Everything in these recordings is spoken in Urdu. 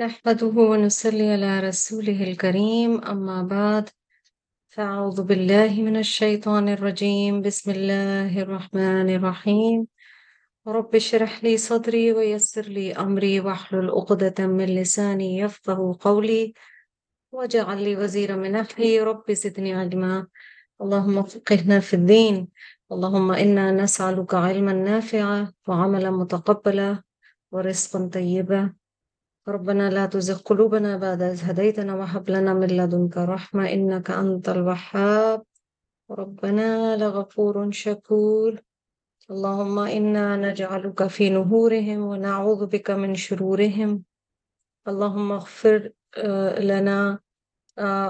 نحمده ونصلي على رسوله الكريم أما بعد فأعوذ بالله من الشيطان الرجيم. بسم الله الرحمن الرحيم. رب اشرح لي صدري ويسر لي أمري واحلل عقدة من لساني يفقه قولي واجعل لي وزيرا من أهلي رب زدني علما. اللهم فقهنا في الدين. اللهم إنا نسألك علما نافعا وعملا متقبلا ورزقا طيبا. ربنا لا تزغ قلوبنا بعد إذ هديتنا وهب لنا من لدنك رحمة إنك أنت الوهاب. ربنا لغفور شكور. اللهم إنا نجعلك في نهورهم ونعوذ بك من شرورهم. اللهم اغفر لنا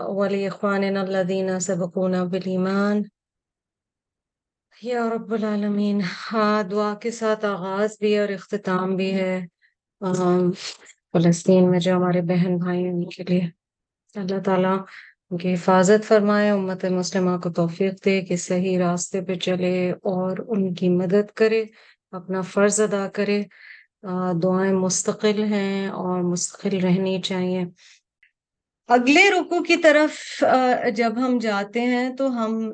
ولإخواننا الذين سبقونا بالإيمان. یا رب ہاں دعا کے ساتھ آغاز بھی اور اختتام بھی ہے فلسطین میں جو ہمارے بہن بھائی ہیں، ان کے لیے اللہ تعالیٰ ان کی حفاظت فرمائے، امت مسلمہ کو توفیق دے کہ صحیح راستے پہ چلے اور ان کی مدد کرے، اپنا فرض ادا کرے۔ دعائیں مستقل ہیں اور مستقل رہنی چاہیے۔ اگلے رکو کی طرف جب ہم جاتے ہیں تو ہم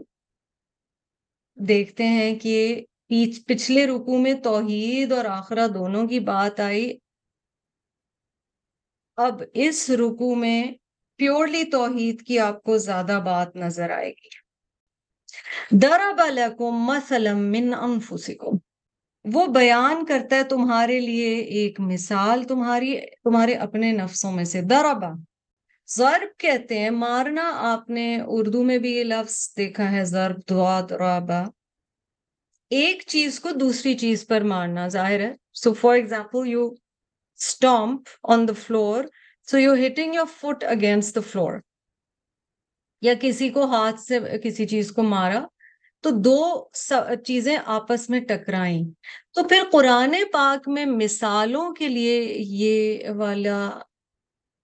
دیکھتے ہیں کہ پچھلے رکو میں توحید اور آخرہ دونوں کی بات آئی۔ اب اس رکو میں پیورلی توحید کی آپ کو زیادہ بات نظر آئے گی۔ درب لکم مثلا من انفسکم۔ وہ بیان کرتا ہے تمہارے لیے ایک مثال، تمہاری، تمہارے اپنے نفسوں میں سے۔ دربا ضرب کہتے ہیں، مارنا۔ آپ نے اردو میں بھی یہ لفظ دیکھا ہے، ضرب دواد رابا ایک چیز کو دوسری چیز پر مارنا، ظاہر ہے۔ So for example you stomp on the floor. So you're hitting your foot against the floor. یا کسی کو ہاتھ سے کسی چیز کو مارا، تو دو چیزیں آپس میں ٹکرائیں۔ تو پھر قرآن پاک میں مثالوں کے لیے یہ والا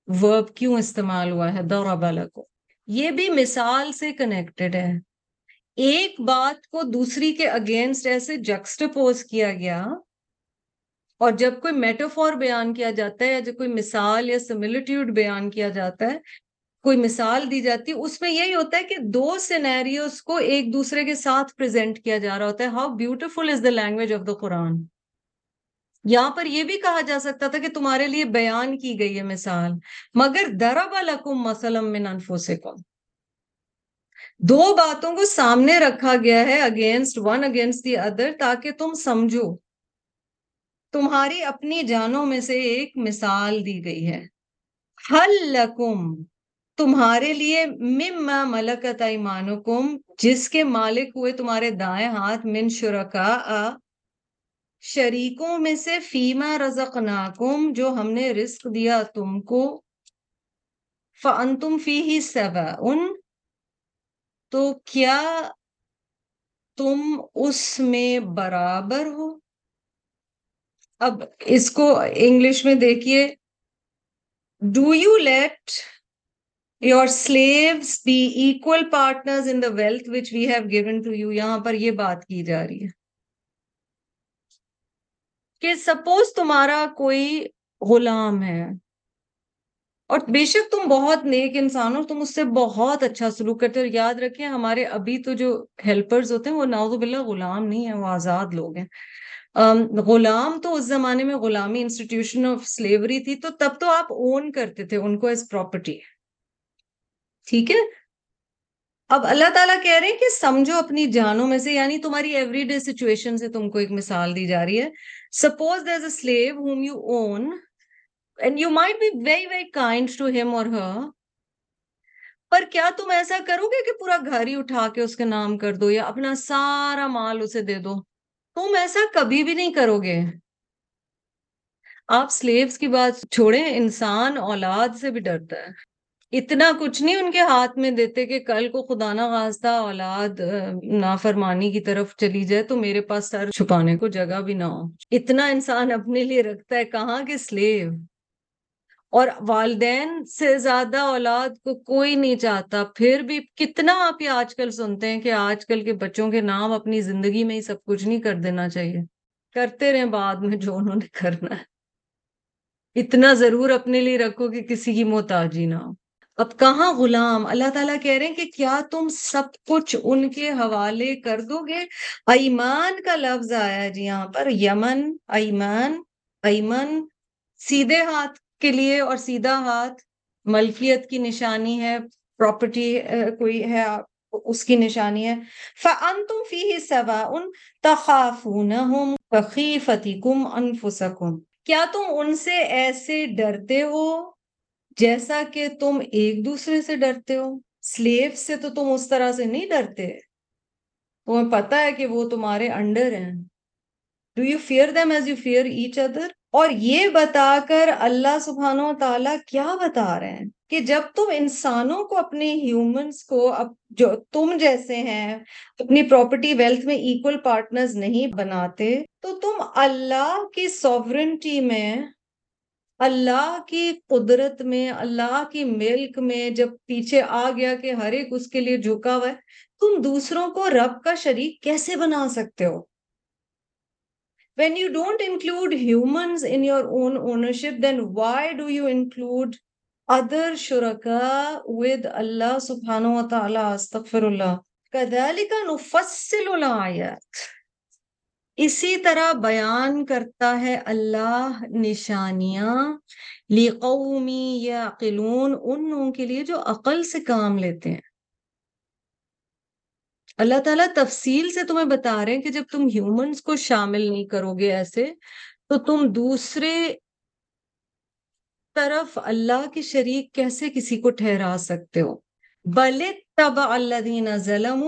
ورب کیوں استعمال ہوا ہے؟ دورہ بالا کو یہ بھی مثال سے کنیکٹڈ ہے۔ ایک بات کو دوسری کے اگینسٹ ایسے جکسٹپوز کیا گیا اور جب کوئی میٹافور بیان کیا جاتا ہے یا جب کوئی مثال یا سملٹیوڈ بیان کیا جاتا ہے، کوئی مثال دی جاتی ہے اس میں یہی ہوتا ہے کہ دو سینیریوز کو ایک دوسرے کے ساتھ پریزنٹ کیا جا رہا ہوتا ہے how beautiful is the language of the Quran یہاں پر یہ بھی کہا جا سکتا تھا کہ تمہارے لیے بیان کی گئی ہے مثال، مگر درب الکم مسلم من انفسکم. دو باتوں کو سامنے رکھا گیا ہے against one against the other تاکہ تم سمجھو۔ تمہاری اپنی جانوں میں سے ایک مثال دی گئی ہے۔ حل لکم، تمہارے لیے مما ملکت ایمانکم، جس کے مالک ہوئے تمہارے دائیں ہاتھ من شرکا شریکوں میں سے فیما رزقناکم، جو ہم نے رزق دیا تم کو۔ فانتم فی ہی ان تو کیا تم اس میں برابر ہو؟ اب اس کو انگلش میں دیکھیے۔ Do you let your slaves be equal partner in the wealth which we have given to you یہاں پر یہ بات کی جا رہی ہے کہ سپوز تمہارا کوئی غلام ہے اور بے شک تم بہت نیک انسان ہو، تم اس سے بہت اچھا سلوک کرتے اور یاد رکھیں، ہمارے ابھی تو جو ہیلپرز ہوتے ہیں، وہ ناؤز باللہ غلام نہیں ہے وہ آزاد لوگ ہیں۔ غلام تو اس زمانے میں غلامی انسٹیٹیوشن آف سلیوری تھی، تو تب تو آپ اون کرتے تھے، ان کو ایز پراپرٹی ٹھیک ہے؟ اب اللہ تعالیٰ کہہ رہے ہیں کہ سمجھو اپنی جانوں میں سے یعنی تمہاری ایوری ڈے سچویشن سے تم کو ایک مثال دی جا رہی ہے۔ Suppose there a slave whom you own and you might be very very kind to him اور ہر پر کیا تم ایسا کرو گے کہ پورا گھر ہی اٹھا کے اس کے نام کر دو یا اپنا سارا مال اسے دے دو؟ تم ایسا کبھی بھی نہیں کرو گے۔ آپ سلیوز کی بات چھوڑیں، انسان اولاد سے بھی ڈرتا ہے۔ اتنا کچھ نہیں ان کے ہاتھ میں دیتے کہ کل کو خدا نہ خواستہ اولاد نافرمانی کی طرف چلی جائے تو میرے پاس سر چھپانے کو جگہ بھی نہ ہو۔ اتنا انسان اپنے لیے رکھتا ہے، کہاں کے سلیو؟ اور والدین سے زیادہ اولاد کو کوئی نہیں چاہتا۔ پھر بھی کتنا آپ یہ آج کل سنتے ہیں کہ آج کل کے بچوں کے نام اپنی زندگی میں ہی سب کچھ نہیں کر دینا چاہیے۔ کرتے رہے بعد میں جو انہوں نے کرنا ہے۔ اتنا ضرور اپنے لیے رکھو کہ کسی کی محتاجی نہ ہو۔ اب کہاں غلام؟ اللہ تعالیٰ کہہ رہے ہیں کہ کیا تم سب کچھ ان کے حوالے کر دو گے؟ ایمان کا لفظ آیا جی یہاں پر۔ یمن، ایمان، ایمن، سیدھے ہاتھ۔ کے لیے اور سیدھا ہاتھ، ملکیت کی نشانی ہے پراپرٹی کوئی ہے، اس کی نشانی ہے۔ فَأَنْتُمْ فِيهِ سَوَاءٌ تَخَافُونَهُمْ كَخِيفَتِكُمْ أَنفُسَكُمْ۔ کیا تم ان سے ایسے ڈرتے ہو جیسا کہ تم ایک دوسرے سے ڈرتے ہو؟ سلیو سے تو تم اس طرح سے نہیں ڈرتے۔ تمہیں پتا ہے کہ وہ تمہارے انڈر ہیں۔ Do you fear them as you fear each other اور یہ بتا کر اللہ سبحانہ و تعالیٰ کیا بتا رہے ہیں کہ جب تم انسانوں کو اپنے ہیومنس کو جو تم جیسے ہیں، اپنی پراپرٹی ویلتھ میں ایکول پارٹنرز نہیں بناتے، تو تم اللہ کی سوورنٹی میں، اللہ کی قدرت میں، اللہ کی ملک میں جب پیچھے آ گیا کہ ہر ایک اس کے لیے جھکا ہوا ہے، تم دوسروں کو رب کا شریک کیسے بنا سکتے ہو؟ When you don't include humans in your own ownership then why do you include other شرکا ود اللہ سبحان و سب تعالیفر اللہ کدال اسی طرح بیان کرتا ہے اللہ نشانیاں لکھومی یا قلون ان لوگوں کے لیے جو عقل سے کام لیتے ہیں۔ اللہ تعالیٰ تفصیل سے تمہیں بتا رہے ہیں کہ جب تم ہیومنس کو شامل نہیں کرو گے ایسے، تو تم دوسرے طرف اللہ کے شریک کیسے کسی کو ٹھہرا سکتے ہو؟ بل تب اللہ ظلم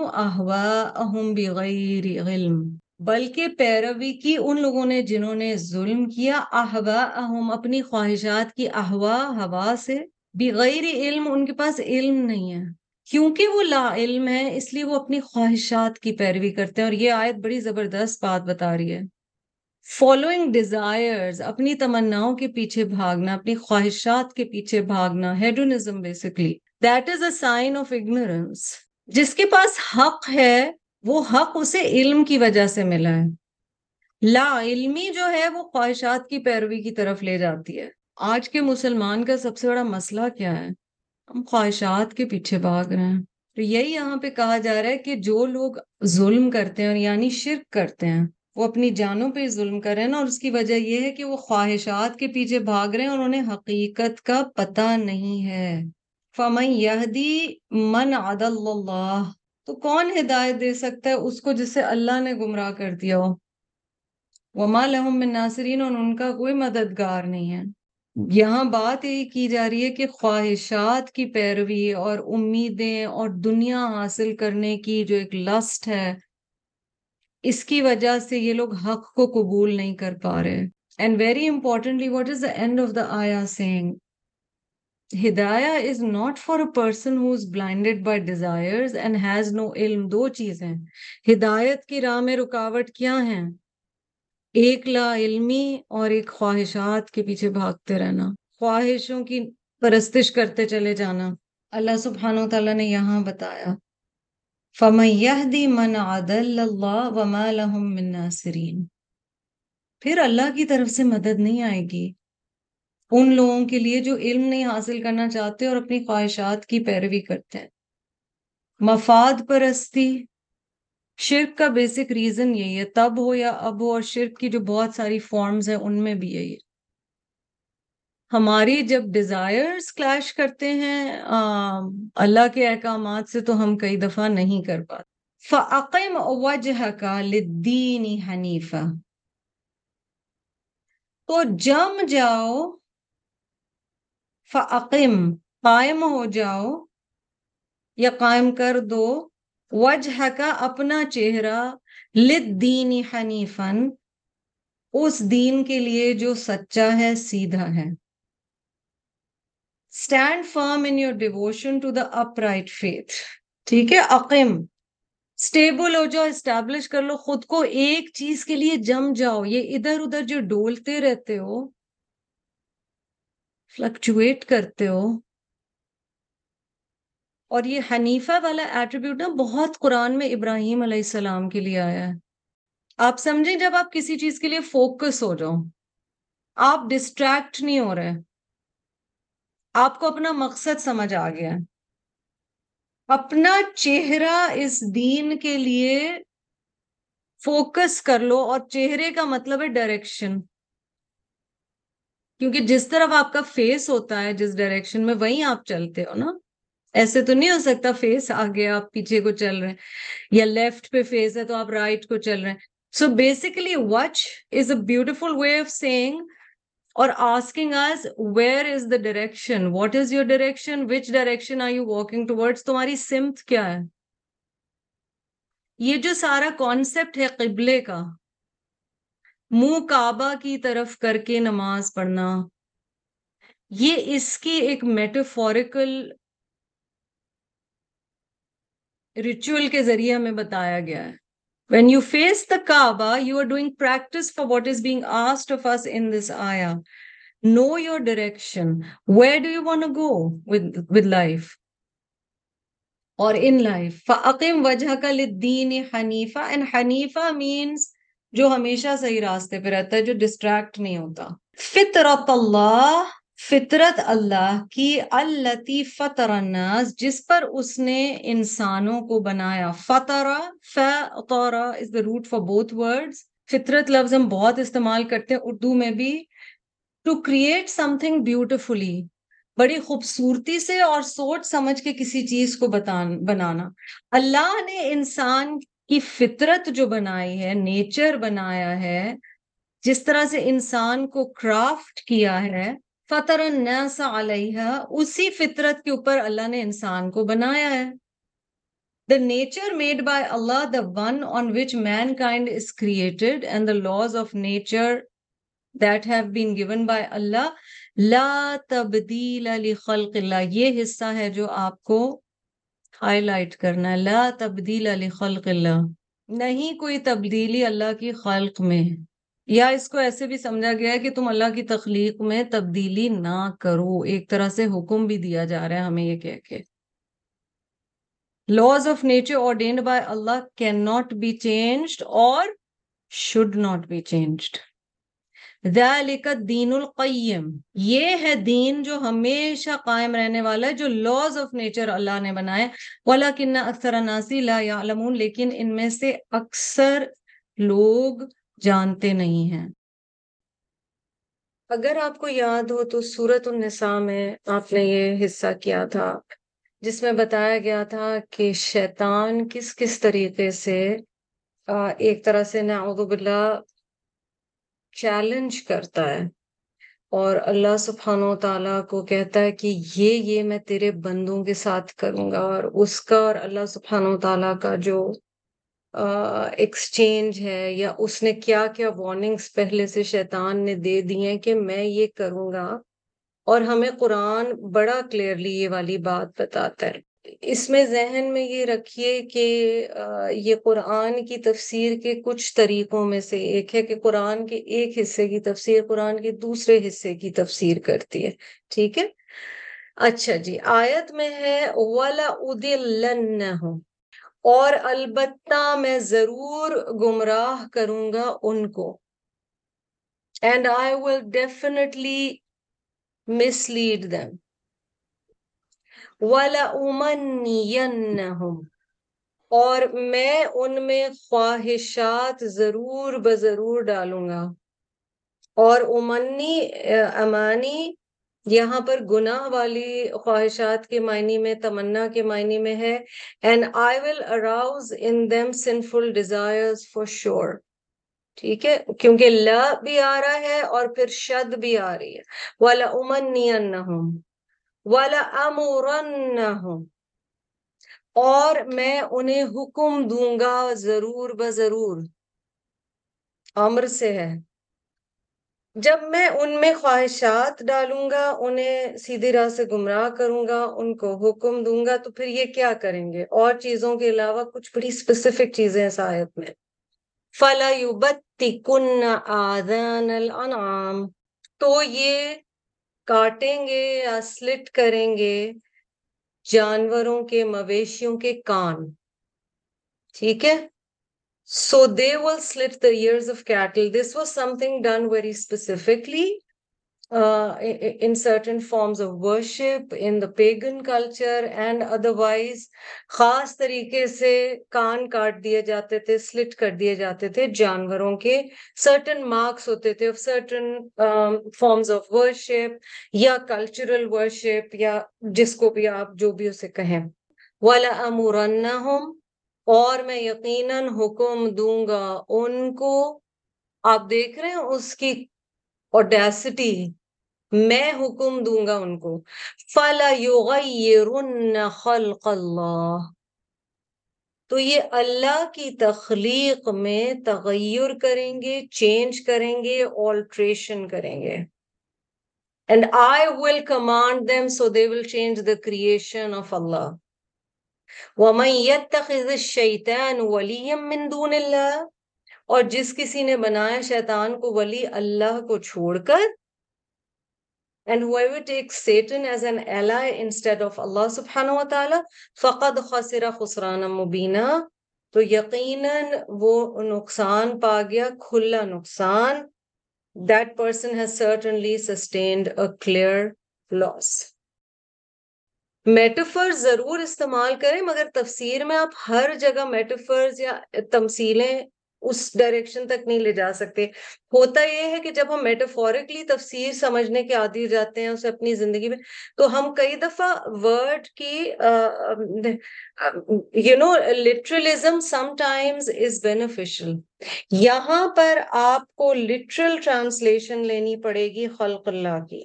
بغیر علم، بلکہ پیروی کی ان لوگوں نے جنہوں نے ظلم کیا احوا اہم اپنی خواہشات کی احوا ہوا سے، بغیر علم، ان کے پاس علم نہیں ہے۔ کیونکہ وہ لا علم ہے، اس لیے وہ اپنی خواہشات کی پیروی کرتے ہیں اور یہ آیت بڑی زبردست بات بتا رہی ہے۔ فالوئنگ ڈیزائرز اپنی تمناؤں کے پیچھے بھاگنا، اپنی خواہشات کے پیچھے بھاگنا، hedonism basically that is a sign of ignorance جس کے پاس حق ہے، وہ حق اسے علم کی وجہ سے ملا ہے۔ لا علمی جو ہے، وہ خواہشات کی پیروی کی طرف لے جاتی ہے۔ آج کے مسلمان کا سب سے بڑا مسئلہ کیا ہے؟ ہم خواہشات کے پیچھے بھاگ رہے ہیں۔ تو یہی یہاں پہ کہا جا رہا ہے کہ جو لوگ ظلم کرتے ہیں یعنی شرک کرتے ہیں، وہ اپنی جانوں پہ ظلم کر رہے ہیں اور اس کی وجہ یہ ہے کہ وہ خواہشات کے پیچھے بھاگ رہے ہیں اور انہیں حقیقت کا پتہ نہیں ہے۔ فمن یہدی من عدل اللہ تو کون ہدایت دے سکتا ہے اس کو جس سے اللہ نے گمراہ کر دیا ہو؟ وما لہم من ناصرین اور ان کا کوئی مددگار نہیں ہے۔ یہاں بات یہی کی جا رہی ہے کہ خواہشات کی پیروی اور امیدیں اور دنیا حاصل کرنے کی جو ایک لسٹ ہے، اس کی وجہ سے یہ لوگ حق کو قبول نہیں کر پا رہے۔ And very importantly what is the end of the آیا saying Hidaya is not for a person who is blinded by desire and has no علم، دو چیزیں۔ ہدایت کی راہ میں رکاوٹ کیا ہیں؟ ایک لا علمی اور ایک خواہشات کے پیچھے بھاگتے رہنا۔ خواہشوں کی پرستش کرتے چلے جانا۔ اللہ سبحانہ و تعالیٰ نے یہاں بتایا۔ فَمَن يَهْدِ مَنْ عَدَلَّ اللَّهِ وَمَا لَهُم مِّن نَاصِرِينَ۔ پھر اللہ کی طرف سے مدد نہیں آئے گی۔ ان لوگوں کے لیے جو علم نہیں حاصل کرنا چاہتے اور اپنی خواہشات کی پیروی کرتے ہیں۔ مفاد پرستی شرک کا بیسک ریزن یہی ہے، تب ہو یا اب ہو، اور شرک کی جو بہت ساری فارمز ہیں، ان میں بھی یہی ہے۔ ہماری جب ڈیزائرز کلیش کرتے ہیں اللہ کے احکامات سے تو ہم کئی دفعہ نہیں کر پاتے۔ فَأَقِمْ وَجْهَكَ لِلدِّينِ حَنِيفًا۔ تو جم جاؤ، فَأَقِمْ، قائم ہو جاؤ، یا قائم کر دو۔ وجہ کا اپنا چہرہ لد دینی حنیفن اس دین کے لیے جو سچا ہے، سیدھا ہے۔ Stand firm in your devotion to the up right faith ٹھیک ہے؟ عقیم۔ اسٹیبل ہو جاؤ اسٹیبلش کر لو، خود کو ایک چیز کے لیے جم جاؤ۔ یہ ادھر ادھر جو ڈولتے رہتے ہو فلکچویٹ کرتے ہو۔ اور یہ حنیفہ والا ایٹریبیوٹ نا بہت قرآن میں ابراہیم علیہ السلام کے لیے آیا ہے۔ آپ سمجھیں جب آپ کسی چیز کے لیے فوکس ہو جاؤ آپ ڈسٹریکٹ نہیں ہو رہے، آپ کو اپنا مقصد سمجھ آ گیا اپنا چہرہ اس دین کے لیے فوکس کر لو اور چہرے کا مطلب ہے ڈائریکشن کیونکہ جس طرف آپ کا فیس ہوتا ہے، جس ڈائریکشن میں وہیں آپ چلتے ہو نا ایسے تو نہیں ہو سکتا فیس آگے آپ پیچھے کو چل رہے ہیں یا لیفٹ پہ فیس ہے تو آپ رائٹ کو چل رہے ہیں۔ So basically which is a beautiful way of seeing اور asking us where is the direction what is your direction which direction are you walking towards تمہاری سمت کیا ہے یہ جو سارا کانسیپٹ ہے قبلے کا منہ کعبہ کی طرف کر کے نماز پڑھنا یہ اس کی ایک میٹافوریکل ریچول کے ذریعے ہمیں بتایا گیا ہے when you face the Kaaba you are doing practice for what is being asked of us in this آیا know your direction where do you want go with life اور ان لائف فعقم وجہ کا لدین حنیفہ اینڈ حنیفہ مینس جو ہمیشہ صحیح راستے پہ رہتا ہے جو ڈسٹریکٹ نہیں ہوتا فطرت اللہ فطرت اللہ کی التی فطر الناس، جس پر اس نے انسانوں کو بنایا۔ فطرا فطورا is the root for both words فطرت لفظ ہم بہت استعمال کرتے ہیں اردو میں بھی۔ To create something beautifully بڑی خوبصورتی سے اور سوچ سمجھ کے کسی چیز کو بنانا۔ اللہ نے انسان کی فطرت جو بنائی ہے نیچر بنایا ہے، جس طرح سے انسان کو کرافٹ کیا ہے فطر الناس علیہ اسی فطرت کے اوپر اللہ نے انسان کو بنایا ہے۔ The nature made by Allah the one on which mankind is created and the laws of nature that have been given by Allah لا تبدیل لخلق اللہ، یہ حصہ ہے جو آپ کو ہائی لائٹ کرنا ہے۔ لا تبدیل لخلق اللہ، نہیں کوئی تبدیلی اللہ کی خلق میں۔ یا اس کو ایسے بھی سمجھا گیا ہے کہ تم اللہ کی تخلیق میں تبدیلی نہ کرو۔ ایک طرح سے حکم بھی دیا جا رہا ہے ہمیں یہ کہہ کے۔ Laws of nature ordained by Allah can not be changed اور شوڈ ناٹ بی چینجڈ ذالک دین القیم۔ یہ ہے دین جو ہمیشہ قائم رہنے والا ہے، جو لاز آف نیچر اللہ نے بنائے ولیکن اکثر ناسی لا یعلمون لیکن ان میں سے اکثر لوگ جانتے نہیں ہیں۔ اگر آپ کو یاد ہو تو سورت النساء میں آپ نے یہ حصہ کیا تھا، جس میں بتایا گیا تھا کہ شیطان کس کس طریقے سے ایک طرح سے نعوذ باللہ چیلنج کرتا ہے۔ اور اللہ سبحانہ و تعالیٰ کو کہتا ہے کہ یہ یہ میں تیرے بندوں کے ساتھ کروں گا اور اس کا اور اللہ سبحانہ و تعالیٰ کا جو ایکسچینج ہے یا اس نے کیا کیا وارننگز پہلے سے شیطان نے دے دی ہیں کہ میں یہ کروں گا اور ہمیں قرآن بڑا کلیئرلی یہ والی بات بتاتا ہے۔ اس میں ذہن میں یہ رکھیے کہ یہ قرآن کی تفسیر کے کچھ طریقوں میں سے ایک ہے کہ قرآن کے ایک حصے کی تفسیر قرآن کے دوسرے حصے کی تفسیر کرتی ہے۔ ٹھیک ہے؟ اچھا جی آیت میں ہے ولا ادل اور البتہ میں ضرور گمراہ کروں گا ان کو۔ And I will definitely mislead them ولا اور میں ان میں خواہشات ضرور بضرور ڈالوں گا۔ اور امنی، امانی یہاں پر گناہ والی خواہشات کے معنی میں، تمنا کے معنی میں ہے and I will arouse in them sinful desire for sure ٹھیک ہے؟ کیونکہ ل بھی آ رہا ہے اور پھر شد بھی آ رہی ہے۔ والا امن والا امورن اور میں انہیں حکم دوں گا ضرور بضرور امر سے ہے۔ جب میں ان میں خواہشات ڈالوں گا، انہیں سیدھی راہ سے گمراہ کروں گا، ان کو حکم دوں گا، تو پھر یہ کیا کریں گے؟ اور چیزوں کے علاوہ کچھ بڑی اسپیسیفک چیزیں اس آیت میں۔ فلا کن آدان الانعام تو یہ کاٹیں گے یا سلٹ کریں گے جانوروں کے مویشیوں کے کان۔ ٹھیک ہے؟ So they will slit the ears of cattle. This was something done very specifically uh, in certain forms of worship, in the pagan culture, and otherwise, خاص طریقے سے کان کاٹ دیے جاتے تھے سلٹ کر دیے جاتے تھے جانوروں کے certain marks ہوتے تھے of certain um, forms of worship یا cultural worship یا جس کو بھی آپ جو بھی اسے کہیں وَلَأَمُرَنَّهُمْ اور میں یقیناً حکم دوں گا، ان کو آپ دیکھ رہے ہیں، اس کی اوڈیسٹی میں حکم دوں گا ان کو۔ فلا یغیرن خلق اللہ تو یہ اللہ کی تخلیق میں تغیر کریں گے چینج کریں گے آلٹریشن کریں گے۔ And I will command them so they will change the creation of Allah وَمَن يَتَّخِذِ الشَّيْطَانُ وَلِيًّا مِّن دُونِ اللَّهِ اور جس کسی نے بنایا شیطان کو ولی اللہ کو چھوڑ کر، and whoever takes Satan as an ally instead of Allah subhanahu wa ta'ala فَقَدْ خَسِرَ خُسْرَانًا مُبِينًا۔ تو یقیناً وہ نقصان پا گیا، کھلا نقصان۔ That person has certainly sustained a clear loss میٹافرز ضرور استعمال کریں، مگر تفسیر میں آپ ہر جگہ میٹافرز یا تمثیلیں اس ڈائریکشن تک نہیں لے جا سکتے۔ ہوتا یہ ہے کہ جب ہم میٹافورکلی تفسیر سمجھنے کے عادی جاتے ہیں اسے اپنی زندگی میں، تو ہم کئی دفعہ ورڈ کی you know literalism sometimes is beneficial یہاں پر آپ کو لٹرل ٹرانسلیشن لینی پڑے گی خلق اللہ کی۔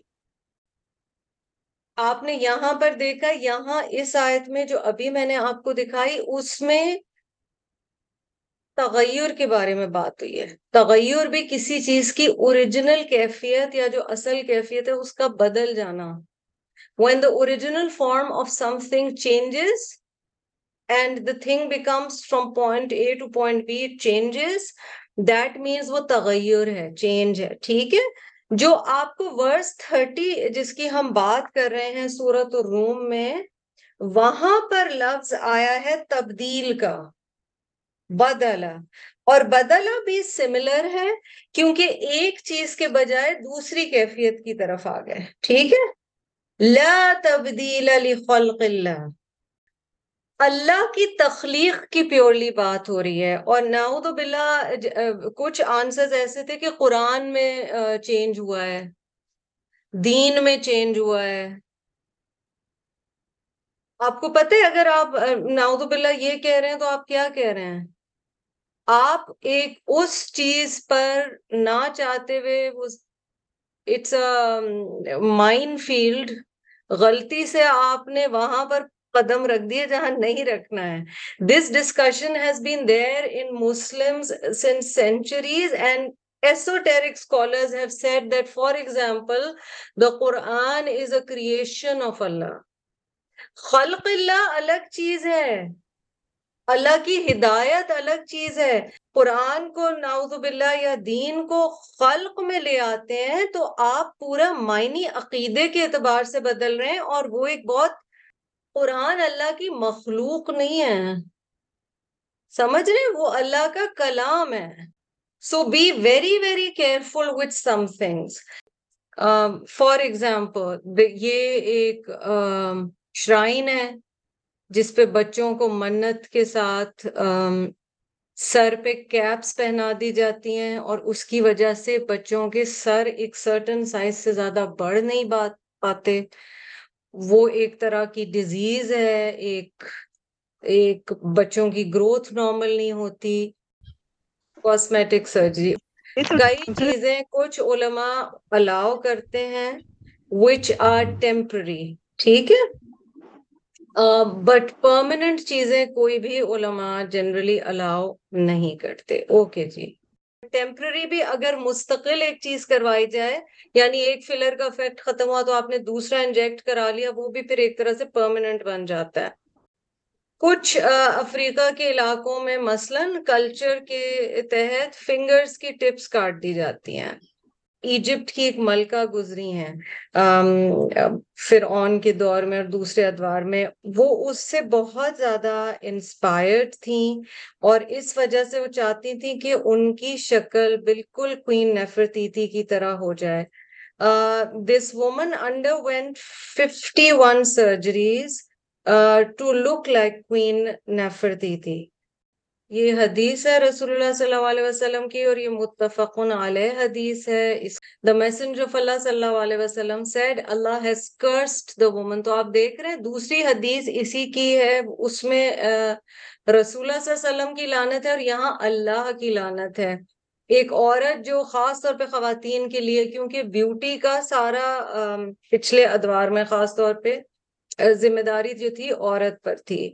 آپ نے یہاں پر دیکھا، یہاں اس آیت میں جو ابھی میں نے آپ کو دکھائی، اس میں تغیر کے بارے میں بات ہوئی ہے۔ تغیر بھی کسی چیز کی اوریجنل کیفیت یا جو اصل کیفیت ہے، اس کا بدل جانا۔ When the original form of something changes and the thing becomes from point A to point B it changes that means وہ تغیر ہے چینج ہے۔ ٹھیک ہے؟ جو آپ کو ورس تھرٹی جس کی ہم بات کر رہے ہیں سورت الروم میں، وہاں پر لفظ آیا ہے تبدیل کا بدلا اور بدلا بھی سملر ہے کیونکہ ایک چیز کے بجائے دوسری کیفیت کی طرف آ گئے ٹھیک ہے؟ لا تبدیل لخلق اللہ۔ اللہ کی تخلیق کی پیورلی بات ہو رہی ہے اور ناؤد باللہ کچھ آنسرز ایسے تھے کہ قرآن میں چینج ہوا ہے، دین میں چینج ہوا ہے۔ آپ کو پتہ ہے اگر آپ ناؤد باللہ یہ کہہ رہے ہیں تو آپ کیا کہہ رہے ہیں؟ آپ ایک اس چیز پر نہ چاہتے ہوئے اٹس مائن فیلڈ غلطی سے آپ نے وہاں پر قدم رکھ دیے جہاں نہیں رکھنا ہے۔ This discussion has been there in Muslim since centuries and esoteric scholars have said that for example the quran is a creation of allah. خلق اللہ الگ چیز ہے اللہ کی ہدایت الگ چیز ہے قرآن کو نعوذ باللہ یا دین کو خلق میں لے آتے ہیں تو آپ پورا معنی عقیدے کے اعتبار سے بدل رہے ہیں اور وہ ایک بہت قرآن اللہ کی مخلوق نہیں ہے۔ سمجھ رہے وہ اللہ کا کلام ہے۔ So be very very careful with some things for example یہ ایک um, شرائن ہے جس پہ بچوں کو منت کے ساتھ um, سر پہ کیپس پہنا دی جاتی ہیں اور اس کی وجہ سے بچوں کے سر ایک سرٹن سائز سے زیادہ بڑھ نہیں بات پاتے۔ وہ ایک طرح کی ڈیزیز ہے ایک ایک بچوں کی گروتھ نارمل نہیں ہوتی۔ کاسمیٹک سرجری کئی چیزیں کچھ علماء الاؤ کرتے ہیں وچ آر ٹیمپرری ٹھیک ہے؟ بٹ پرماننٹ چیزیں کوئی بھی علماء جنرلی الاؤ نہیں کرتے۔ اوکے جی۔ ٹیمپرری بھی اگر مستقل ایک چیز کروائی جائے یعنی ایک فلر کا افیکٹ ختم ہوا تو آپ نے دوسرا انجیکٹ کرا لیا، وہ بھی پھر ایک طرح سے پرماننٹ بن جاتا ہے۔ کچھ افریقہ کے علاقوں میں مثلا کلچر کے تحت فنگرز کی ٹپس کاٹ دی جاتی ہیں۔ ایجپٹ کی ایک ملکہ گزری ہیں۔ فرعون کے دور میں اور دوسرے ادوار میں، وہ اس سے بہت زیادہ انسپائرڈ تھیں اور اس وجہ سے وہ چاہتی تھیں کہ ان کی شکل بالکل کوئین نفرتیتی کی طرح ہو جائے۔ This woman underwent fifty one surgeries to look like queen Nefertiti یہ حدیث ہے رسول اللہ صلی اللہ علیہ وسلم کی اور یہ متفق علیہ حدیث ہے۔ دا میسنجر آف اللہ صلی اللہ علیہ وسلم said Allah has cursed the woman تو آپ دیکھ رہے ہیں دوسری حدیث اسی کی ہے، اس میں رسول اللہ صلی اللہ علیہ وسلم کی لانت ہے اور یہاں اللہ کی لانت ہے۔ ایک عورت جو خاص طور پہ خواتین کے لیے، کیونکہ بیوٹی کا سارا پچھلے ادوار میں خاص طور پہ ذمہ داری جو تھی، عورت پر تھی۔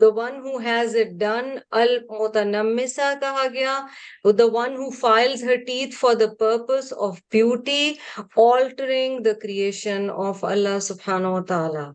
the one who has it done, al-mutanammisa kaha gaya. the one who files her teeth for the purpose of beauty, altering the creation of Allah subhanahu wa ta'ala.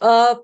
Uh,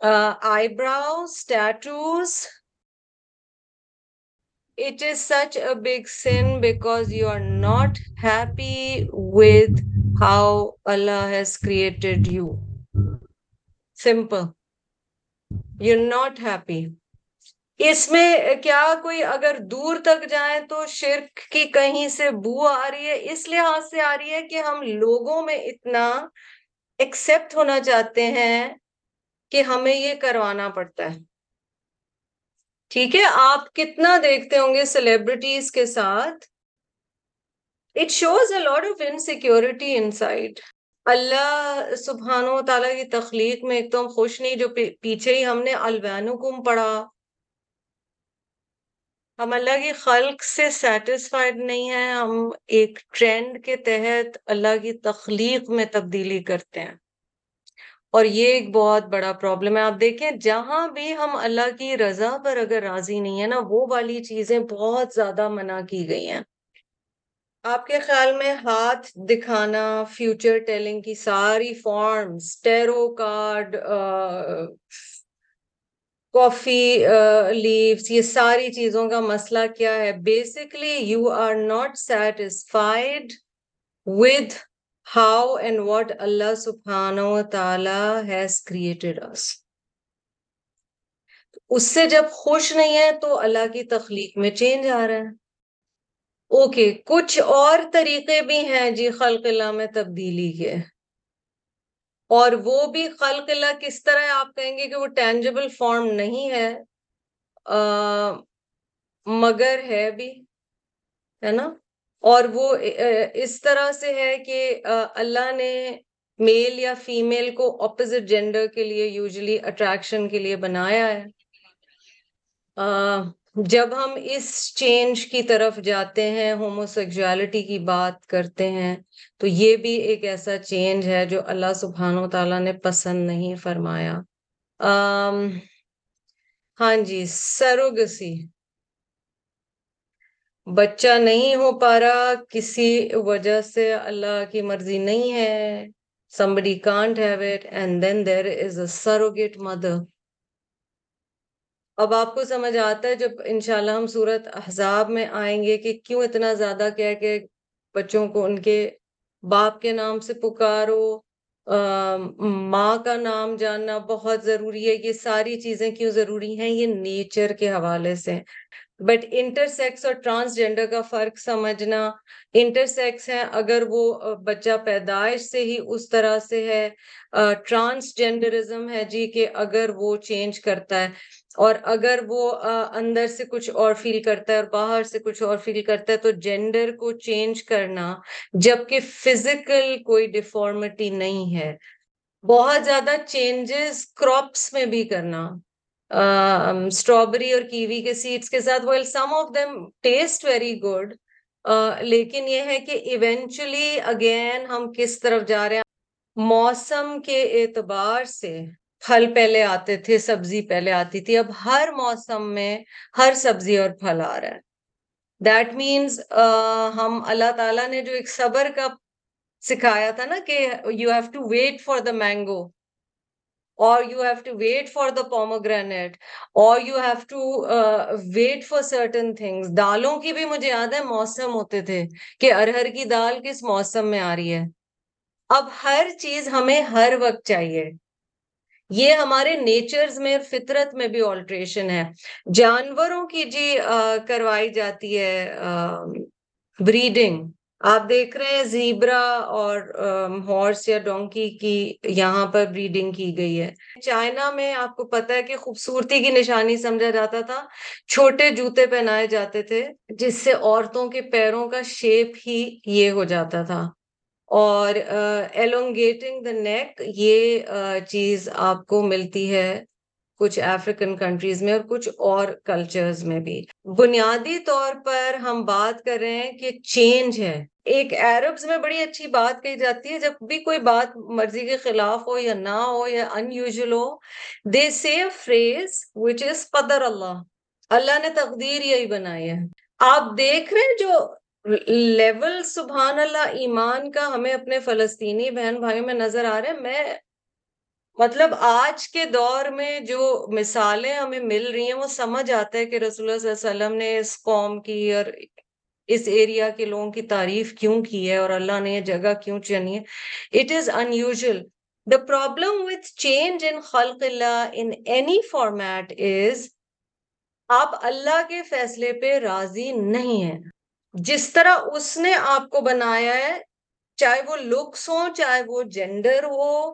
uh, eyebrows, tattoos. It is such a big sin because you are not happy with how Allah has created you. Simple. You're not happy. اس میں کیا کوئی اگر دور تک جائیں تو شرک کی کہیں سے بو آ رہی ہے اس لحاظ سے آ رہی ہے کہ ہم لوگوں میں اتنا ایکسپٹ ہونا چاہتے ہیں کہ ہمیں یہ کروانا پڑتا ہے۔ ٹھیک ہے، آپ کتنا دیکھتے ہوں گے سیلیبریٹیز کے ساتھ۔ It shows a lot of insecurity inside Allah سبحانہ و تعالیٰ کی تخلیق میں ایک تو ہم خوش نہیں، جو پیچھے ہی ہم نے الوینکم پڑھا۔ ہم اللہ کی خلق سے سیٹسفائڈ نہیں ہیں، ہم ایک ٹرینڈ کے تحت اللہ کی تخلیق میں تبدیلی کرتے ہیں۔ اور یہ ایک بہت بڑا پرابلم ہے۔ آپ دیکھیں، جہاں بھی ہم اللہ کی رضا پر اگر راضی نہیں ہے نا، وہ والی چیزیں بہت زیادہ منع کی گئی ہیں۔ آپ کے خیال میں ہاتھ دکھانا فیوچر ٹیلنگ کی ساری forms tarot card coffee leaves یہ ساری چیزوں کا مسئلہ کیا ہے؟ Basically you are not satisfied with how and what Allah subhanahu wa ta'ala has created us. اس سے جب خوش نہیں ہے تو اللہ کی تخلیق میں چینج آ رہا ہے اوکے کچھ اور طریقے بھی ہیں جی خلق اللہ میں تبدیلی کے اور وہ بھی خلق اللہ کس طرح آپ کہیں گے کہ وہ ٹینجبل فارم نہیں ہے مگر ہے بھی ہے نا اور وہ اس طرح سے ہے کہ اللہ نے میل یا فیمیل کو اپوزٹ جینڈر کے لیے یوزلی اٹریکشن کے لیے بنایا ہے۔ جب ہم اس چینج کی طرف جاتے ہیں ہومو ہوموسیکچولیٹی کی بات کرتے ہیں، تو یہ بھی ایک ایسا چینج ہے جو اللہ سبحانہ و تعالیٰ نے پسند نہیں فرمایا۔ ہاں جی سروگسی۔ بچہ نہیں ہو پا رہا، کسی وجہ سے اللہ کی مرضی نہیں ہے، somebody can't have it and then there is a surrogate mother. اب آپ کو سمجھ آتا ہے، جب انشاءاللہ ہم صورت احزاب میں آئیں گے کہ کیوں اتنا زیادہ کیا کہ بچوں کو ان کے باپ کے نام سے پکارو ماں کا نام جاننا بہت ضروری ہے، یہ ساری چیزیں کیوں ضروری ہیں؟ یہ نیچر کے حوالے سے۔ بٹ انٹر سیکس اور ٹرانسجینڈر کا فرق سمجھنا انٹر سیکس ہے اگر وہ بچہ پیدائش سے ہی اس طرح سے ہے ٹرانسجینڈرزم ہے جی کہ اگر وہ چینج کرتا ہے اور اگر وہ اندر سے کچھ اور فیل کرتا ہے اور باہر سے کچھ اور فیل کرتا ہے تو جینڈر کو چینج کرنا جبکہ فزیکل کوئی ڈیفارمٹی نہیں ہے۔ بہت زیادہ چینجز کراپس میں بھی کرنا۔ اسٹرابری اور کیوی کے سیڈس کے ساتھ well some of them taste very good لیکن یہ ہے کہ ایونچولی اگین ہم کس طرف جا رہے ہیں؟ موسم کے اعتبار سے پھل پہلے آتے تھے، سبزی پہلے آتی تھی، اب ہر موسم میں ہر سبزی اور پھل آ رہا ہے دیٹ مینس ہم اللہ تعالیٰ نے جو ایک صبر کا سکھایا تھا نا کہ you have to wait for the mango اور you have to wait for the pomegranate اور you have to wait for certain things دالوں کی بھی مجھے یاد ہے موسم ہوتے تھے کہ ارہر کی دال کس موسم میں آ رہی ہے اب ہر چیز ہمیں ہر وقت چاہیے یہ ہمارے نیچرز میں فطرت میں بھی آلٹریشن ہے جانوروں کی جی کروائی جاتی ہے بریڈنگ آپ دیکھ رہے ہیں زیبرا اور ہارس یا ڈونکی کی یہاں پر بریڈنگ کی گئی ہے۔ چائنا میں آپ کو پتا ہے کہ خوبصورتی کی نشانی سمجھا جاتا تھا۔ چھوٹے جوتے پہنائے جاتے تھے، جس سے عورتوں کے پیروں کا شیپ ہی یہ ہو جاتا تھا۔ اور ایلونگیٹنگ دا نیک یہ چیز آپ کو ملتی ہے۔ کچھ افریقن کنٹریز میں اور کچھ اور کلچرز میں بھی۔ بنیادی طور پر ہم بات کر رہے ہیں کہ چینج ہے۔ ایک عربز میں بڑی اچھی بات کہی جاتی ہے، جب بھی کوئی بات مرضی کے خلاف ہو یا نہ ہو یا ان یوزل ہو دے سی فریز وچ از قدر اللہ۔ اللہ نے تقدیر یہی بنائی ہے۔ آپ دیکھ رہے ہیں جو لیول سبحان اللہ ایمان کا ہمیں اپنے فلسطینی بہن بھائی میں نظر آ رہے ہیں میں مطلب آج کے دور میں جو مثالیں ہمیں مل رہی ہیں، وہ سمجھ آتا ہے کہ رسول اللہ صلی اللہ علیہ وسلم نے اس قوم کی اور اس ایریا کے لوگوں کی تعریف کیوں کی ہے اور اللہ نے یہ جگہ کیوں چنی ہے؟ It is unusual the problem with change in خلق اللہ ان اینی فارمیٹ از آپ اللہ کے فیصلے پہ راضی نہیں ہیں۔ جس طرح اس نے آپ کو بنایا ہے، چاہے وہ لکس ہوں، چاہے وہ جینڈر ہو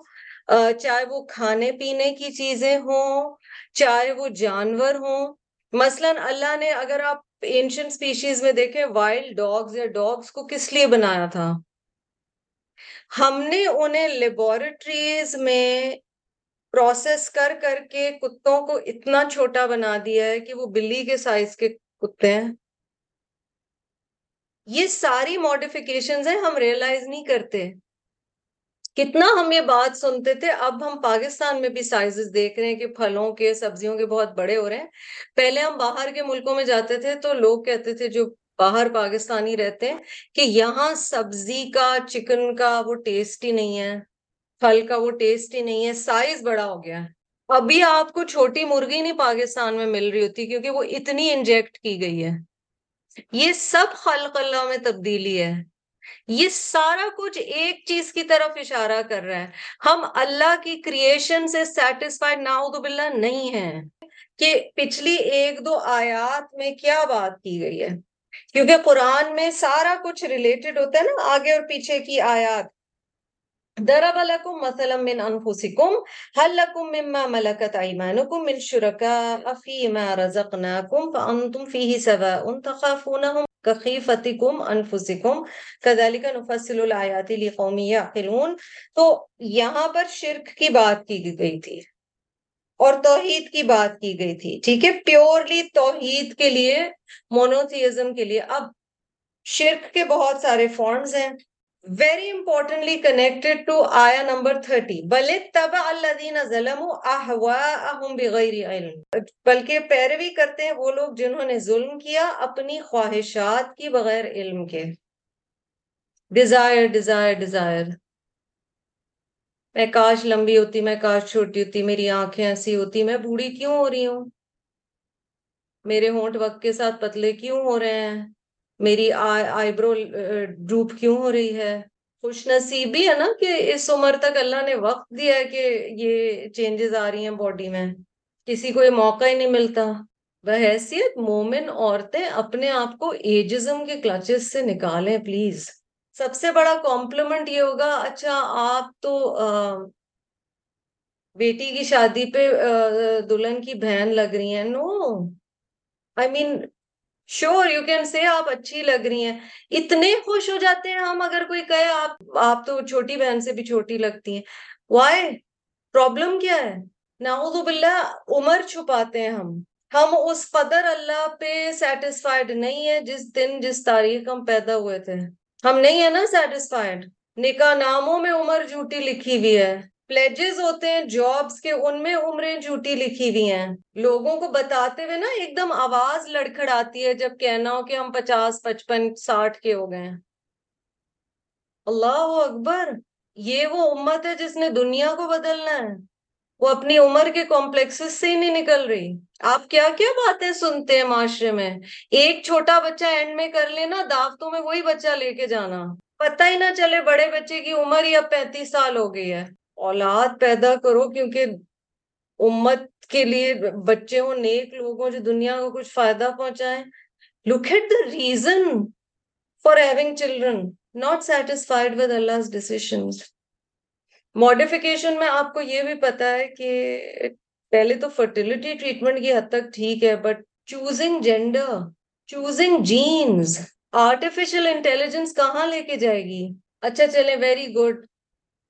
چاہے وہ کھانے پینے کی چیزیں ہوں، چاہے وہ جانور ہوں۔ مثلا اللہ نے اگر آپ اینشنٹ اسپیشیز میں دیکھیں وائلڈ ڈاگز یا ڈاگز کو کس لیے بنایا تھا؟ ہم نے انہیں لیبورٹریز میں پروسیس کر کر کے کتوں کو اتنا چھوٹا بنا دیا ہے کہ وہ بلی کے سائز کے کتے ہیں۔ یہ ساری ماڈیفکیشن ہیں، ہم ریئلائز نہیں کرتے۔ کتنا ہم یہ بات سنتے تھے۔ اب ہم پاکستان میں بھی سائزز دیکھ رہے ہیں کہ پھلوں کے، سبزیوں کے بہت بڑے ہو رہے ہیں۔ پہلے ہم باہر کے ملکوں میں جاتے تھے تو لوگ کہتے تھے جو باہر پاکستانی رہتے ہیں کہ یہاں سبزی کا، چکن کا وہ ٹیسٹ ہی نہیں ہے، پھل کا وہ ٹیسٹ ہی نہیں ہے سائز بڑا ہو گیا ہے۔ ابھی آپ کو چھوٹی مرغی نہیں پاکستان میں مل رہی ہوتی کیونکہ وہ اتنی انجیکٹ کی گئی ہے۔ یہ سب خلق اللہ میں تبدیلی ہے۔ یہ سارا کچھ ایک چیز کی طرف اشارہ کر رہا ہے۔ ہم اللہ کی کریشن سے سیٹسفائڈ ناؤد باللہ نہیں ہیں کہ پچھلی ایک دو آیات میں کیا بات کی گئی ہے۔ کیونکہ قرآن میں سارا کچھ ریلیٹڈ ہوتا ہے نا آگے اور پیچھے کی آیات۔ درب لکم مثلا من انفسکم حل لکم مما ملکت ایمانکم من شرکاء فیما رزقناکم، فانتم فیہ سواء تخافونہم۔ کخیفتکم انفسکم، کذالک نفصل الایات لقوم یعقلون تو یہاں پر شرک کی بات کی گئی تھی اور توحید کی بات کی گئی تھی، ٹھیک ہے؟ پیورلی توحید کے لیے، مونوتھیزم کے لیے۔ اب شرک کے بہت سارے فارمز ہیں۔ ویری امپورٹنٹلی کنیکٹڈ ٹو آیا نمبر تھرٹی بلے تب الذین ظلموا احواءہم بغیر علم. بلکہ پیروی کرتے ہیں وہ لوگ جنہوں نے ظلم کیا اپنی خواہشات کی بغیر علم کے. ڈیزائر ڈیزائر ڈیزائر میں کاش لمبی ہوتی، میں کاش چھوٹی ہوتی، میری آنکھیں ایسی ہوتی، میں بوڑھی کیوں ہو رہی ہوں؟ میرے ہونٹ وقت کے ساتھ پتلے کیوں ہو رہے ہیں؟ میری آئی برو ڈروپ کیوں ہو رہی ہے؟ خوش نصیبی ہے نا کہ اس عمر تک اللہ نے وقت دیا ہے کہ یہ چینجز آ رہی ہیں باڈی میں۔ کسی کو یہ موقع ہی نہیں ملتا۔ بحیثیت مومن عورتیں اپنے آپ کو ایجزم کے کلچز سے نکالیں پلیز سب سے بڑا کمپلیمنٹ یہ ہوگا اچھا آپ تو بیٹی کی شادی پہ دلہن کی بہن لگ رہی ہیں۔ No I mean sure you can say آپ اچھی لگ رہی ہیں۔ اتنے خوش ہو جاتے ہیں ہم اگر کوئی کہے آپ آپ تو چھوٹی بہن سے بھی چھوٹی لگتی ہیں۔ وائی پرابلم کیا ہے؟ نعوذ باللہ، عمر چھپاتے ہیں ہم۔ ہم اس قدر اللہ پہ سیٹسفائڈ نہیں ہے جس دن، جس تاریخ ہم پیدا ہوئے تھے۔ ہم نہیں ہے نا سیٹسفائڈ نکاح ناموں میں عمر جھوٹی لکھی ہوئی ہے۔ پلیجز ہوتے ہیں جابس کے، ان میں عمریں جھوٹی لکھی ہوئی ہیں۔ لوگوں کو بتاتے ہوئے نا ایک دم آواز لڑکھڑاتی ہے جب کہنا ہو کہ ہم پچاس، پچپن، ساٹھ کے ہو گئے ہیں۔ اللہ اکبر! یہ وہ امت ہے جس نے دنیا کو بدلنا ہے۔ وہ اپنی عمر کے کمپلیکس سے ہی نہیں نکل رہی۔ آپ کیا کیا باتیں سنتے ہیں معاشرے میں؟ ایک چھوٹا بچہ اینڈ میں کر لینا دعوتوں میں وہی بچہ لے کے جانا۔ پتہ ہی نہ چلے بڑے بچے کی عمر ہی اب پینتیس سال ہو گئی ہے۔ اولاد پیدا کرو کیونکہ امت کے لیے بچے ہوں، نیک لوگ ہوں جو دنیا کو کچھ فائدہ پہنچائیں۔ Look at the reason for having children not satisfied with Allah decisions modification میں آپ کو یہ بھی پتا ہے کہ پہلے تو فرٹیلٹی ٹریٹمنٹ کی حد تک ٹھیک ہے but choosing gender choosing genes artificial intelligence کہاں لے کے جائے گی؟ اچھا چلے ویری گڈ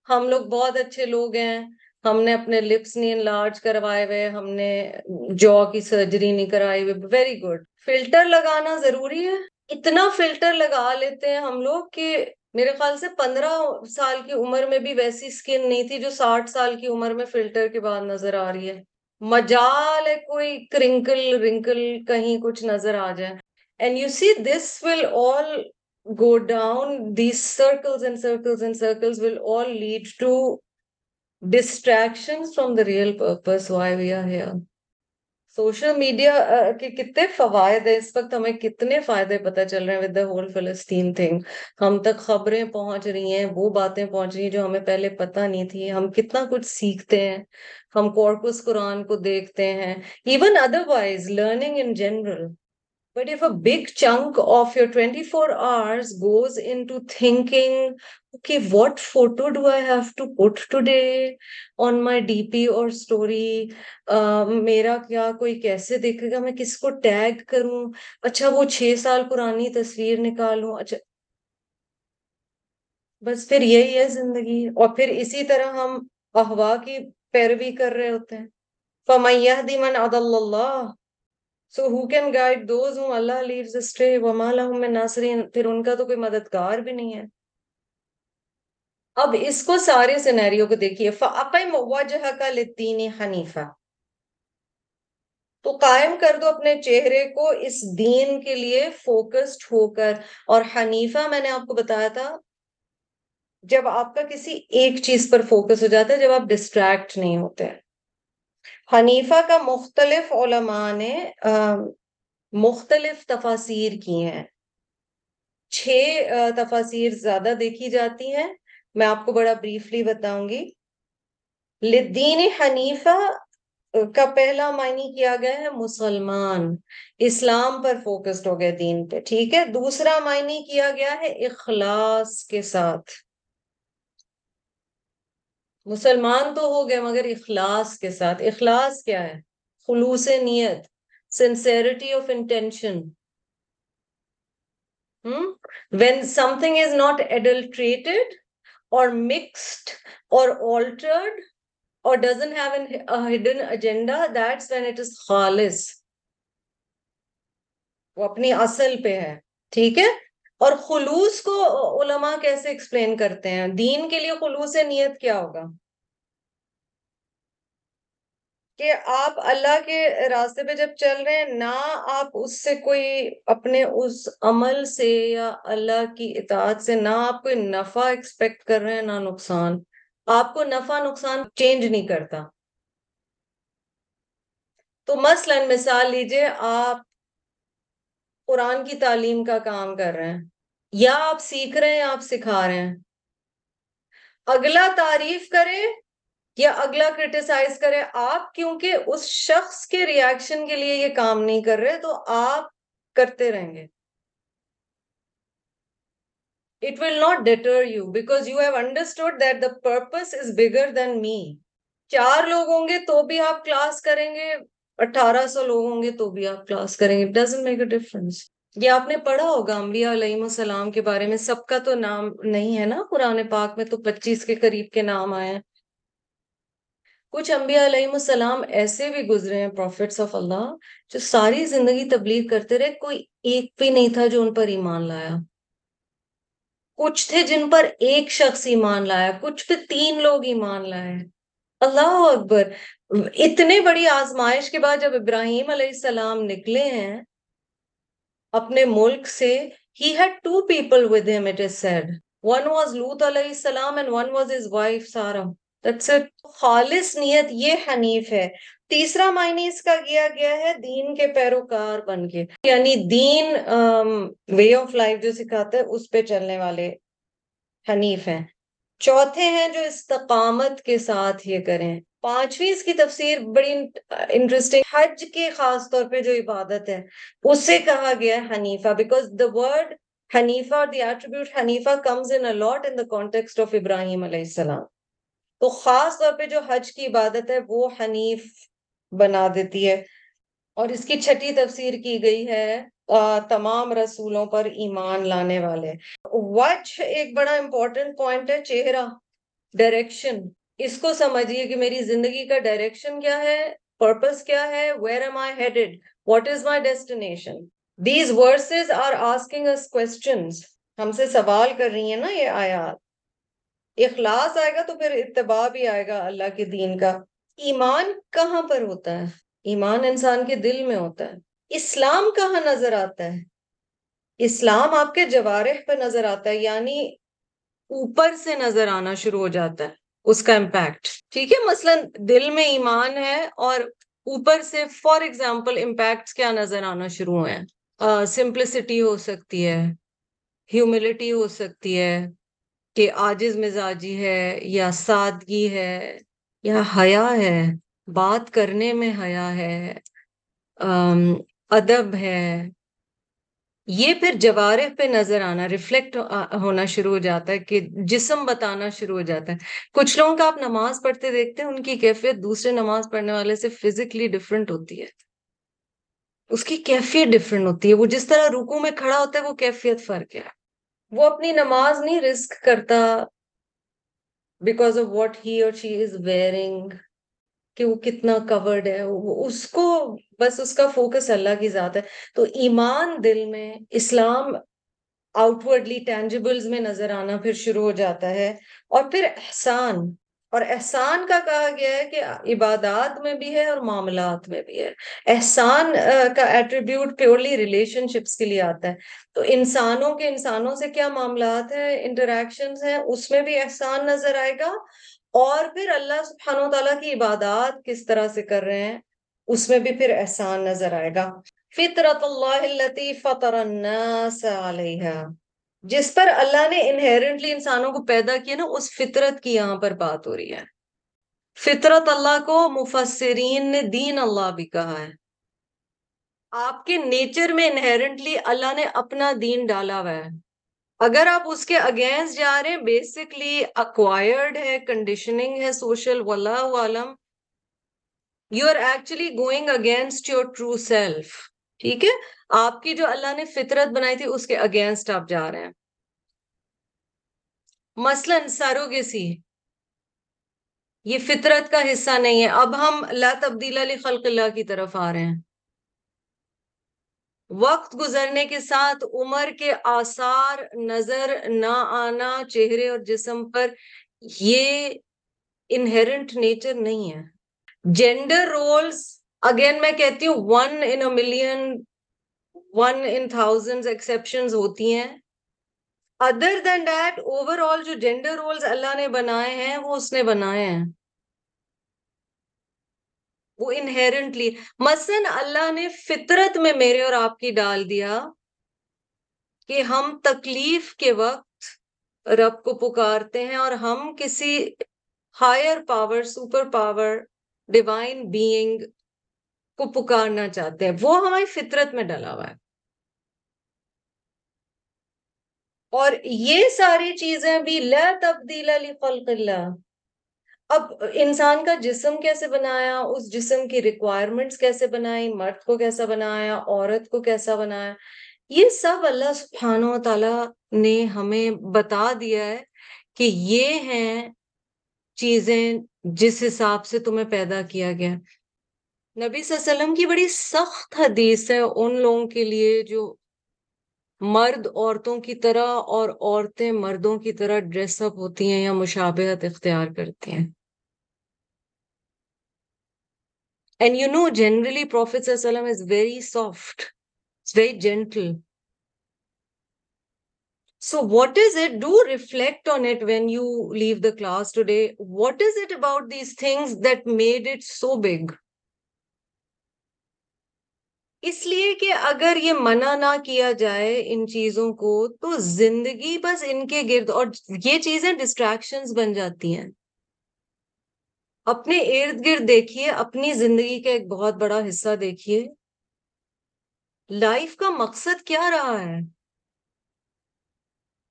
ہم لوگ بہت اچھے لوگ ہیں۔ ہم نے اپنے لپس نہیں انلارج کروائے ہوئے، ہم نے جو کی سرجری نہیں کرائی ہوئے ویری گڈ فلٹر لگانا ضروری ہے۔ اتنا فلٹر لگا لیتے ہیں ہم لوگ کہ میرے خیال سے پندرہ سال کی عمر میں بھی ویسی اسکن نہیں تھی جو ساٹھ سال کی عمر میں فلٹر کے بعد نظر آ رہی ہے۔ مجال ہے کوئی کرنکل رنکل کہیں کچھ نظر آ جائے۔ And you see this will all go down these circles and circles and circles will all lead to distraction from the real purpose why we are here social media کے کتنے فوائد ہیں اس وقت ہمیں کتنے فائدے پتہ چل رہے ہیں ود دا ہول فلسطین تھنگ ہم تک خبریں پہنچ رہی ہیں وہ باتیں پہنچ رہی ہیں جو ہمیں پہلے پتہ نہیں تھی ہم کتنا کچھ سیکھتے ہیں ہم کورپس قرآن کو دیکھتے ہیں even otherwise learning in general But if a big chunk of your 24 hours goes into thinking, okay, what photo do I have to put today on my DP or story? میرا کیا کوئی کیسے دیکھے گا میں کس کو ٹیگ کروں اچھا وہ چھ سال پرانی تصویر نکالوں اچھا بس پھر یہی ہے زندگی اور پھر اسی طرح ہم احوا کی پیروی کر رہے ہوتے ہیں فَمَن مَنْ عَدَلَّ اللَّهِ so who can guide those whom Allah leaves stay وما لہم من ناصرین پھر ان کا تو کوئی مددگار بھی نہیں ہے اب اس کو سارے سینیریو کو دیکھیے فَأَقِمْ وَجْهَكَ لِلدِّينِ حَنِيفًا تو قائم کر دو اپنے چہرے کو اس دین کے لیے فوکسڈ ہو کر اور حنیفہ میں نے آپ کو بتایا تھا جب آپ کا کسی ایک چیز پر فوکس ہو جاتا ہے جب آپ ڈسٹریکٹ نہیں ہوتے ہیں حنیفہ کا مختلف علماء نے مختلف تفاصیر کی ہیں۔ چھ تفاصیر زیادہ دیکھی جاتی ہیں۔ میں آپ کو بڑا بریفلی بتاؤں گی۔ لدین حنیفہ کا پہلا معنی کیا گیا ہے؟ مسلمان۔ اسلام پر فوکسڈ ہو گئے دین پہ، ٹھیک ہے؟ دوسرا معنی کیا گیا ہے؟ اخلاص کے ساتھ۔ مسلمان تو ہو گئے مگر اخلاص کے ساتھ۔ اخلاص کیا ہے؟ خلوص نیت sincerity of intention when something is not adulterated or mixed or altered or doesn't have hidden agenda that's when it is خالص۔ وہ اپنی اصل پہ ہے۔ ٹھیک ہے؟ اور خلوص کو علماء کیسے ایکسپلین کرتے ہیں؟ دین کے لیے خلوص نیت کیا ہوگا؟ کہ آپ اللہ کے راستے پہ جب چل رہے ہیں، نہ آپ اس سے کوئی اپنے اس عمل سے یا اللہ کی اطاعت سے، نہ آپ کوئی نفع ایکسپیکٹ کر رہے ہیں، نہ نقصان۔ آپ کو نفع، نقصان چینج نہیں کرتا۔ تو مثلا مثال لیجیے، آپ قرآن کی تعلیم کا کام کر رہے ہیں، یا آپ سیکھ رہے ہیں آپ سکھا رہے ہیں۔ اگلا تعریف کرے یا اگلا کرٹیسائز کرے، آپ کیونکہ اس شخص کے ریاکشن کے لیے یہ کام نہیں کر رہے، تو آپ کرتے رہیں گے۔ It will not deter you because you have understood that the purpose is bigger than me چار لوگ ہوں گے تو بھی آپ کلاس کریں گے۔ اٹھارہ سو لوگ ہوں گے تو بھی آپ کلاس کریں گے. ڈزنٹ میک اے ڈفرنس یہ آپ نے پڑھا ہوگا انبیاء علیہ السلام کے بارے میں. سب کا تو نام نہیں ہے نا قرآن پاک میں تو پچیس کے قریب کے نام آئے ہیں. کچھ انبیاء علیہ السلام ایسے بھی گزرے ہیں پروفٹس آف اللہ جو ساری زندگی تبلیغ کرتے رہے. کوئی ایک بھی نہیں تھا جو ان پر ایمان لایا. کچھ تھے جن پر ایک شخص ایمان لایا. کچھ پہ تین لوگ ایمان لائے. اللہ اکبر. اتنے بڑی آزمائش کے بعد جب ابراہیم علیہ السلام نکلے ہیں، اپنے ملک سے، he had two people with him it is said. One was Lut علیہ السلام and one was his wife Sarah. That's it. خالص نیت یہ حنیف ہے۔ تیسرا معنی اس کا کیا گیا ہے؟ دین کے پیروکار بن کے۔ یعنی دین وے آف لائف جو سکھاتا ہے، اس پہ چلنے والے حنیف ہیں۔ چوتھے ہیں جو استقامت کے ساتھ یہ کریں۔ پانچویں اس کی تفسیر بڑی انٹرسٹنگ حج کے خاص طور پہ جو عبادت ہے اس سے کہا گیا ہے حنیفہ بیکاز دا ورڈ حنیفہ اور the attribute Hanifa comes in a lot in the context of ابراہیم علیہ السلام۔ تو خاص طور پہ جو حج کی عبادت ہے، وہ حنیف بنا دیتی ہے۔ اور اس کی چھٹی تفسیر کی گئی ہے تمام رسولوں پر ایمان لانے والے۔ وچ ایک بڑا امپورٹنٹ پوائنٹ ہے، چہرہ ڈائریکشن اس کو سمجھیے کہ میری زندگی کا ڈائریکشن کیا ہے؟ پرپز کیا ہے؟ Where am I headed what is my destination these verses are asking us questions ہم سے سوال کر رہی ہیں نا یہ آیات۔ اخلاص آئے گا تو پھر اتباع بھی آئے گا اللہ کے دین کا۔ ایمان کہاں پر ہوتا ہے؟ ایمان انسان کے دل میں ہوتا ہے۔ اسلام کہاں نظر آتا ہے؟ اسلام آپ کے جوارح پہ نظر آتا ہے یعنی اوپر سے نظر آنا شروع ہو جاتا ہے۔ اس کا امپیکٹ ٹھیک ہے، مثلا دل میں ایمان ہے اور اوپر سے فار ایگزامپل امپیکٹ کیا نظر آنا شروع ہوئے سمپلسٹی ہو سکتی ہے ہیوملٹی ہو سکتی ہے کہ آجز مزاجی ہے یا سادگی ہے یا حیا ہے، بات کرنے میں حیا ہے ادب ہے یہ پھر جوارح پہ نظر آنا ریفلیکٹ ہونا شروع ہو جاتا ہے کہ جسم بتانا شروع ہو جاتا ہے۔ کچھ لوگوں کا آپ نماز پڑھتے دیکھتے ہیں، ان کی کیفیت دوسرے نماز پڑھنے والے سے فزیکلی ڈفرینٹ ہوتی ہے۔ اس کی کیفیت ڈفرینٹ ہوتی ہے۔ وہ جس طرح رکو میں کھڑا ہوتا ہے، وہ کیفیت فرق ہے۔ وہ اپنی نماز نہیں رسک کرتا بیکاز آف واٹ ہی اور شی از ویئرنگ کہ وہ کتنا کورڈ ہے۔ اس کو بس اس کا فوکس اللہ کی ذات ہے۔ تو ایمان دل میں، اسلام آؤٹ ورڈلی ٹینجیبلز میں نظر آنا پھر شروع ہو جاتا ہے۔ اور پھر احسان، اور احسان کا کہا گیا ہے کہ عبادات میں بھی ہے اور معاملات میں بھی ہے۔ احسان کا ایٹریبیوٹ پیورلی ریلیشن شپس کے لیے آتا ہے۔ تو انسانوں کے، انسانوں سے کیا معاملات ہیں؟ انٹریکشنز ہیں۔ اس میں بھی احسان نظر آئے گا۔ اور پھر اللہ سبحانہ و تعالیٰ کی عبادات کس طرح سے کر رہے ہیں؟ اس میں بھی پھر احسان نظر آئے گا۔ فطرت اللہ فطر الناس علیہ جس پر اللہ نے انہیرنٹلی انسانوں کو پیدا کیا نا، اس فطرت کی یہاں پر بات ہو رہی ہے۔ فطرت اللہ کو مفسرین نے دین اللہ بھی کہا ہے۔ آپ کے نیچر میں انہیرنٹلی اللہ نے اپنا دین ڈالا ہوا ہے۔ اگر آپ اس کے اگینسٹ جا رہے ہیں بیسکلی اکوائرڈ ہے کنڈیشننگ ہے سوشل واللہ عالم you are actually going against your true self ٹھیک ہے؟ آپ کی جو اللہ نے فطرت بنائی تھی، اس کے اگینسٹ آپ جا رہے ہیں۔ مثلا سروگیسی یہ فطرت کا حصہ نہیں ہے۔ اب ہم لا تبدیل علی خلق اللہ کی طرف آ رہے ہیں۔ وقت گزرنے کے ساتھ عمر کے آثار، نظر نہ آنا، چہرے اور جسم پر یہ انہرنٹ نیچر نہیں ہے۔ جینڈر رولز اگین میں کہتی ہوں one in million one in thousand exception ہوتی ہیں. Other than that overall جو جینڈر رولز اللہ نے بنائے ہیں، وہ اس نے بنائے ہیں. وہ انہیرنٹلی مثلا اللہ نے فطرت میں میرے اور آپ کی ڈال دیا کہ ہم تکلیف کے وقت رب کو پکارتے ہیں اور ہم کسی higher power super power divine being کو پکارنا چاہتے ہیں۔ وہ ہماری فطرت میں ڈلا ہوا ہے۔ اور یہ ساری چیزیں بھی لا تبدیل علی خلق اللہ۔ اب انسان کا جسم کیسے بنایا، اس جسم کی ریکوائرمنٹس کیسے بنائی، مرد کو کیسا بنایا، عورت کو کیسا بنایا، یہ سب اللہ سبحانہ و تعالی نے ہمیں بتا دیا ہے کہ یہ ہیں چیزیں جس حساب سے تمہیں پیدا کیا گیا۔ نبی صلی اللہ علیہ وسلم کی بڑی سخت حدیث ہے ان لوگوں کے لیے جو مرد عورتوں کی طرح اور عورتیں مردوں کی طرح ڈریس اپ ہوتی ہیں یا مشابہت اختیار کرتی ہیں۔ And you know generally prophet وسلم is very soft very gentle so what is it do reflect on it when you leave the class today what is it about these things that made it so big اس لیے کہ اگر یہ منع نہ کیا جائے ان چیزوں کو تو زندگی بس ان کے گرد اور یہ چیزیں ڈسٹریکشنز بن جاتی ہیں اپنے ارد گرد دیکھیے اپنی زندگی کا ایک بہت بڑا حصہ دیکھیے لائف کا مقصد کیا رہا ہے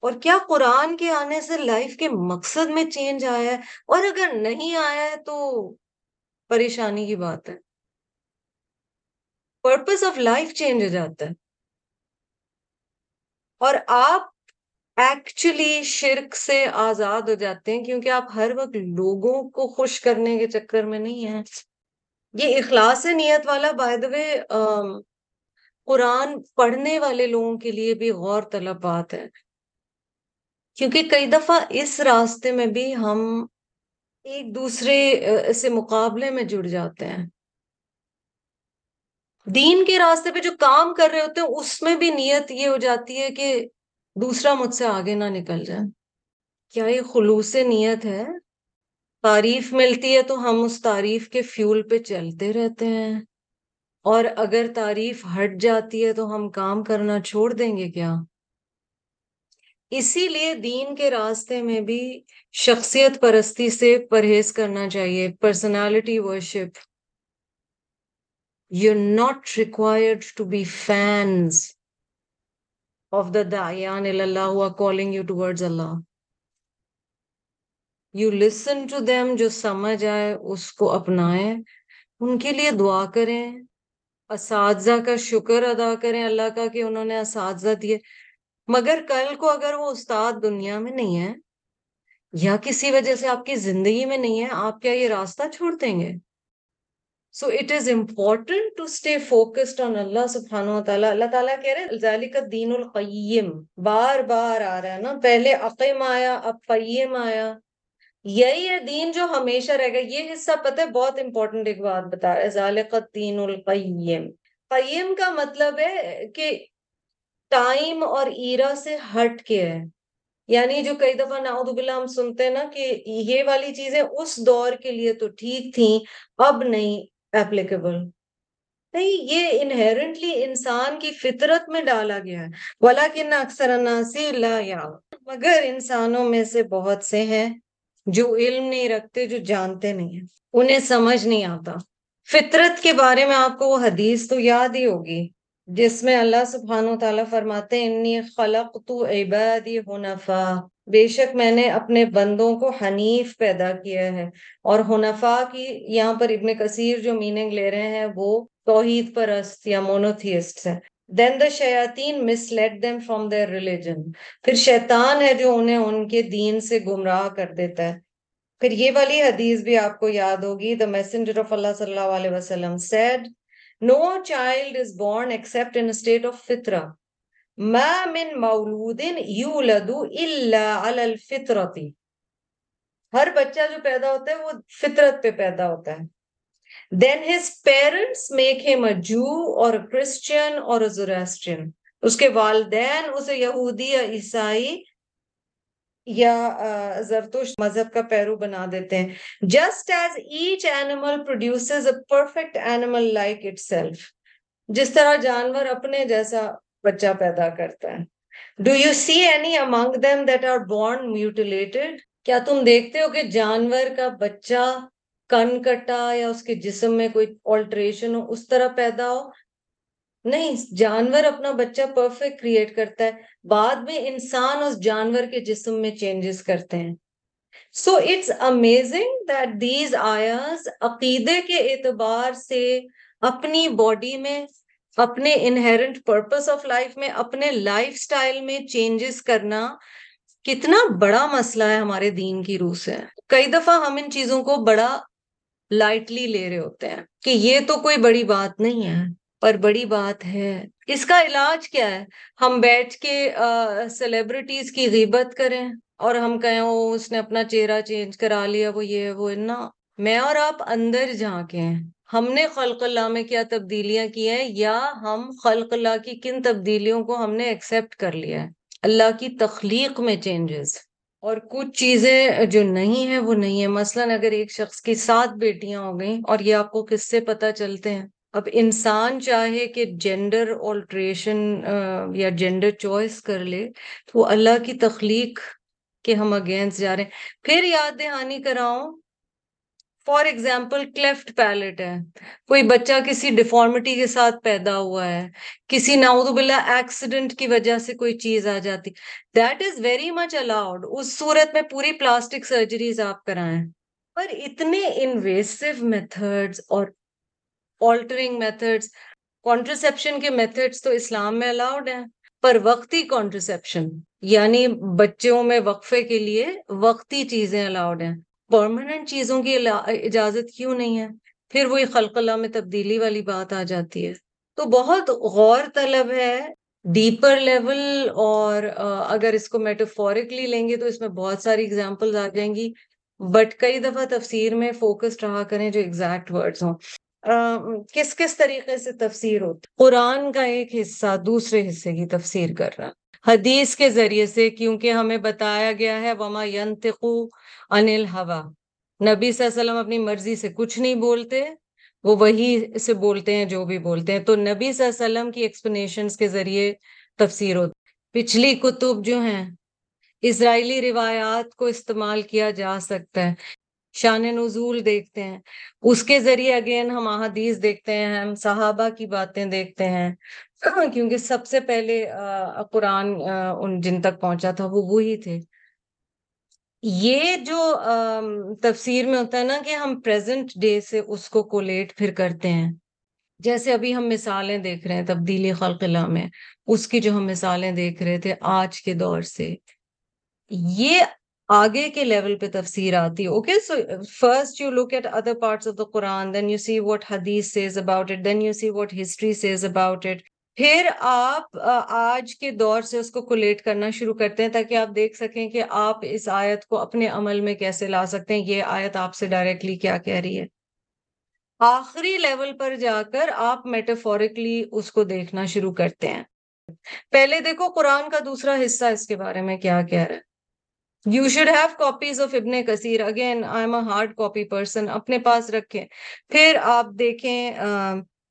اور کیا قرآن کے آنے سے لائف کے مقصد میں چینج آیا ہے؟ اور اگر نہیں آیا ہے تو پریشانی کی بات ہے۔ پرپز آف لائف چینج ہو جاتا ہے۔ اور آپ ایکچولی شرک سے آزاد ہو جاتے ہیں کیونکہ آپ ہر وقت لوگوں کو خوش کرنے کے چکر میں نہیں ہیں۔ یہ اخلاص نیت والا وے قرآن پڑھنے والے لوگوں کے لیے بھی غور طلب بات ہے۔ کیونکہ کئی دفعہ اس راستے میں بھی ہم ایک دوسرے سے مقابلے میں جڑ جاتے ہیں۔ دین کے راستے پہ جو کام کر رہے ہوتے ہیں، اس میں بھی نیت یہ ہو جاتی ہے کہ دوسرا مجھ سے آگے نہ نکل جائے۔ کیا یہ خلوص نیت ہے؟ تعریف ملتی ہے تو ہم اس تعریف کے فیول پہ چلتے رہتے ہیں۔ اور اگر تعریف ہٹ جاتی ہے تو ہم کام کرنا چھوڑ دیں گے کیا؟ اسی لیے دین کے راستے میں بھی شخصیت پرستی سے پرہیز کرنا چاہیے personality worship You're not required to be fans of the Dayan ilallah who are calling you towards Allah. You listen to them, جو سمجھ آئے اس کو اپنائیں ان کے لیے دعا کریں اساتذہ کا شکر ادا کریں اللہ کا کہ انہوں نے اساتذہ دیے مگر کل کو اگر وہ استاد دنیا میں نہیں ہے یا کسی وجہ سے آپ کی زندگی میں نہیں ہے، آپ کیا یہ راستہ چھوڑ دیں گے؟ So it is important to stay focused on Allah سبحانہ و تعالیٰ اللہ تعالیٰ کہہ رہے ذالک دین القیم۔ بار بار آ رہا ہے نا، پہلے عقیم آیا، اب قیم آیا۔ یہی ہے دین جو ہمیشہ رہے گا۔ یہ حصہ پتہ ہے، بہت امپورٹنٹ ایک بات بتا رہا ہے، ذالک دین القیم۔ قیم کا مطلب ہے کہ ٹائم اور ایرا سے ہٹ کے ہے۔ یعنی جو کئی دفعہ نعوذ باللہ ہم سنتے ہیں نا کہ یہ والی چیزیں اس دور کے لیے تو ٹھیک تھیں، اب نہیں ایپلیکیبل نہیں، یہ انہیرنٹلی انسان کی فطرت میں ڈالا گیا ہے۔ بولا کہ نہ اکثر لا یا مگر انسانوں میں سے بہت سے ہیں جو علم نہیں رکھتے، جو جانتے نہیں ہیں۔ انہیں سمجھ نہیں آتا۔ فطرت کے بارے میں آپ کو وہ حدیث تو یاد ہی ہوگی۔ جس میں اللہ سبحانہ و تعالیٰ فرماتے ہیں، انی خلق تو عبادی حنفا بے شک میں نے اپنے بندوں کو حنیف پیدا کیا ہے اور حنفا کی یہاں پر ابن کثیر جو میننگ لے رہے ہیں، وہ توحید پرست یا مونوتھیسٹ ہے then the شیاتین misled them from their religion پھر شیطان ہے جو انہیں ان کے دین سے گمراہ کر دیتا ہے۔ پھر یہ والی حدیث بھی آپ کو یاد ہوگی دا میسنجر آف اللہ صلی اللہ علیہ وسلم said no child is born except in state of فطرہ ما من مولود یولد الا علی الفطرتی ہر بچہ جو پیدا ہوتا ہے وہ فطرت پہ پیدا ہوتا ہے دین ہز پیرنٹس میک ہم اے جو اور کرسچین اور زوریسٹرین اس کے والدین اسے یہودی یا عیسائی یا زرتوش مذہب کا پیرو بنا دیتے ہیں۔ Just as each animal produces a perfect animal like itself جس طرح جانور اپنے جیسا بچہ پیدا کرتا ہے۔ Do you see any among them that are born mutilated کیا تم دیکھتے ہو کہ جانور کا بچہ کن کٹا یا اس کے جسم میں کوئی آلٹریشن ہو، اس طرح پیدا ہو؟ نہیں، جانور اپنا بچہ پرفیکٹ کریٹ کرتا ہے۔ بعد میں انسان اس جانور کے جسم میں چینجز کرتے ہیں۔ So it's amazing that these آیاز عقیدے کے اعتبار سے اپنی باڈی میں، اپنے انہیرنٹ پرپس آف لائف میں، اپنے لائف سٹائل میں چینجز کرنا کتنا بڑا مسئلہ ہے ہمارے دین کی روح سے۔ کئی دفعہ ہم ان چیزوں کو بڑا لائٹلی لے رہے ہوتے ہیں کہ یہ تو کوئی بڑی بات نہیں ہے، پر بڑی بات ہے۔ اس کا علاج کیا ہے؟ ہم بیٹھ کے سیلیبریٹیز کی غیبت کریں اور ہم کہیں وہ اس نے اپنا چہرہ چینج کرا لیا، وہ یہ، وہ نہ، میں اور آپ اندر جا کے ہیں۔ ہم نے خلق اللہ میں کیا تبدیلیاں کی ہیں؟ یا ہم خلق اللہ کی کن تبدیلیوں کو ہم نے ایکسپٹ کر لیا ہے؟ اللہ کی تخلیق میں چینجز اور کچھ چیزیں جو نہیں ہیں، وہ نہیں ہے مثلا اگر ایک شخص کی سات بیٹیاں ہو گئیں اور یہ آپ کو کس سے پتہ چلتے ہیں؟ اب انسان چاہے کہ جینڈر آلٹریشن یا جینڈر چوائس کر لے، تو وہ اللہ کی تخلیق کے ہم اگینسٹ جا رہے ہیں۔ پھر یاد دہانی کراؤں فار ایگزامپل کلیفٹ پیلٹ ہے۔ کوئی بچہ کسی ڈیفارمٹی کے ساتھ پیدا ہوا ہے، کسی ناود باللہ ایکسیڈنٹ کی وجہ سے کوئی چیز آ جاتی۔ That is very much allowed اس صورت میں پوری پلاسٹک سرجریز آپ کرائیں۔ پر اتنے انویسو میتھڈز اور آلٹرنگ میتھڈز کانٹرسپشن کے میتھڈز تو اسلام میں الاؤڈ ہیں، پر وقتی کانٹرسپشن یعنی بچوں میں وقفے کے لیے وقتی چیزیں الاؤڈ ہیں. پرماننٹ چیزوں کی اجازت کیوں نہیں ہے؟ پھر وہی خلق اللہ میں تبدیلی والی بات آ جاتی ہے. تو بہت غور طلب ہے ڈیپر لیول اور اگر اس کو میٹافورکلی لیں گے تو اس میں بہت ساری اگزامپلز آ جائیں گی. بٹ کئی دفعہ تفسیر میں فوکس رہا کریں جو ایگزیکٹ ورڈز ہوں. کس کس طریقے سے تفسیر ہوتی؟ قرآن کا ایک حصہ دوسرے حصے کی تفسیر کر رہا۔ حدیث کے ذریعے سے، کیونکہ ہمیں بتایا گیا ہے، وما ینتقو انل ہوا نبی صلی اللہ علیہ وسلم اپنی مرضی سے کچھ نہیں بولتے، وہ وہی سے بولتے ہیں جو بھی بولتے ہیں۔ تو نبی صلی اللہ علیہ وسلم کی ایکسپلینیشن کے ذریعے تفسیر ہوتی۔ پچھلی کتب جو ہیں، اسرائیلی روایات کو استعمال کیا جا سکتا ہے۔ شان نزول دیکھتے ہیں۔ اس کے ذریعے اگین ہم احادیث دیکھتے ہیں، ہم صحابہ کی باتیں دیکھتے ہیں۔ کیونکہ سب سے پہلے قرآن ان جن تک پہنچا تھا، وہ وہی تھے۔ یہ جو تفسیر میں ہوتا ہے نا کہ ہم پریزنٹ ڈے سے اس کو کولیٹ پھر کرتے ہیں۔ جیسے ابھی ہم مثالیں دیکھ رہے ہیں تبدیلی خلق اللہ میں، اس کی جو ہم مثالیں دیکھ رہے تھے آج کے دور سے۔ یہ آگے کے لیول پہ تفسیر آتی ہے okay so first you look at other parts of the Quran then you see what حدیث says about it then you see what history says about it پھر آپ آج کے دور سے اس کو کولیٹ کرنا شروع کرتے ہیں تاکہ آپ دیکھ سکیں کہ آپ اس آیت کو اپنے عمل میں کیسے لا سکتے ہیں، یہ آیت آپ سے ڈائریکٹلی کیا کہہ رہی ہے۔ آخری لیول پر جا کر آپ میٹافورکلی اس کو دیکھنا شروع کرتے ہیں۔ پہلے دیکھو قرآن کا دوسرا حصہ اس کے بارے میں کیا کہہ رہا ہے۔ You should have copies of ابن کثیر again I am a hard copy person اپنے پاس رکھیں۔ پھر آپ دیکھیں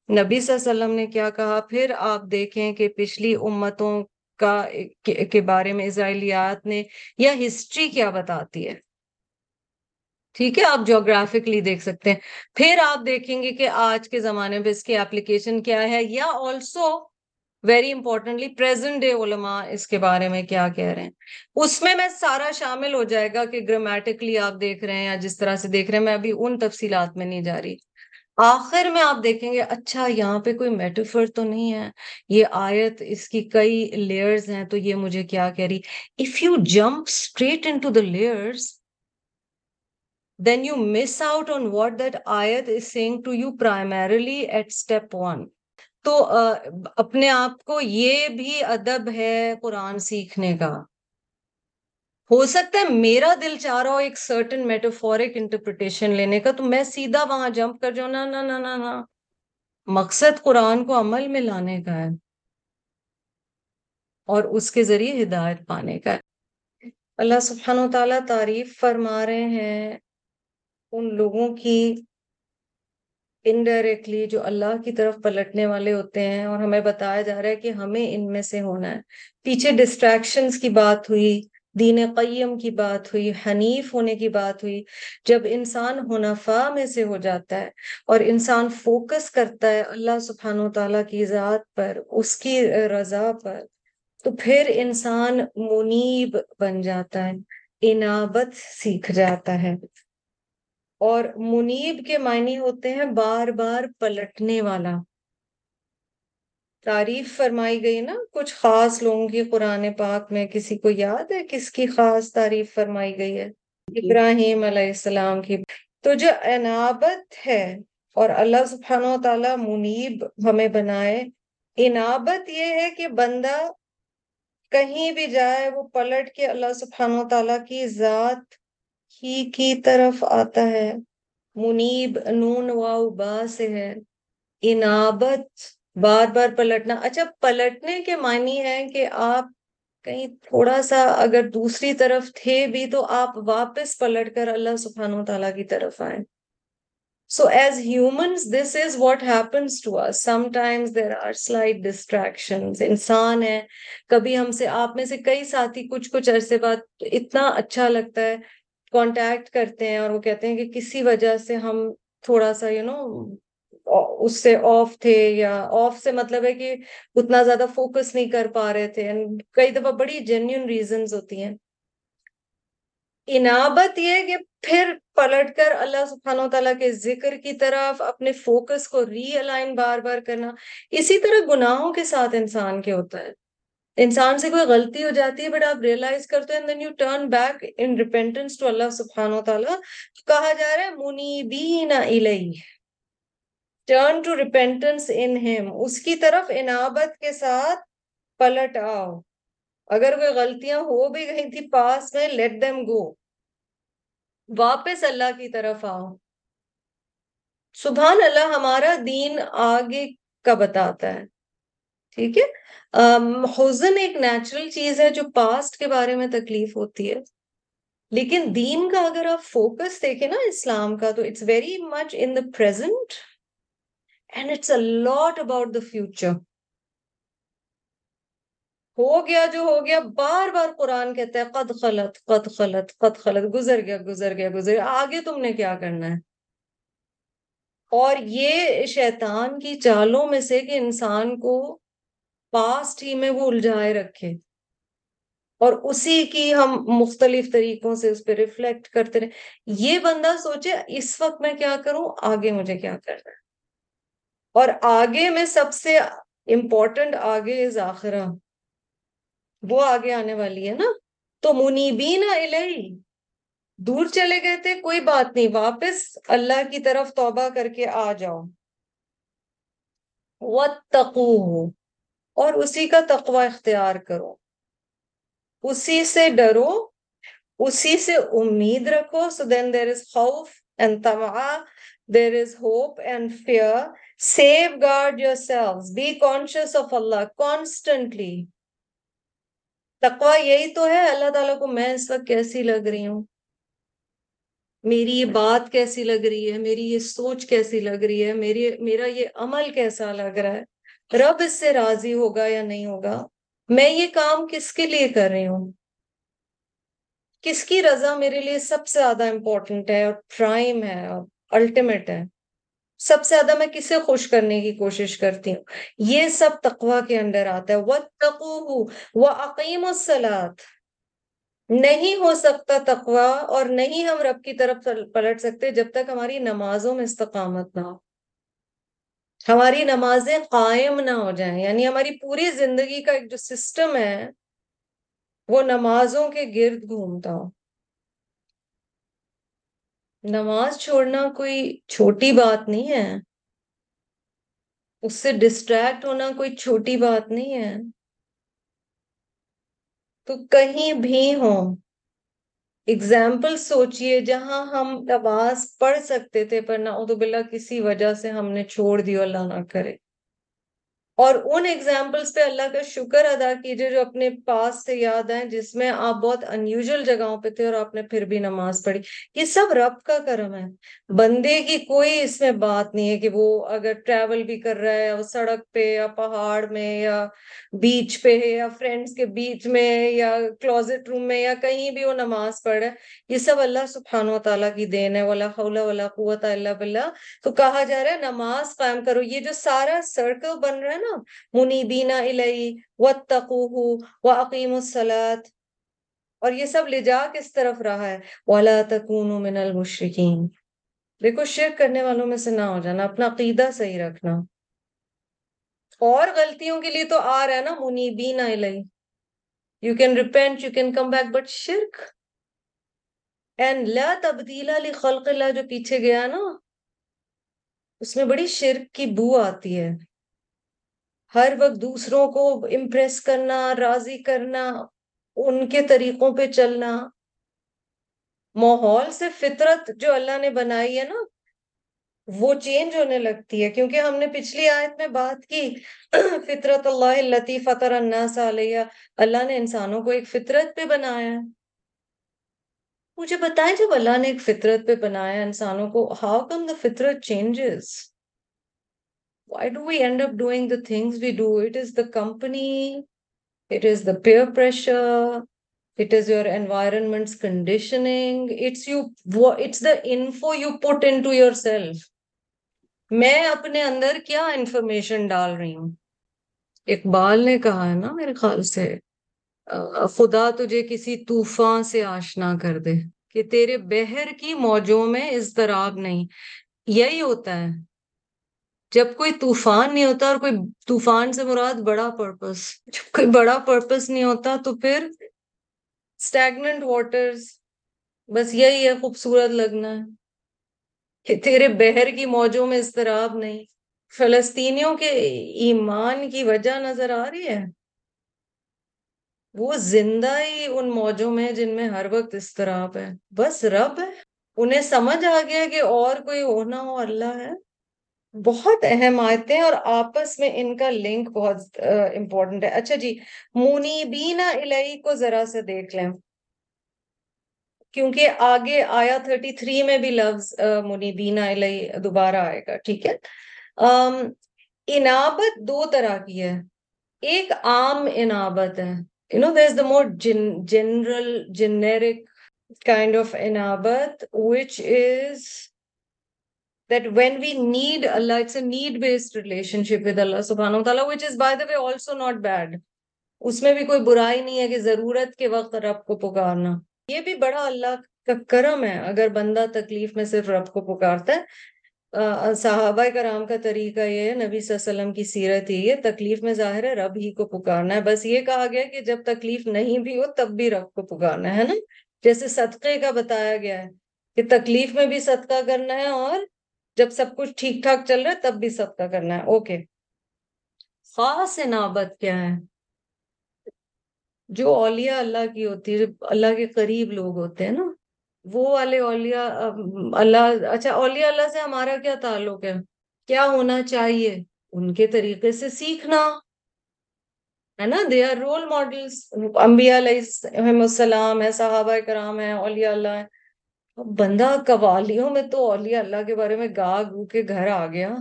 نبی صلی اللہ علیہ وسلم نے کیا کہا؟ پھر آپ دیکھیں کہ پچھلی امتوں کا، کے بارے میں اسرائیلیات نے یا ہسٹری کیا بتاتی ہے؟ ٹھیک ہے، آپ جغرافکلی دیکھ سکتے ہیں۔ پھر آپ دیکھیں گے کہ آج کے زمانے میں اس کی اپلیکیشن کیا ہے یا also very importantly present day علماء اس کے بارے میں کیا کہہ رہے ہیں اس میں میں سارا شامل ہو جائے گا کہ گرامیٹکلی آپ دیکھ رہے ہیں یا جس طرح سے دیکھ رہے ہیں میں ابھی ان تفصیلات میں نہیں جا رہی آخر میں آپ دیکھیں گے اچھا یہاں پہ کوئی میٹافر تو نہیں ہے یہ آیت اس کی کئی لیئرز ہیں تو یہ مجھے کیا کہہ رہی if you jump straight into the layers then you miss out on what that آیت is saying to you primarily at step one تو اپنے آپ کو یہ بھی ادب ہے قرآن سیکھنے کا۔ ہو سکتا ہے میرا دل چاہ رہا ہو ایک سرٹن میٹافورک انٹرپریٹیشن لینے کا، تو میں سیدھا وہاں جمپ کر جاؤں۔ نہ نہ نہ نہ۔ مقصد قرآن کو عمل میں لانے کا ہے۔ اور اس کے ذریعے ہدایت پانے کا ہے۔ اللہ سبحانہ و تعالیٰ تعریف فرما رہے ہیں ان لوگوں کی انڈائریکٹلی جو اللہ کی طرف پلٹنے والے ہوتے ہیں اور ہمیں بتایا جا رہا ہے کہ ہمیں ان میں سے ہونا ہے۔ پیچھے ڈسٹریکشنز کی بات ہوئی، دین قیم کی بات ہوئی، حنیف ہونے کی بات ہوئی۔ جب انسان حنفا میں سے ہو جاتا ہے اور انسان فوکس کرتا ہے اللہ سبحانہ و تعالیٰ کی ذات پر، اس کی رضا پر، تو پھر انسان منیب بن جاتا ہے، انابت سیکھ جاتا ہے۔ اور منیب کے معنی ہوتے ہیں بار بار پلٹنے والا۔ تعریف فرمائی گئی نا کچھ خاص لوگوں کی قرآن پاک میں کسی کو یاد ہے؟ کس کی خاص تعریف فرمائی گئی ہے؟ جی۔ ابراہیم علیہ السلام کی۔ تو جو انابت ہے اور اللہ سبحانہ و تعالیٰ منیب ہمیں بنائے انابت یہ ہے کہ بندہ کہیں بھی جائے وہ پلٹ کے اللہ سبحانہ و تعالیٰ کی ذات ہی کی طرف آتا ہے۔ منیب، نون، واؤ، با سے ہے۔ انابت، بار بار پلٹنا۔ اچھا پلٹنے کے معنی ہے کہ آپ کہیں تھوڑا سا اگر دوسری طرف تھے بھی تو آپ واپس پلٹ کر اللہ سبحانہ و تعالیٰ کی طرف آئیں۔ So as humans this is what happens to us sometimes there are slight distraction انسان ہے۔ کبھی ہم سے، آپ میں سے کئی ساتھی کچھ کچھ عرصے بعد اتنا اچھا لگتا ہے۔ کانٹیکٹ کرتے ہیں اور وہ کہتے ہیں کہ کسی وجہ سے ہم تھوڑا سا یو نو اس سے آف تھے یا آف سے مطلب ہے کہ اتنا زیادہ فوکس نہیں کر پا رہے تھے کئی دفعہ بڑی جینیون ریزنز ہوتی ہیں۔ انابت یہ کہ پھر پلٹ کر اللہ سبحانہ و تعالیٰ کے ذکر کی طرف اپنے فوکس کو ری الائن بار بار کرنا۔ اسی طرح گناہوں کے ساتھ انسان کے ہوتا ہے؟ انسان سے کوئی غلطی ہو جاتی ہے بٹ آپ ریئلائز کرتے ہیں then you turn back in repentance to Allah سبحانہ و تعالیٰ کہا جا رہا ہے، منیبین الیہ۔ ٹرن ٹو ریپینٹنس ان ہم اس کی طرف انابت کے ساتھ پلٹ آؤ۔ اگر کوئی غلطیاں ہو بھی گئی تھی پاس میں لیٹ دیم گو واپس اللہ کی طرف آؤ۔ سبحان اللہ ہمارا دین آگے کا بتاتا ہے۔ ٹھیک ہے؟ حزن ایک نیچرل چیز ہے جو پاسٹ کے بارے میں تکلیف ہوتی ہے۔ لیکن دین کا اگر آپ فوکس دیکھیں نا اسلام کا، تو it's very much in the present and it's a lot about the future ہو گیا جو ہو گیا، بار بار قرآن کہتا ہے، قد خلط قد خلط قد خلط گزر گیا گزر گیا گزر گیا، آگے تم نے کیا کرنا ہے؟ اور یہ شیطان کی چالوں میں سے کہ انسان کو پاسٹ ہی میں وہ الجھائے رکھے۔ اور اسی کی ہم مختلف طریقوں سے اس پہ ریفلیکٹ کرتے رہے۔ یہ بندہ سوچے اس وقت میں کیا کروں؟ آگے مجھے کیا کرنا ہے؟ اور آگے میں سب سے امپورٹنٹ آگے از آخرہ۔ وہ آگے آنے والی ہے نا۔ تو منیبین الہی دور چلے گئے تھے، کوئی بات نہیں، واپس اللہ کی طرف توبہ کر کے آ جاؤ۔ وَاتَّقُوهُ۔ اور اسی کا تقوی اختیار کرو۔ اسی سے ڈرو، اسی سے امید رکھو۔ سو دین دیر از خوف اینڈ تما there is hope and fear safeguard yourself be conscious of Allah constantly تقوی یہی تو ہے۔ اللہ تعالیٰ کو میں اس وقت کیسی لگ رہی ہوں؟ میری یہ بات کیسی لگ رہی ہے؟ میری یہ سوچ کیسی لگ رہی ہے؟ میری میرا یہ عمل کیسا لگ رہا ہے؟ رب اس سے راضی ہوگا یا نہیں ہوگا؟ میں یہ کام کس کے لیے کر رہی ہوں؟ کس کی رضا میرے لیے سب سے زیادہ امپورٹنٹ ہے اور پرائم ہے اور الٹیمیٹ ہے؟ سب سے زیادہ میں کسے خوش کرنے کی کوشش کرتی ہوں؟ یہ سب تقوا کے اندر آتا ہے۔ وہ تقو وہ عقیم السلاد نہیں ہو سکتا تقوا اور نہیں ہم رب کی طرف پلٹ سکتے جب تک ہماری نمازوں میں استقامت نہ ہو۔ ہماری نمازیں قائم نہ ہو جائیں۔ یعنی ہماری پوری زندگی کا ایک جو سسٹم ہے، وہ نمازوں کے گرد گھومتا ہو۔ نماز چھوڑنا کوئی چھوٹی بات نہیں ہے۔ اس سے ڈسٹریکٹ ہونا کوئی چھوٹی بات نہیں ہے۔ تو کہیں بھی ہوں اگزامپل سوچئے جہاں ہم نماز پڑھ سکتے تھے پر نعوذ باللہ کسی وجہ سے ہم نے چھوڑ دی اللہ نہ کرے۔ اور ان ایگزامپلس پہ اللہ کا شکر ادا کیجیے جو اپنے پاس سے یاد آئیں جس میں آپ بہت انیوژل جگہوں پہ تھے اور آپ نے پھر بھی نماز پڑھی۔ یہ سب رب کا کرم ہے۔ بندے کی کوئی اس میں بات نہیں ہے کہ وہ اگر ٹریول بھی کر رہا ہے وہ سڑک پہ یا پہاڑ میں یا بیچ پہ یا فرینڈس کے بیچ میں یا کلوزٹ روم میں یا کہیں بھی وہ نماز پڑھ رہا ہے۔ یہ سب اللہ سبحانہ و تعالیٰ کی دین ہے۔ ولا حول ولا قوت الا باللہ۔ تو کہا جا رہا ہے نماز قائم کرو۔ یہ جو سارا سرکل بن رہا ہے نا منیبین الی واتقوہ واقیموا الصلاۃ اور یہ سب لے جا کس طرف رہا ہے؟ ولا تکونوا من المشرکین دیکھو، شرک کرنے والوں میں سے نہ ہو جانا، اپنا عقیدہ صحیح رکھنا۔ اور غلطیوں کے لیے تو آ رہا ہے نا منیبین الی you can repent you can come back but شرک۔ اینڈ لا تبدیل لخلق اللہ جو پیچھے گیا نا، اس میں بڑی شرک کی بو آتی ہے۔ ہر وقت دوسروں کو امپریس کرنا، راضی کرنا، ان کے طریقوں پہ چلنا۔ ماحول سے فطرت جو اللہ نے بنائی ہے نا، وہ چینج ہونے لگتی ہے۔ کیونکہ ہم نے پچھلی آیت میں بات کی، فطرت اللہ فطر الناس علیہ۔ اللہ نے انسانوں کو ایک فطرت پہ بنایا مجھے بتائیں جب اللہ نے ایک فطرت پہ بنایا انسانوں کو ہاؤ کم دا فطرت changes why do we end up doing the things we do it is the company it is the peer pressure it is your environment's conditioning it's you it's the info you put into yourself میں اپنے اندر کیا انفارمیشن ڈال رہی ہوں اقبال نے کہا ہے نا میرے خیال سے خدا تجھے کسی طوفان سے آشنا کر دے کہ تیرے بہر کی موجوں میں اضطراب نہیں یہی ہوتا ہے جب کوئی طوفان نہیں ہوتا اور کوئی طوفان سے مراد بڑا پرپس جب کوئی بڑا پرپس نہیں ہوتا تو پھر اسٹیگنٹ واٹرز بس یہی ہے خوبصورت لگنا ہے کہ تیرے بہر کی موجوں میں اضطراب نہیں، فلسطینیوں کے ایمان کی وجہ نظر آ رہی ہے۔ وہ زندہ ہی ان موجوں میں جن میں ہر وقت اضطراب ہے۔ بس رب ہے انہیں سمجھ آ گیا کہ اور کوئی ہونا ہو، اللہ ہے۔ بہت اہم آیتیں اور آپس میں ان کا لنک بہت امپورٹنٹ ہے۔ اچھا جی منیبین الہی کو ذرا سے دیکھ لیں۔ کیونکہ آگے آیا 33 میں بھی لفظ منیبین الہی دوبارہ آئے گا، ٹھیک ہے؟ انابت دو طرح کی ہے۔ ایک عام انابت ہے۔ You know there's the more gen general generic kind of inabat which is that when we need Allah, it's a need-based relationship with Allah subhanahu wa ta'ala, which is by the way also not bad. اس میں بھی کوئی برائی نہیں ہے کہ ضرورت کے وقت رب کو پکارنا یہ بھی بڑا اللہ کا کرم ہے اگر بندہ تکلیف میں صرف رب کو پکارتا ہے صحابہ کرام کا طریقہ یہ ہے نبی صلی اللہ علیہ وسلم کی سیرت ہی ہے تکلیف میں ظاہر ہے رب ہی کو پکارنا ہے بس یہ کہا گیا کہ جب تکلیف نہیں بھی ہو تب بھی رب کو پکارنا ہے نا جیسے صدقے کا بتایا گیا ہے کہ تکلیف میں بھی صدقہ کرنا ہے اور جب سب کچھ ٹھیک ٹھاک چل رہا ہے، تب بھی صدقہ کرنا ہے۔ اوکے خاص انابت کیا ہے؟ جو اولیاء اللہ کی ہوتی ہے اللہ کے قریب لوگ ہوتے ہیں نا، وہ والے اولیاء اللہ اچھا اولیاء اللہ سے ہمارا کیا تعلق ہے؟ کیا ہونا چاہیے؟ ان کے طریقے سے سیکھنا۔ ہے نا؟ دے آر رول ماڈلس انبیاء علیہ السلام ہے صحابہ کرام ہے اولیاء اللہ ہے بندہ قوالیوں میں تو اولیاء اللہ کے بارے میں گا گو کے گھر آ گیا۔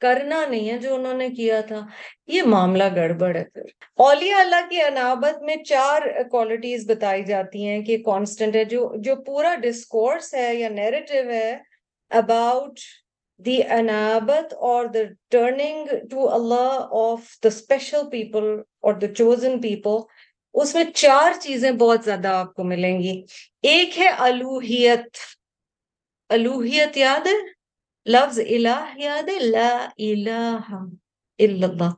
کرنا نہیں ہے جو انہوں نے کیا تھا۔ یہ معاملہ گڑبڑ ہے پھر۔ اولیاء اللہ کی انابت میں چار کوالٹیز بتائی جاتی ہیں کہ کانسٹنٹ ہے، جو جو پورا ڈسکورس ہے یا نیریٹو ہے اباؤٹ دی انابت اور the turning to Allah of the special people اور دا چوزن پیپل اس میں چار چیزیں بہت زیادہ آپ کو ملیں گی۔ ایک ہے الوہیت الوہیت یاد ہے؟ لفظ الہ یاد ہے؟ لا الہ الا اللہ۔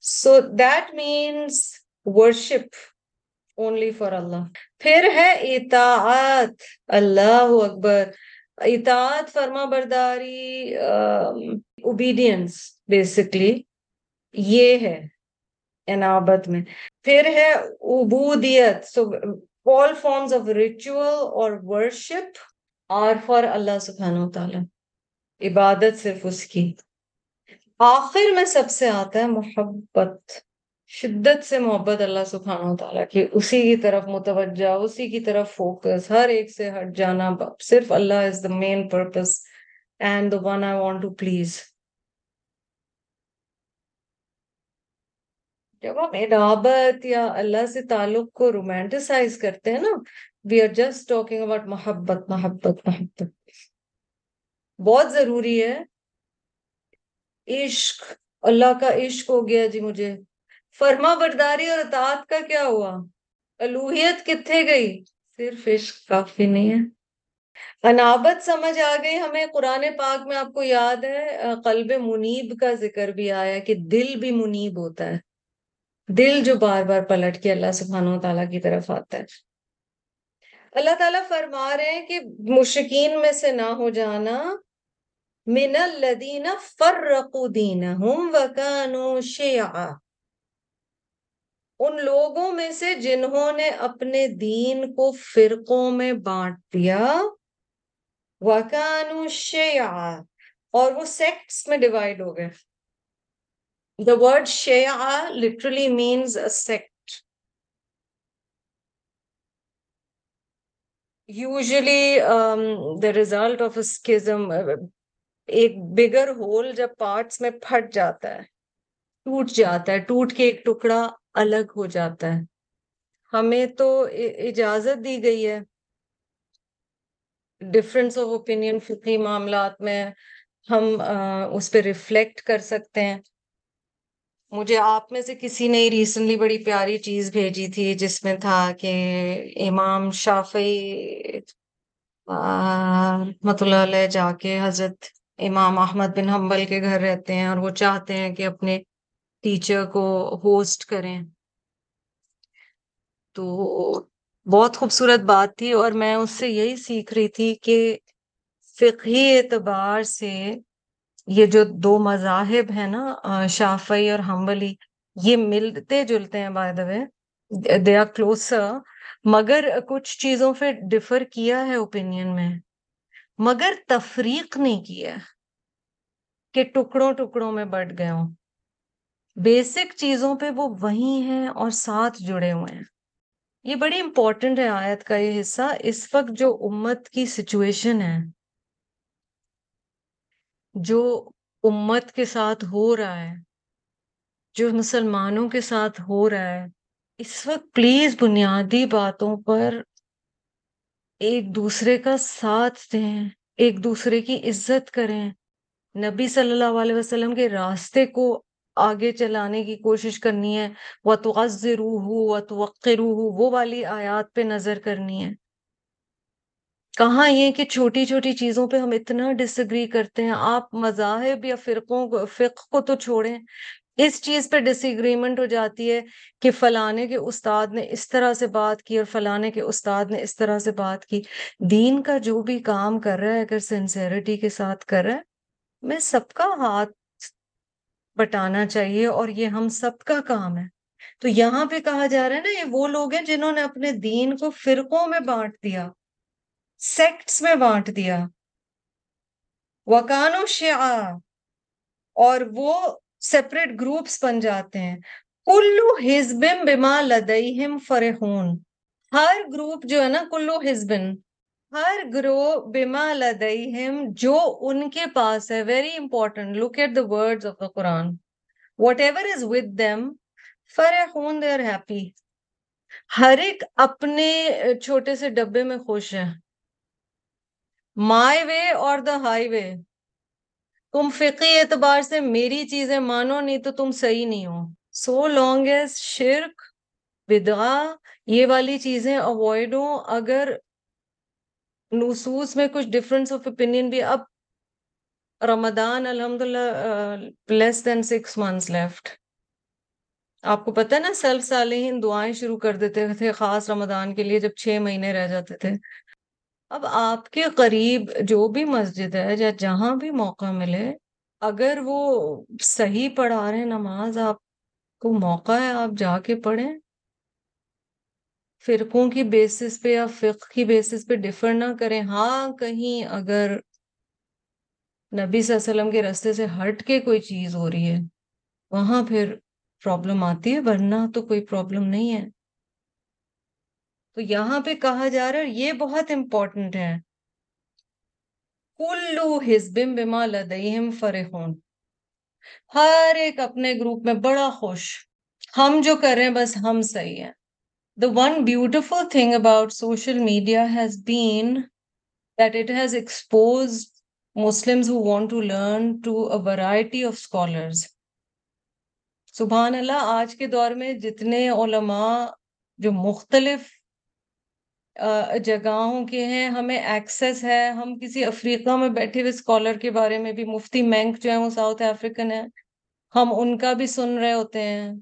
So that means worship only for Allah پھر ہے اطاعت۔ اللہ اکبر۔ اطاعت فرما برداری اوبیڈینس بیسکلی یہ ہے انابت میں۔ پھر ہے عبودیت. So all forms of ritual اور ورشپ آر فار اللہ سبحانہ تعالی عبادت صرف اس کی. آخر میں سب سے آتا ہے محبت. شدت سے محبت اللہ سبحانہ تعالیٰ کی. اسی کی طرف متوجہ، اسی کی طرف فوکس ہر ایک سے ہٹ جانا صرف Allah is the main purpose and the one I want to please جب ہم انابت یا اللہ سے تعلق کو رومانٹسائز کرتے ہیں نا we are just talking about محبت محبت محبت بہت ضروری ہے عشق اللہ کا عشق ہو گیا جی مجھے فرما برداری اور اطاعت کا کیا ہوا الوحیت کتنے گئی صرف عشق کافی نہیں ہے انابت سمجھ آ گئی ہمیں قرآن پاک میں آپ کو یاد ہے قلب منیب کا ذکر بھی آیا کہ دل بھی منیب ہوتا ہے دل جو بار بار پلٹ کے اللہ سبحانہ و تعالیٰ کی طرف آتا ہے۔ اللہ تعالیٰ فرما رہے ہیں کہ مشکین میں سے نہ ہو جانا۔ من الذین فرقوا دینہم وکانوا شیعا ان لوگوں میں سے جنہوں نے اپنے دین کو فرقوں میں بانٹ دیا۔ وکانوا شیعا اور وہ سیکٹس میں ڈیوائیڈ ہو گئے۔ The word شیعا literally means a sect. Usually um, the result of a schism ایک بگر ہول جب پارٹس میں پھٹ جاتا ہے ٹوٹ جاتا ہے ٹوٹ کے ایک ٹکڑا الگ ہو جاتا ہے ہمیں تو اجازت دی گئی ہے ڈفرینس آف اوپینین فقی معاملات میں ہم اس پہ ریفلیکٹ کر سکتے ہیں مجھے آپ میں سے کسی نے ریسنٹلی بڑی پیاری چیز بھیجی تھی جس میں تھا کہ امام شافی رحمت اللہ علیہ جا کے حضرت امام احمد بن حنبل کے گھر رہتے ہیں اور وہ چاہتے ہیں کہ اپنے ٹیچر کو ہوسٹ کریں۔ تو بہت خوبصورت بات تھی اور میں اس سے یہی سیکھ رہی تھی کہ فقہی اعتبار سے یہ جو دو مذاہب ہیں نا شافعی اور ہمبلی یہ ملتے جلتے ہیں by the way they are closer مگر کچھ چیزوں پہ ڈفر کیا ہے اوپینین میں۔ مگر تفریق نہیں کیا کہ ٹکڑوں ٹکڑوں میں بٹ گئے ہوں۔ بیسک چیزوں پہ وہ وہی ہیں اور ساتھ جڑے ہوئے ہیں۔ یہ بڑی امپورٹنٹ ہے آیت کا یہ حصہ۔ اس وقت جو امت کی سچویشن ہے جو امت کے ساتھ ہو رہا ہے، جو مسلمانوں کے ساتھ ہو رہا ہے، اس وقت پلیز بنیادی باتوں پر ایک دوسرے کا ساتھ دیں، ایک دوسرے کی عزت کریں۔ نبی صلی اللہ علیہ وسلم کے راستے کو آگے چلانے کی کوشش کرنی ہے۔ وہ تو روح ہو تو وہ والی آیات پہ نظر کرنی ہے۔ کہاں یہ کہ چھوٹی چھوٹی چیزوں پہ ہم اتنا ڈس اگری کرتے ہیں، آپ مذاہب یا فرقوں کو، فقہ کو تو چھوڑیں۔ اس چیز پہ ڈس اگریمنٹ ہو جاتی ہے کہ فلانے کے استاد نے اس طرح سے بات کی اور فلانے کے استاد نے اس طرح سے بات کی۔ دین کا جو بھی کام کر رہا ہے، اگر سنسیرٹی کے ساتھ کر رہا ہے، میں سب کا ہاتھ بٹانا چاہیے اور یہ ہم سب کا کام ہے۔ تو یہاں پہ کہا جا رہا ہے نا، یہ وہ لوگ ہیں جنہوں نے اپنے دین کو فرقوں میں بانٹ دیا۔ سیکٹس میں بانٹ دیا۔ وکان و شیا اور وہ سیپریٹ گروپس بن جاتے ہیں۔ کلو ہزبم بما لدئیم فرحون۔ ہر گروپ جو ہے نا، کلو ہزبن ہر گرو بما لدئیم جو ان کے پاس ہے۔ Very important look at the word of the Quran whatever is with them فرحون دے آر ہیپی ہر ایک اپنے چھوٹے سے ڈبے میں خوش ہے مائی وے اور دا ہائی وے۔ تم فقی اعتبار سے میری چیزیں مانو، نہیں تو تم صحیح نہیں ہو۔ سو لانگ ایز شرک بدعا یہ والی چیزیں اوائڈ ہوں، اگر نصوص میں کچھ ڈفرنس آف اوپینین بھی اب رمضان الحمد للہ less than six months left آپ کو پتہ نا سیلف صالحین دعائیں شروع کر دیتے تھے خاص رمضان کے لیے جب چھ مہینے رہ جاتے تھے۔ اب آپ کے قریب جو بھی مسجد ہے یا جہاں بھی موقع ملے، اگر وہ صحیح پڑھا رہے نماز، آپ کو موقع ہے آپ جا کے پڑھیں۔ فرقوں کی بیسس پہ یا فقہ کی بیسس پہ ڈفر نہ کریں۔ ہاں کہیں اگر نبی صلی اللہ علیہ وسلم کے رستے سے ہٹ کے کوئی چیز ہو رہی ہے، وہاں پھر پرابلم آتی ہے، ورنہ تو کوئی پرابلم نہیں ہے۔ تو یہاں پہ کہا جا رہا ہے یہ بہت امپورٹنٹ ہے۔ کلو ہزبم بما لدیم فرحون۔ ہر ایک اپنے گروپ میں بڑا خوش۔ ہم جو کر رہے ہیں بس ہم صحیح ہیں۔ The one beautiful thing about social media has been that it has expose Muslim who want to learn to a variety of scholars سبحان اللہ آج کے دور میں جتنے علماء جو مختلف جگہوں کے ہیں، ہمیں ایکسس ہے۔ ہم کسی افریقہ میں بیٹھے ہوئے اسکالر کے بارے میں بھی، مفتی مینک جو ہے وہ ساؤتھ افریقن ہے ہم ان کا بھی سن رہے ہوتے ہیں۔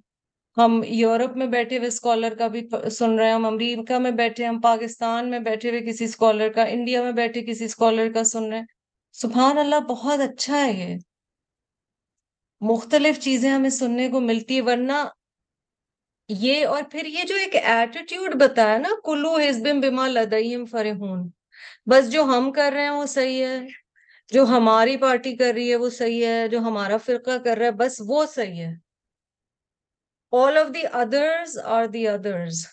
ہم یورپ میں بیٹھے ہوئے اسکالر کا بھی سن رہے ہیں۔ ہم امریکہ میں بیٹھے ہم پاکستان میں بیٹھے ہوئے کسی اسکالر کا، انڈیا میں بیٹھے کسی اسکالر کا سن رہے ہیں۔ سبحان اللہ، بہت اچھا ہے یہ۔ مختلف چیزیں ہمیں سننے کو ملتی ہے ورنہ یہ اور پھر یہ جو ایک ایٹیٹیوڈ بتایا نا، کلو حزب بما لدیم فرحون۔ بس جو ہم کر رہے ہیں وہ صحیح ہے، جو ہماری پارٹی کر رہی ہے وہ صحیح ہے، جو ہمارا فرقہ کر رہا ہے بس وہ صحیح ہے۔ All of the others are the others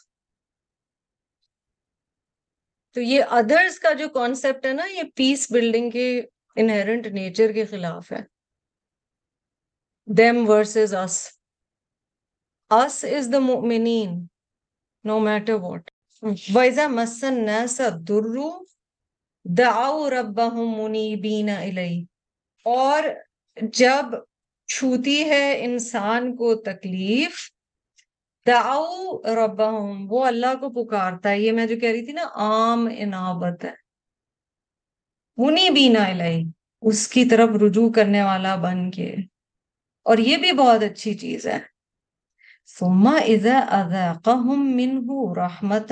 تو یہ ادرز کا جو کانسیپٹ ہے نا، یہ پیس بلڈنگ کے انہرنٹ نیچر کے خلاف ہے۔ Them versus us. Us is the mu'mineen, no matter what. وَإِذَا مَسَّ النَّاسَ الدُّرُّ دَعَوْا رَبَّهُمْ مُنِيبِينَ إِلَيْهِ اور جب چھوتی ہے انسان کو تکلیف دعو ربہم وہ اللہ کو پکارتا ہے یہ میں جو کہہ رہی تھی نا عام انابت ہے منی بینا الہی اس کی طرف رجوع کرنے والا بن کے اور یہ بھی بہت اچھی چیز ہے ثم إذا أذاقهم منه رحمة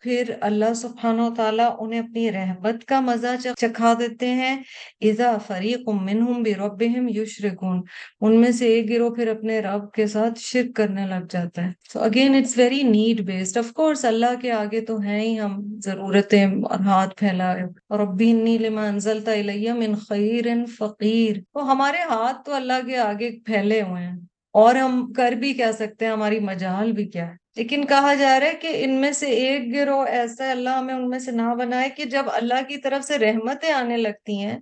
پھر اللہ سبحانہ و تعالیٰ انہیں اپنی رحمت کا مزہ چکھا دیتے ہیں۔ اذا فریق منہم بربہم یشرکون۔ ان میں سے ایک گروہ پھر اپنے رب کے ساتھ شرک کرنے لگ جاتا ہے۔ So again it's very need based of course اللہ کے آگے تو ہیں ہی ہم ضرورتیں اور ہاتھ پھیلائے۔ ربی انی لما انزلتا الیہ من خیر فقیر تو ہمارے ہاتھ تو اللہ کے آگے پھیلے ہوئے ہیں۔ اور ہم کر بھی کہہ سکتے ہیں؟ ہماری مجال بھی کیا ہے؟ لیکن کہا جا رہا ہے کہ ان میں سے ایک گروہ ایسا اللہ ہمیں ان میں سے نہ بنائے کہ جب اللہ کی طرف سے رحمتیں آنے لگتی ہیں،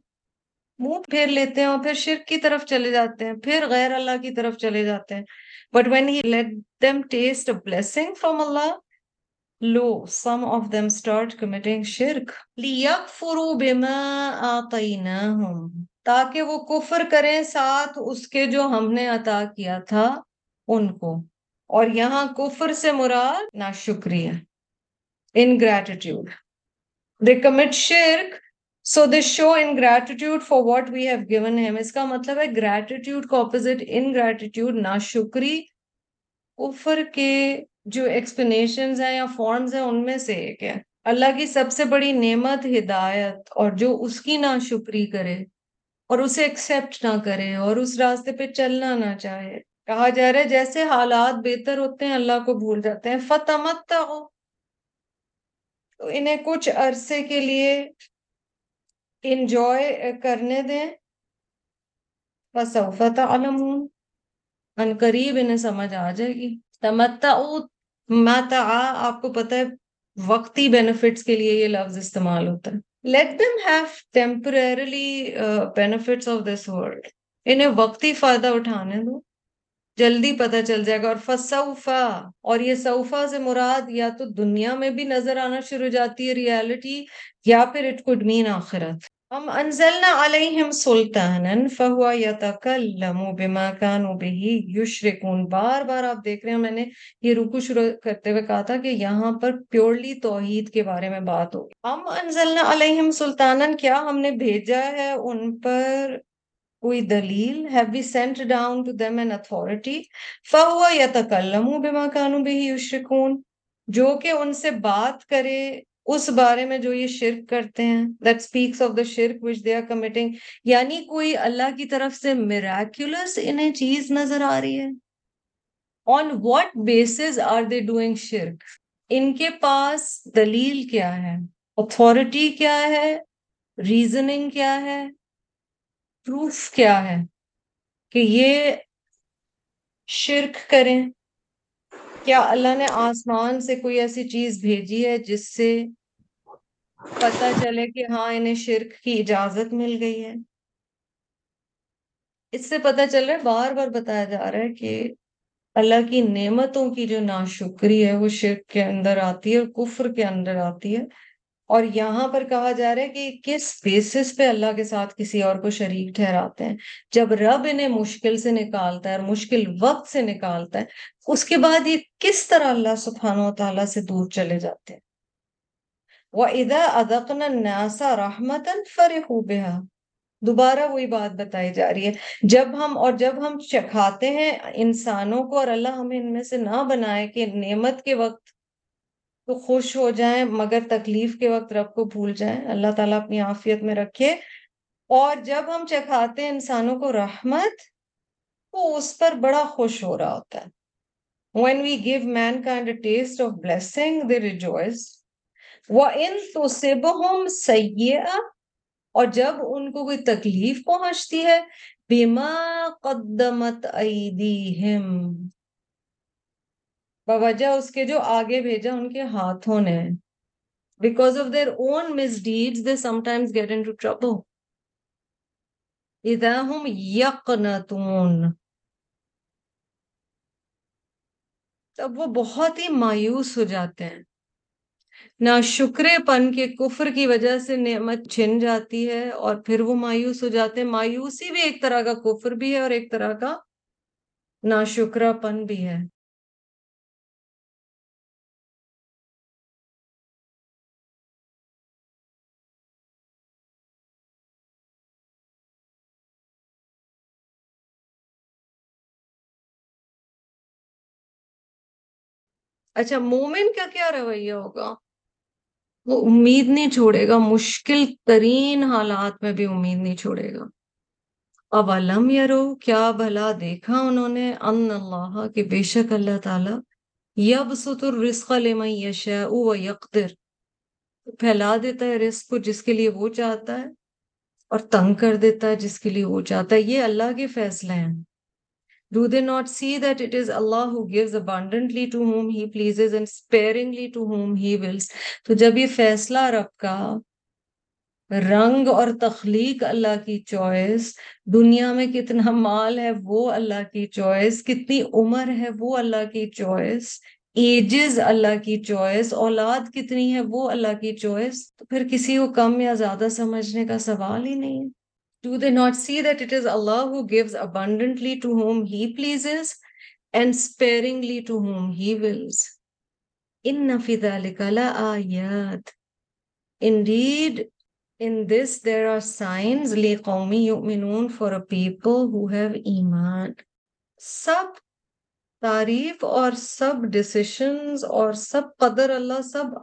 منہ پھیر لیتے ہیں اور پھر شرک کی طرف چلے جاتے ہیں، پھر غیر اللہ کی طرف چلے جاتے ہیں۔ But when he let them taste blessing from Allah lo some of them start committing شرک لیکفروا بما آتیناہم تاکہ وہ کفر کریں ساتھ اس کے جو ہم نے عطا کیا تھا ان کو۔ اور یہاں کفر سے مراد نا شکریہ ان دے کمٹ شرک so they show ingratitude for what we have given him اس کا مطلب ہے گریٹیٹیوڈ کا اپوزٹ ان گریٹیٹیوڈ نا شکری کفر کے جو ایکسپلینیشنز ہیں یا فارمز ہیں ان میں سے ایک ہے۔ اللہ کی سب سے بڑی نعمت، ہدایت، اور جو اس کی نا شکری کرے اور اسے ایکسپٹ نہ کرے اور اس راستے پہ چلنا نہ چاہے۔ کہا جا رہا ہے جیسے حالات بہتر ہوتے ہیں اللہ کو بھول جاتے ہیں۔ فتمت ہو تو انہیں کچھ عرصے کے لیے انجوائے کرنے دیں۔ فسوف تعلمون۔ ان قریب انہیں سمجھ آ جائے گی۔ تمتعو متع آپ کو پتہ ہے وقتی بینیفٹس کے لیے یہ لفظ استعمال ہوتا ہے۔ Let them have temporarily uh, benefits of this world انہیں وقتی فائدہ اٹھانے دو۔ جلدی پتہ چل جائے گا اور فصوفا اور یہ صوفا سے مراد یا تو دنیا میں بھی نظر آنا شروع جاتی ہے ریالٹی یا پھر اٹ کوڈ مین آخرت۔ ہم انزلنا علیہم سلطانا، فہوا یتکلم بما كانوا به یشرکون۔ بار بار آپ دیکھ رہے ہیں، میں نے یہ رکو شروع کرتے ہوئے کہا تھا کہ یہاں پر پیورلی توحید کے بارے میں بات ہوگی ہم انزلنا علیہم سلطانا، کیا ہم نے بھیجا ہے ان پر کوئی دلیل have we sent down to them an authority? فَهُوَ يَتَكَلَّمُ بِمَا كَانُوا بِهِ يُشْرِكُونَ، جو کہ ان سے بات کرے اس بارے میں جو یہ شرک کرتے ہیں، that speaks of the shirk which they are committing. یعنی کوئی اللہ کی طرف سے miraculous انہیں چیز نظر آ رہی ہے۔ On what basis are they doing shirk? ان کے پاس دلیل کیا ہے؟ authority کیا ہے؟ reasoning کیا ہے؟ پروف کیا ہے کہ یہ شرک کریں کیا اللہ نے آسمان سے کوئی ایسی چیز بھیجی ہے جس سے پتا چلے کہ ہاں انہیں شرک کی اجازت مل گئی ہے اس سے پتا چل رہا ہے بار بار بتایا جا رہا ہے کہ اللہ کی نعمتوں کی جو ناشکری ہے وہ شرک کے اندر آتی ہے اور کفر کے اندر آتی ہے اور یہاں پر کہا جا رہا ہے کہ کس بیسس پہ اللہ کے ساتھ کسی اور کو شریک ٹھہراتے ہیں؟ جب رب انہیں مشکل سے نکالتا ہے اور مشکل وقت سے نکالتا ہے، اس کے بعد یہ کس طرح اللہ سبحانہ و تعالیٰ سے دور چلے جاتے ہیں؟ وَإِذَا أَذَقْنَا النَّاسَ رَحْمَةً فَرِحُوا بِهَا۔ دوبارہ وہی بات بتائی جا رہی ہے۔ جب ہم اور جب ہم چکھاتے ہیں انسانوں کو اور اللہ ہمیں ان میں سے نہ بنائے کہ نعمت کے وقت تو خوش ہو جائیں، مگر تکلیف کے وقت رب کو بھول جائیں۔ اللہ تعالیٰ اپنی عافیت میں رکھے۔ اور جب ہم چکھاتے ہیں انسانوں کو رحمت، تو اس پر بڑا خوش ہو رہا ہوتا ہے۔ When we give mankind a taste of blessing they rejoice. وَإِن تُصِبْهُمْ سَيِّئَةً، اور جب ان کو کوئی تکلیف پہنچتی ہے، بما قدمت ایدیہم بوجہ اس کے جو آگے بھیجا ان کے ہاتھوں نے۔ Because of because of their own misdeeds they sometimes get into trouble. اذا ہم یقنتون۔ تب وہ بہت ہی مایوس ہو جاتے ہیں۔ نہ شکر پن کے کفر کی وجہ سے نعمت چھن جاتی ہے اور پھر وہ مایوس ہو جاتے ہیں۔ مایوسی بھی ایک طرح کا کفر بھی ہے اور ایک طرح کا نہ پن بھی ہے۔ اچھا مومن کا کیا رویہ ہوگا؟ وہ امید نہیں چھوڑے گا، مشکل ترین حالات میں بھی امید نہیں چھوڑے گا۔ اب علم یارو کیا بھلا دیکھا انہوں نے؟ ان اللہ، کہ بے شک اللہ تعالی یب ستر رزق لمن یشاء و یقدر پھیلا دیتا ہے رزق کو جس کے لیے وہ چاہتا ہے اور تنگ کر دیتا ہے جس کے لیے وہ چاہتا ہے۔ یہ اللہ کے فیصلے ہیں۔ Do they not see that it is Allah who gives abundantly to whom He pleases and sparingly to whom He wills? تو جب یہ فیصلہ رب کا رنگ اور تخلیق اللہ کی چوائس، دنیا میں کتنا مال ہے وہ اللہ کی چوائس، کتنی عمر ہے وہ اللہ کی چوائس، ایجز اللہ کی چوائس، اولاد کتنی ہے وہ اللہ کی چوائس، تو پھر کسی کو کم یا زیادہ سمجھنے کا سوال ہی نہیں ہے Do they not see that it is Allah who gives abundantly to whom He pleases and sparingly to whom He wills? Inna ayat. Indeed, in this there are signs liqawmi yu'minun for a people who have iman. Sub tarif or sub decisions or sub qadr Allah, sub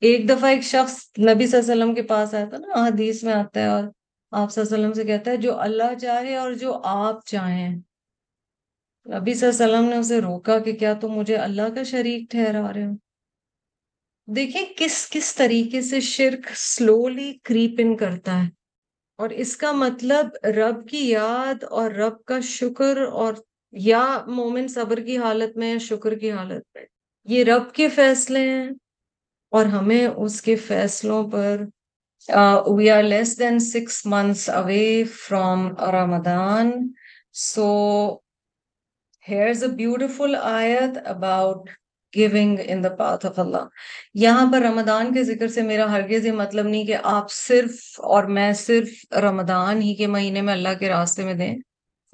ایک دفعہ ایک شخص نبی صلی اللہ علیہ وسلم کے پاس آیا تھا نا، حدیث میں آتا ہے اور آپ صلی اللہ علیہ وسلم سے کہتا ہے، جو اللہ چاہے اور جو آپ چاہیں۔ نبی صلی اللہ علیہ وسلم نے اسے روکا کہ کیا تم مجھے اللہ کا شریک ٹھہرا رہے ہو؟ دیکھیں کس کس طریقے سے شرک سلولی کریپ ان کرتا ہے۔ اور اس کا مطلب رب کی یاد اور رب کا شکر اور یا مومن صبر کی حالت میں یا شکر کی حالت میں۔ یہ رب کے فیصلے ہیں۔ اور ہمیں اس کے فیصلوں پر we are less than six months away from Ramzan so here's a beautiful آیت about giving in the path of Allah یہاں پر رمضان کے ذکر سے میرا ہرگز یہ مطلب نہیں کہ آپ صرف اور میں صرف رمضان ہی کے مہینے میں اللہ کے راستے میں دیں،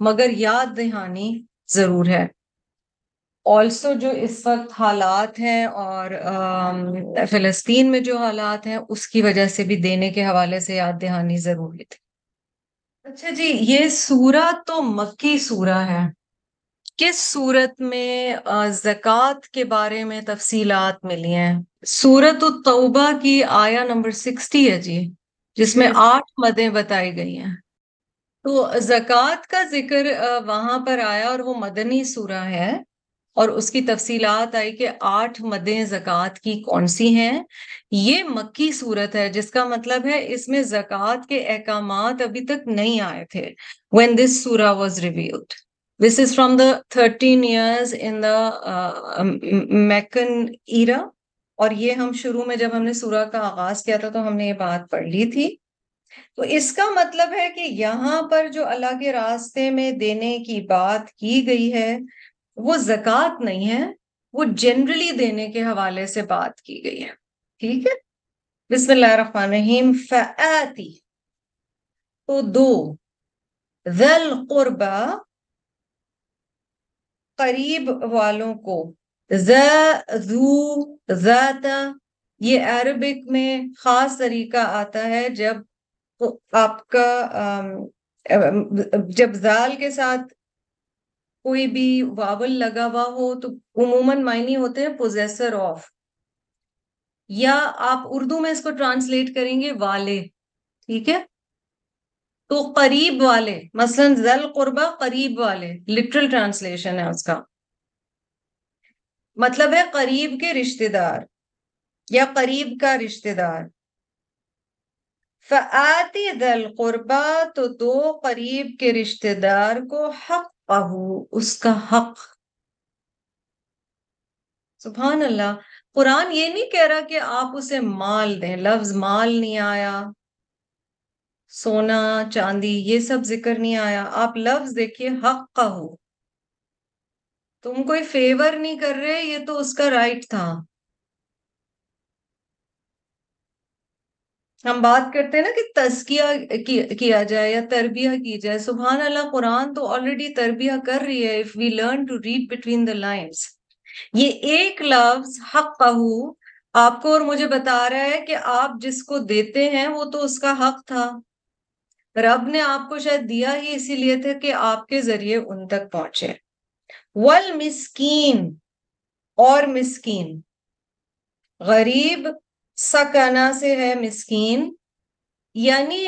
مگر یاد دہانی ضرور ہے۔ آلسو جو اس وقت حالات ہیں اور فلسطین میں جو حالات ہیں اس کی وجہ سے بھی دینے کے حوالے سے یاد دہانی ضروری تھی۔ اچھا جی یہ سورہ تو مکی سورہ ہے۔ کس صورت میں زکوٰۃ کے بارے میں تفصیلات ملی ہیں؟ سورت التوبہ کی آیا نمبر سکسٹی ہے جی جس میں آٹھ مدیں بتائی گئی ہیں۔ تو زکوٰۃ کا ذکر وہاں پر آیا اور وہ مدنی سورہ ہے۔ اور اس کی تفصیلات آئی کہ آٹھ مدیں زکوٰۃ کی کون سی ہیں؟ یہ مکی صورت ہے، جس کا مطلب ہے اس میں زکوٰۃ کے احکامات ابھی تک نہیں آئے تھے۔ وین دس سورا was revealed this is from the thirteen years in the Meccan era اور یہ ہم شروع میں جب ہم نے سورہ کا آغاز کیا تھا تو ہم نے یہ بات پڑھ لی تھی۔ تو اس کا مطلب ہے کہ یہاں پر جو اللہ کے راستے میں دینے کی بات کی گئی ہے وہ زکوٰۃ نہیں ہے، وہ جنرلی دینے کے حوالے سے بات کی گئی ہے۔ ٹھیک ہے؟ بسم اللہ الرحمن الرحیم۔ فآتی۔ تو دو۔ ذل قربا قریب والوں کو۔ ذو ذات۔ یہ عربک میں خاص طریقہ آتا ہے جب آپ کا جب زال کے ساتھ کوئی بھی واول لگا ہوا ہو تو عموماً معنی ہوتے ہیں پوزیسر آف یا آپ اردو میں اس کو ٹرانسلیٹ کریں گے والے، ٹھیک ہے؟ تو قریب والے، مثلا ذل قربا قریب والے لٹرل ٹرانسلیشن ہے اس کا۔ مطلب ہے قریب کے رشتے دار یا قریب کا رشتے دار فآتی دل قربا تو دو قریب کے رشتے دار کو حق اس کا حق۔ سبحان اللہ۔ قرآن یہ نہیں کہہ رہا کہ آپ اسے مال دیں۔ لفظ مال نہیں آیا۔ سونا، چاندی، یہ سب ذکر نہیں آیا۔ آپ لفظ دیکھیے، حق کا ہو۔ تم کوئی فیور نہیں کر رہے، یہ تو اس کا رائٹ تھا۔ ہم بات کرتے ہیں نا کہ تزکیہ کیا جائے یا تربیہ کی جائے۔ سبحان اللہ، قرآن تو آلریڈی تربیہ کر رہی ہے۔ If we learn to read between the lines یہ ایک لفظ حق کہو آپ کو اور مجھے بتا رہا ہے کہ آپ جس کو دیتے ہیں وہ تو اس کا حق تھا۔ رب نے آپ کو شاید دیا ہی اسی لیے تھا کہ آپ کے ذریعے ان تک پہنچے۔ ول مسکین اور مسکین۔ غریب سکنا سے ہے مسکین۔ یعنی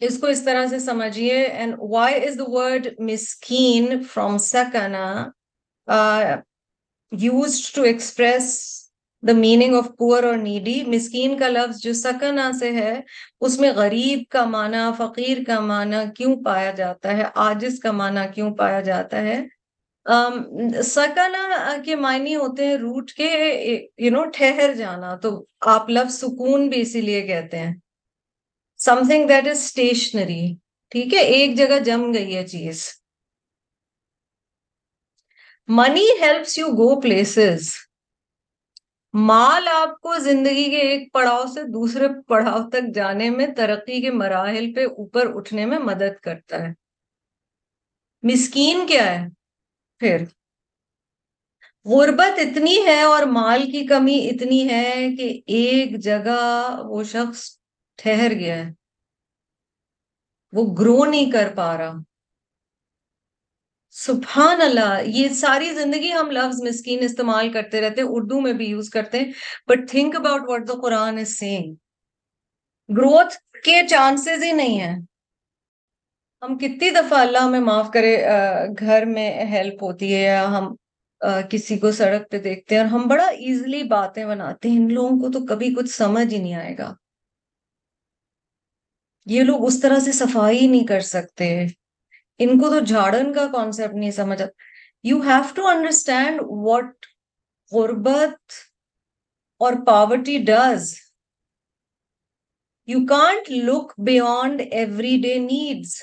اس کو اس طرح سے سمجھیے۔ And why is the word مسکین فروم سکنا use to express the meaning of poor or needy مسکین کا لفظ جو سکنا سے ہے، اس میں غریب کا معنی، فقیر کا معنی کیوں پایا جاتا ہے؟ آجز کا معنی کیوں پایا جاتا ہے؟ سکنا کے معنی ہوتے ہیں روٹ کے، یو نو، ٹھہر جانا، تو آپ لفظ سکون بھی اسی لیے کہتے ہیں۔ Something that is stationary, ٹھیک ہے، ایک جگہ جم گئی ہے چیز۔ Money helps you go places. مال آپ کو زندگی کے ایک پڑاؤ سے دوسرے پڑاؤ تک جانے میں، ترقی کے مراحل پہ اوپر اٹھنے میں مدد کرتا ہے۔ مسکین کیا ہے؟ پھر۔ غربت اتنی ہے اور مال کی کمی اتنی ہے کہ ایک جگہ وہ شخص ٹھہر گیا ہے۔ وہ گرو نہیں کر پا رہا۔ سبحان اللہ، یہ ساری زندگی ہم لفظ مسکین استعمال کرتے رہتے ہیں، اردو میں بھی یوز کرتے ہیں۔ But think about what the Quran is saying growth کے چانسز ہی نہیں ہیں ہم کتنی دفعہ اللہ ہمیں معاف کرے گھر میں ہیلپ ہوتی ہے یا ہم کسی کو سڑک پہ دیکھتے ہیں اور ہم بڑا ایزلی باتیں بناتے ہیں، ان لوگوں کو تو کبھی کچھ سمجھ ہی نہیں آئے گا۔ یہ لوگ اس طرح سے صفائی نہیں کر سکتے۔ ان کو تو جھاڑن کا کانسیپٹ نہیں سمجھ you have to understand what غربت or poverty does you can't look beyond everyday needs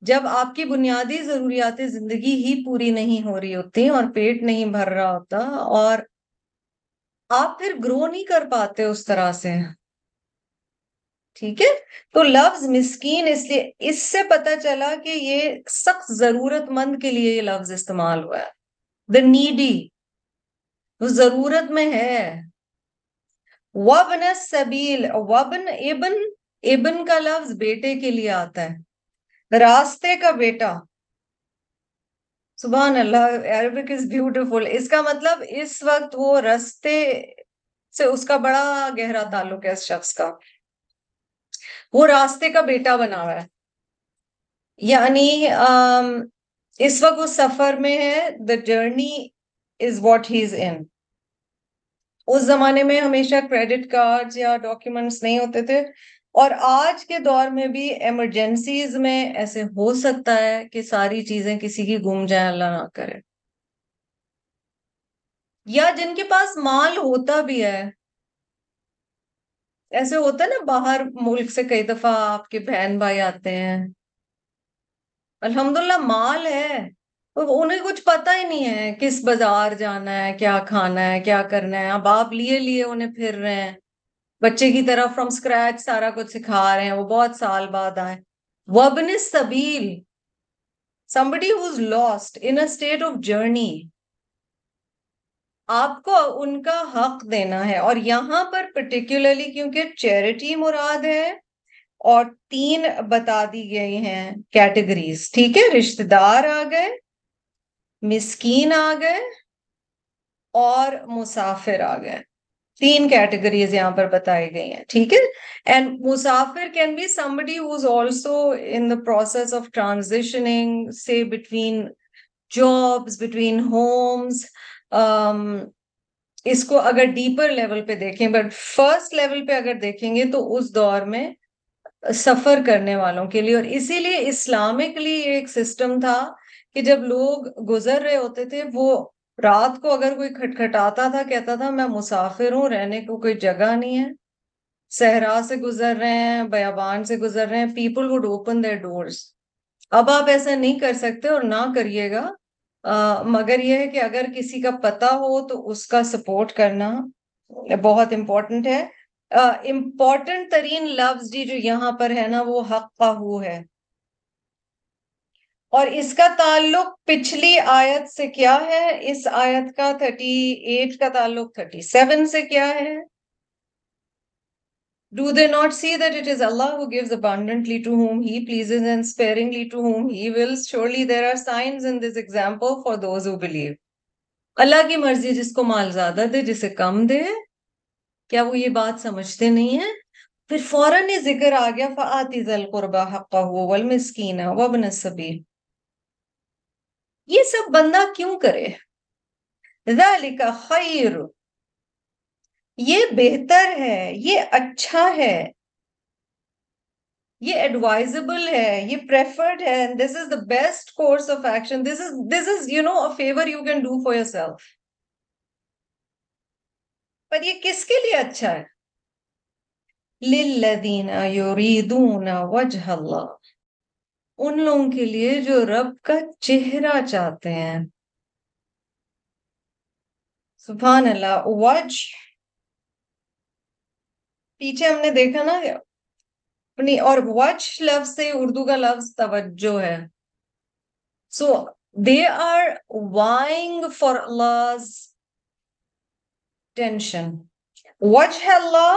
جب آپ کی بنیادی ضروریات زندگی ہی پوری نہیں ہو رہی ہوتی اور پیٹ نہیں بھر رہا ہوتا اور آپ پھر گرو نہیں کر پاتے اس طرح سے۔ ٹھیک ہے؟ تو لفظ مسکین اس لیے، اس سے پتا چلا کہ یہ سخت ضرورت مند کے لیے یہ لفظ استعمال ہوا ہے۔ دا نیڈی وہ ضرورت میں ہے۔ وبن سبیل وبن ابن ابن کا لفظ بیٹے کے لیے آتا ہے۔ راستے کا بیٹا سبحان اللہ عربک از بیوٹیفل اس کا مطلب اس وقت وہ رستے سے اس کا بڑا گہرا تعلق ہے اس شخص کا وہ راستے کا بیٹا بنا ہوا ہے یعنی اس وقت وہ سفر میں ہے the journey is what he از ان اس زمانے میں ہمیشہ کریڈٹ کارڈ یا ڈاکیومنٹس نہیں ہوتے تھے اور آج کے دور میں بھی ایمرجنسیز میں ایسے ہو سکتا ہے کہ ساری چیزیں کسی کی گم جائیں اللہ نہ کرے۔ یا جن کے پاس مال ہوتا بھی ہے۔ ایسے ہوتا ہے نا باہر ملک سے کئی دفعہ آپ کے بہن بھائی آتے ہیں۔ الحمدللہ مال ہے انہیں کچھ پتا ہی نہیں ہے کس بازار جانا ہے، کیا کھانا ہے، کیا کرنا ہے۔ اب آپ لیے لیے انہیں پھر رہے ہیں۔ بچے کی طرح فرام اسکریچ سارا کچھ سکھا رہے ہیں، وہ بہت سال بعد آئے۔ وبن سبیل somebody who's lost in state of journey آپ کو ان کا حق دینا ہے۔ اور یہاں پر پرٹیکولرلی کیونکہ چیریٹی مراد ہے، اور تین بتا دی گئی ہیں کیٹیگریز ٹھیک ہے؟ رشتہ دار آ گئے، مسکین آ گئے، اور مسافر آ گئے۔ تین کیٹیگریز یہاں پر بتائی گئی ہیں، ٹھیک ہے؟ اینڈ مسافر can be somebody who's also in the process of transitioning سے بٹوین جابس بٹوین ہومس اس کو اگر ڈیپر لیول پہ دیکھیں بٹ فرسٹ لیول پہ اگر دیکھیں گے تو اس دور میں سفر کرنے والوں کے لیے، اور اسی لیے اسلامکلی ایک سسٹم تھا کہ جب لوگ گزر رہے ہوتے تھے، وہ رات کو اگر کوئی کھٹکھٹاتا تھا، کہتا تھا، میں مسافر ہوں، رہنے کو کوئی جگہ نہیں ہے۔ صحرا سے گزر رہے ہیں، بیابان سے گزر رہے ہیں people would open their doors اب آپ ایسا نہیں کر سکتے اور نہ کریے گا۔ مگر یہ ہے کہ اگر کسی کا پتا ہو تو اس کا سپورٹ کرنا بہت امپورٹنٹ ہے۔ امپورٹنٹ ترین لفظ جی جو یہاں پر ہے نا، وہ حق کا ہو ہے۔ اور اس کا تعلق پچھلی آیت سے کیا ہے؟ اس آیت کا تھرٹی ایٹ کا تعلق تھرٹی سیون سے کیا ہے؟ Do they not see that it is Allah who gives abundantly to whom he pleases and sparingly to whom he wills? Surely there are signs in this example for those who believe. Allah کی مرضی جس کو مال زیادہ دے، جسے کم دے۔ کیا وہ یہ بات سمجھتے نہیں ہیں؟ پھر فوراً یہ ذکر آ گیا فآتی ذل قربا حقہ ہو والمسکین وابن السبیل۔ یہ سب بندہ کیوں کرے؟ ذالک خیر۔ یہ بہتر ہے، یہ اچھا ہے۔ یہ ایڈوائزبل ہے، یہ پریفرڈ ہے۔ This is the best course of action this is this is you know favour you can do for yourself پر یہ کس کے لیے اچھا ہے؟ للذین یریدون وجہ اللہ۔ ان لوگوں کے لیے جو رب کا چہرہ چاہتے ہیں۔ سبحان اللہ وجہ پیچھے ہم نے دیکھا نا اپنی، اور وچ لفظ سے اردو کا لفظ توجہ ہے۔ So they are vying for Allah attention which ہے اللہ۔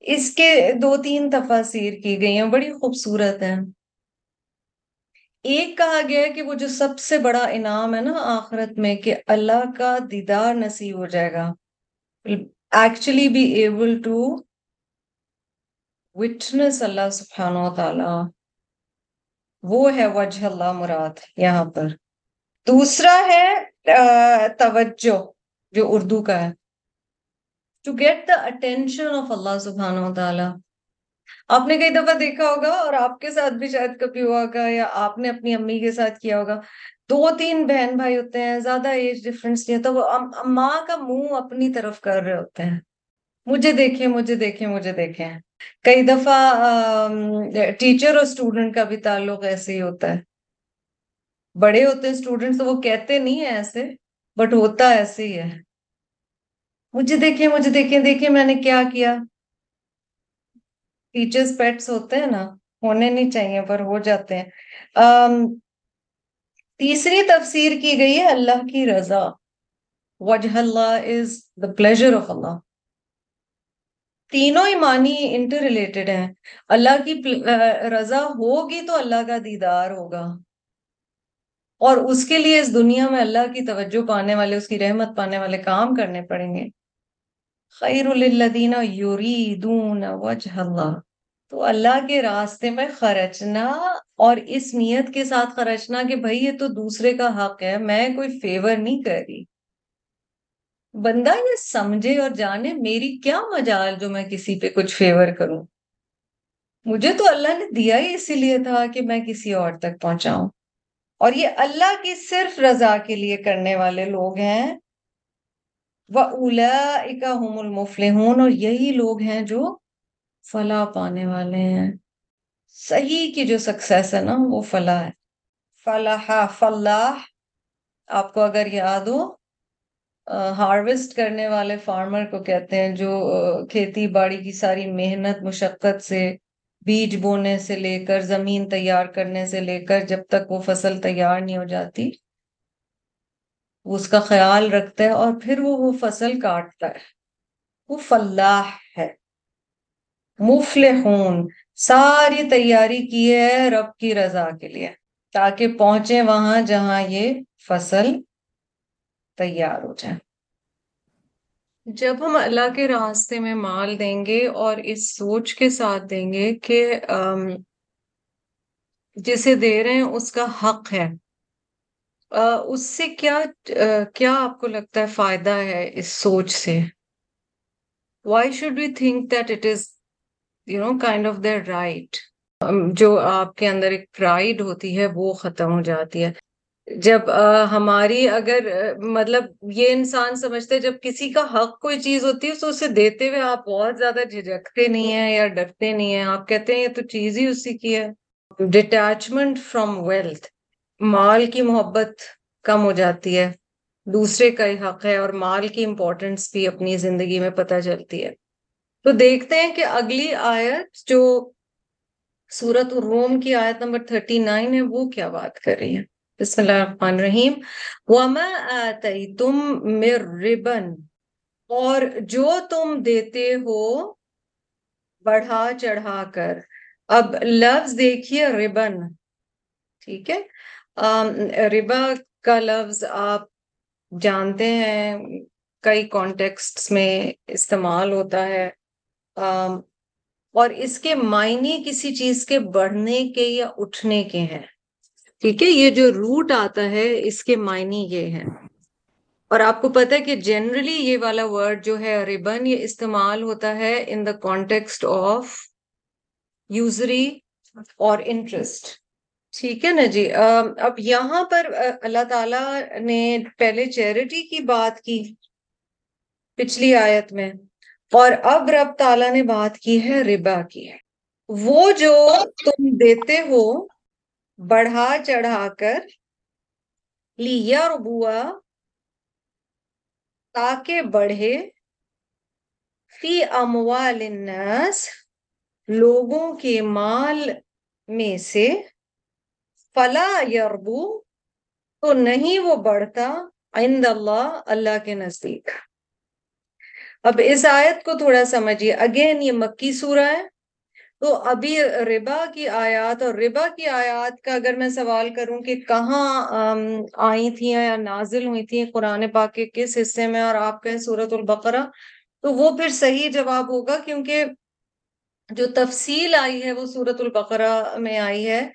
اس کے دو تین تفاصیر کی گئی ہیں، بڑی خوبصورت ہیں۔ ایک کہا گیا کہ وہ جو سب سے بڑا انعام ہے نا آخرت میں کہ اللہ کا دیدار نصیب ہو جائے گا۔ Actually be able to witness اللہ سبحانہ و تعالی۔ وہ ہے وجہ اللہ مراد یہاں پر۔ دوسرا ہے توجہ، جو اردو کا ہے۔ To get the attention of Allah سبحانہ و تعالی۔ آپ نے کئی دفعہ دیکھا ہوگا اور آپ کے ساتھ بھی شاید کبھی ہوا ہوگا یا آپ نے اپنی امی کے ساتھ کیا ہوگا۔ دو تین بہن بھائی ہوتے ہیں، زیادہ ایج ڈفرینس نہیں ہوتا، وہ ماں کا منہ اپنی طرف کر رہے ہوتے ہیں۔ مجھے دیکھیں مجھے دیکھیں مجھے دیکھیں۔ کئی دفعہ ٹیچر اور اسٹوڈنٹ کا بھی تعلق ایسے ہی ہوتا ہے۔ بڑے ہوتے ہیں اسٹوڈنٹ تو وہ کہتے نہیں ہیں ایسے بٹ ہوتا ایسے ہی ہے۔ مجھے دیکھیں مجھے دیکھیں دیکھیں میں نے کیا کیا۔ ٹیچرس پیٹس ہوتے ہیں نا، ہونے نہیں چاہیے پر ہو جاتے ہیں۔ تیسری تفسیر کی گئی ہے اللہ کی رضا۔ وجہ اللہ از دا پلیزر آف اللہ تینوں ایمانی انٹر ریلیٹڈ ہیں۔ اللہ کی رضا ہوگی تو اللہ کا دیدار ہوگا۔ اور اس کے لیے اس دنیا میں اللہ کی توجہ پانے والے، اس کی رحمت پانے والے کام کرنے پڑیں گے۔ خیر للذین یریدون وجہ اللہ۔ تو اللہ کے راستے میں خرچنا اور اس نیت کے ساتھ خرچنا کہ بھائی یہ تو دوسرے کا حق ہے، میں کوئی فیور نہیں کر رہی۔ بندہ یہ سمجھے اور جانے میری کیا مجال جو میں کسی پہ کچھ فیور کروں۔ مجھے تو اللہ نے دیا ہی اسی لیے تھا کہ میں کسی اور تک پہنچاؤں۔ اور یہ اللہ کی صرف رضا کے لیے کرنے والے لوگ ہیں۔ وہ اولا اکا المفلحون اور یہی لوگ ہیں جو فلاح پانے والے ہیں۔ صحیح کی جو سکسیس ہے نا، وہ فلاح ہے۔ فلاح فلاح، آپ کو اگر یاد ہو ہارویسٹ کرنے والے فارمر کو کہتے ہیں جو کھیتی باڑی کی ساری محنت، مشقت سے، بیج بونے سے لے کر، زمین تیار کرنے سے لے کر، جب تک وہ فصل تیار نہیں ہو جاتی وہ اس کا خیال رکھتا ہے اور پھر وہ وہ فصل کاٹتا ہے۔ وہ فلاح ہے۔ مفلحون۔ ساری تیاری کی ہے رب کی رضا کے لیے۔ تاکہ پہنچے وہاں جہاں یہ فصل تیار ہو جائے۔ جب ہم اللہ کے راستے میں مال دیں گے اور اس سوچ کے ساتھ دیں گے کہ جسے دے رہے ہیں اس کا حق ہے۔ اس سے کیا کیا آپ کو لگتا ہے فائدہ ہے اس سوچ سے؟ Why should we think that it is you know kind of the right جو آپ کے اندر ایک پرائڈ ہوتی ہے، وہ ختم ہو جاتی ہے۔ جب ہماری اگر مطلب یہ انسان سمجھتے جب کسی کا حق کوئی چیز ہوتی ہے، تو اسے دیتے ہوئے آپ بہت زیادہ جھجکتے نہیں ہیں یا ڈرتے نہیں ہیں۔ آپ کہتے ہیں، یہ تو چیز ہی اسی کی ہے۔ ڈٹیچمنٹ فرام ویلتھ مال کی محبت کم ہو جاتی ہے۔ دوسرے کا ہی حق ہے اور مال کی امپورٹینس بھی اپنی زندگی میں پتہ چلتی ہے۔ تو دیکھتے ہیں کہ اگلی آیت جو سورت الروم کی آیت نمبر 39 ہے، وہ کیا بات کر رہی ہے؟ بسم اللہ الرحمن الرحیم۔ وما آتیتم من ربن اور جو تم دیتے ہو بڑھا چڑھا کر۔ اب لفظ دیکھیے ربن۔ ٹھیک ہے؟ ربا کا لفظ آپ جانتے ہیں، کئی کانٹیکسٹ میں استعمال ہوتا ہے۔ اور اس کے معنی کسی چیز کے بڑھنے کے یا اٹھنے کے ہیں۔ ٹھیک ہے، یہ جو روٹ آتا ہے، اس کے معنی یہ ہے اور آپ کو پتا ہے کہ جنرلی یہ والا ورڈ جو ہے ریبن یہ استعمال ہوتا ہے in the context of usury اور انٹرسٹ ٹھیک ہے نا جی۔ اب یہاں پر اللہ تعالی نے پہلے چیریٹی کی بات کی پچھلی آیت میں، اور اب رب تعالیٰ نے بات کی ہے ربا کی ہے۔ وہ جو تم دیتے ہو، بڑھا چڑھا کر، لیا ربوا تاکہ بڑھے، فی اموال الناس، لوگوں کے مال میں سے فلا یربو تو نہیں وہ بڑھتا عند اللہ اللہ کے نزدیک۔ اب اس آیت کو تھوڑا سمجھیے۔ اگین یہ مکی سورہ ہے۔ تو ابھی ربا کی آیات اور ربا کی آیات کا اگر میں سوال کروں کہ کہاں آئی تھیں یا نازل ہوئی تھیں قرآن پاک کے کس حصے میں اور آپ کہیں سورت البقرہ، تو وہ پھر صحیح جواب ہوگا کیونکہ جو تفصیل آئی ہے وہ سورت البقرہ میں آئی ہے۔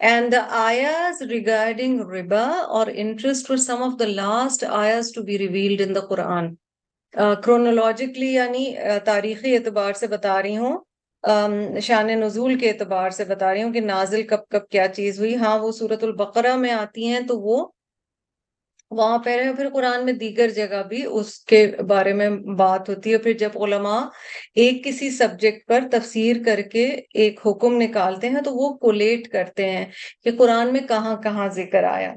اینڈ دا آیاز ریگارڈنگ ربا اور interest for some of the last آیاز to be revealed in the Quran chronologically یعنی تاریخی اعتبار سے بتا رہی ہوں شان نزول کے اعتبار سے بتا رہی ہوں کہ نازل کب کب کیا چیز ہوئی ہاں وہ سورت البقرہ میں آتی ہیں تو وہ وہاں پہ رہے پھر قرآن میں دیگر جگہ بھی اس کے بارے میں بات ہوتی ہے۔ پھر جب علماء ایک کسی سبجیکٹ پر تفسیر کر کے ایک حکم نکالتے ہیں تو وہ کولیٹ کرتے ہیں کہ قرآن میں کہاں کہاں ذکر آیا۔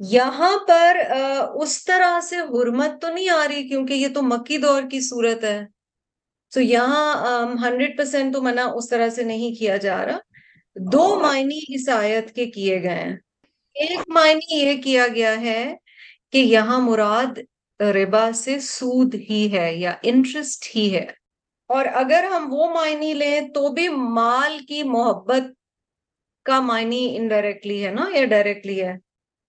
یہاں پر اس طرح سے حرمت تو نہیں آ رہی کیونکہ یہ تو مکی دور کی صورت ہے۔ تو یہاں ہنڈریڈ پرسینٹ تو منع اس طرح سے نہیں کیا جا رہا۔ دو معنی اس آیت کے کیے گئے ہیں۔ ایک معنی یہ کیا گیا ہے کہ یہاں مراد ربا سے سود ہی ہے یا انٹرسٹ ہی ہے۔ اور اگر ہم وہ معنی لیں تو بھی مال کی محبت کا معنی انڈائریکٹلی ہے نا یا ڈائریکٹلی ہے۔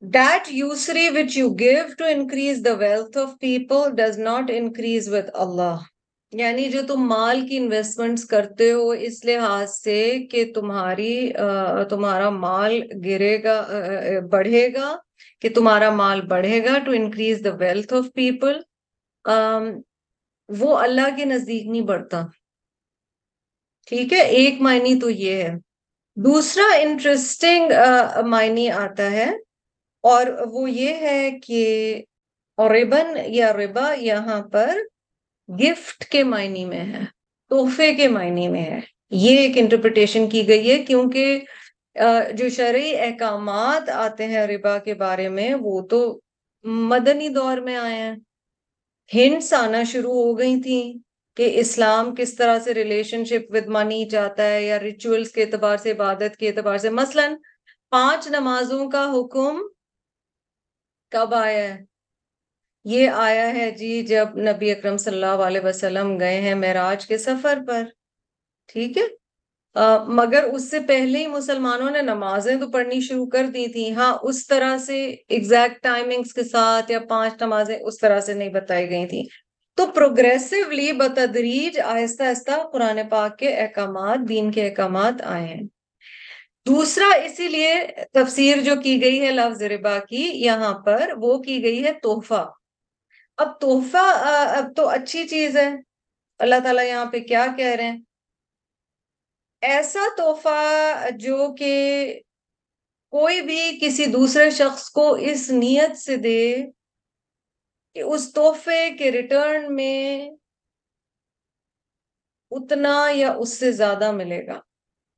That usury which you give to increase the wealth of people does not increase with Allah. یعنی جو تم مال کی انویسٹمنٹس کرتے ہو اس لحاظ سے کہ تمہاری تمہارا مال گرے گا بڑھے گا۔ کہ تمہارا مال بڑھے گا to increase the wealth of people وہ اللہ کے نزدیک نہیں بڑھتا۔ ٹھیک ہے؟ ایک معنی تو یہ ہے۔ دوسرا انٹرسٹنگ uh, معنی آتا ہے اور وہ یہ ہے کہ ریبن یا ربا یہاں پر گفٹ کے معنی میں ہے، تحفے کے معنی میں ہے۔ یہ ایک انٹرپریٹیشن کی گئی ہے کیونکہ جو شرعی احکامات آتے ہیں ربا کے بارے میں، وہ تو مدنی دور میں آئے ہیں۔ ہنٹس آنا شروع ہو گئی تھیں کہ اسلام کس طرح سے ریلیشن شپ ود منی چاہتا ہے یا ریچولس کے اعتبار سے، عبادت کے اعتبار سے۔ مثلا پانچ نمازوں کا حکم کب آیا ہے؟ یہ آیا ہے جی جب نبی اکرم صلی اللہ علیہ وسلم گئے ہیں معراج کے سفر پر۔ ٹھیک ہے؟ مگر اس سے پہلے ہی مسلمانوں نے نمازیں تو پڑھنی شروع کر دی تھی ہاں اس طرح سے ایگزیکٹ ٹائمنگز کے ساتھ یا پانچ نمازیں اس طرح سے نہیں بتائی گئی تھی تو پروگریسولی بتدریج آہستہ آہستہ قرآن پاک کے احکامات، دین کے احکامات آئے ہیں۔ دوسرا اسی لیے تفسیر جو کی گئی ہے لفظ ربا کی، یہاں پر وہ کی گئی ہے تحفہ۔ اب تحفہ اب تو اچھی چیز ہے۔ اللہ تعالیٰ یہاں پہ کیا کہہ رہے ہیں؟ ایسا تحفہ جو کہ کوئی بھی کسی دوسرے شخص کو اس نیت سے دے کہ اس تحفے کے ریٹرن میں اتنا یا اس سے زیادہ ملے گا۔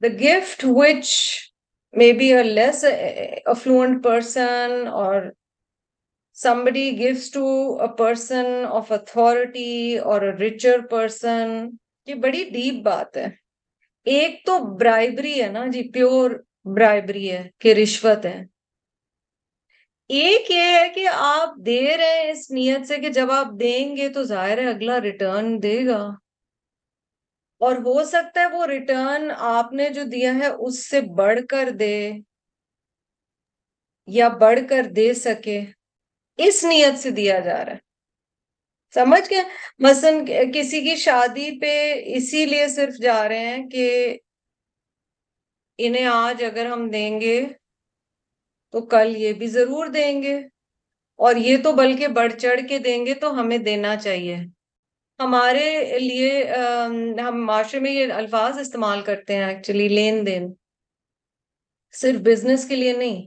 The gift which may be a less affluent person or somebody gives to a person of authority or a richer person یہ بڑی ڈیپ بات ہے۔ ایک تو برائبری ہے نا جی پیور برائبری ہے کہ رشوت ہے۔ ایک یہ ہے کہ آپ دے رہے ہیں اس نیت سے کہ جب آپ دیں گے تو ظاہر ہے اگلا ریٹرن دے گا۔ اور ہو سکتا ہے وہ ریٹرن آپ نے جو دیا ہے اس سے بڑھ کر دے یا بڑھ کر دے سکے۔ اس نیت سے دیا جا رہا ہے۔ سمجھ گئے؟ مثلا کسی کی شادی پہ اسی لیے صرف جا رہے ہیں کہ انہیں آج اگر ہم دیں گے تو کل یہ بھی ضرور دیں گے اور یہ تو بلکہ بڑھ چڑھ کے دیں گے تو ہمیں دینا چاہیے۔ ہمارے لیے ہم معاشرے میں یہ الفاظ استعمال کرتے ہیں ایکچولی لین دین۔ صرف بزنس کے لیے نہیں،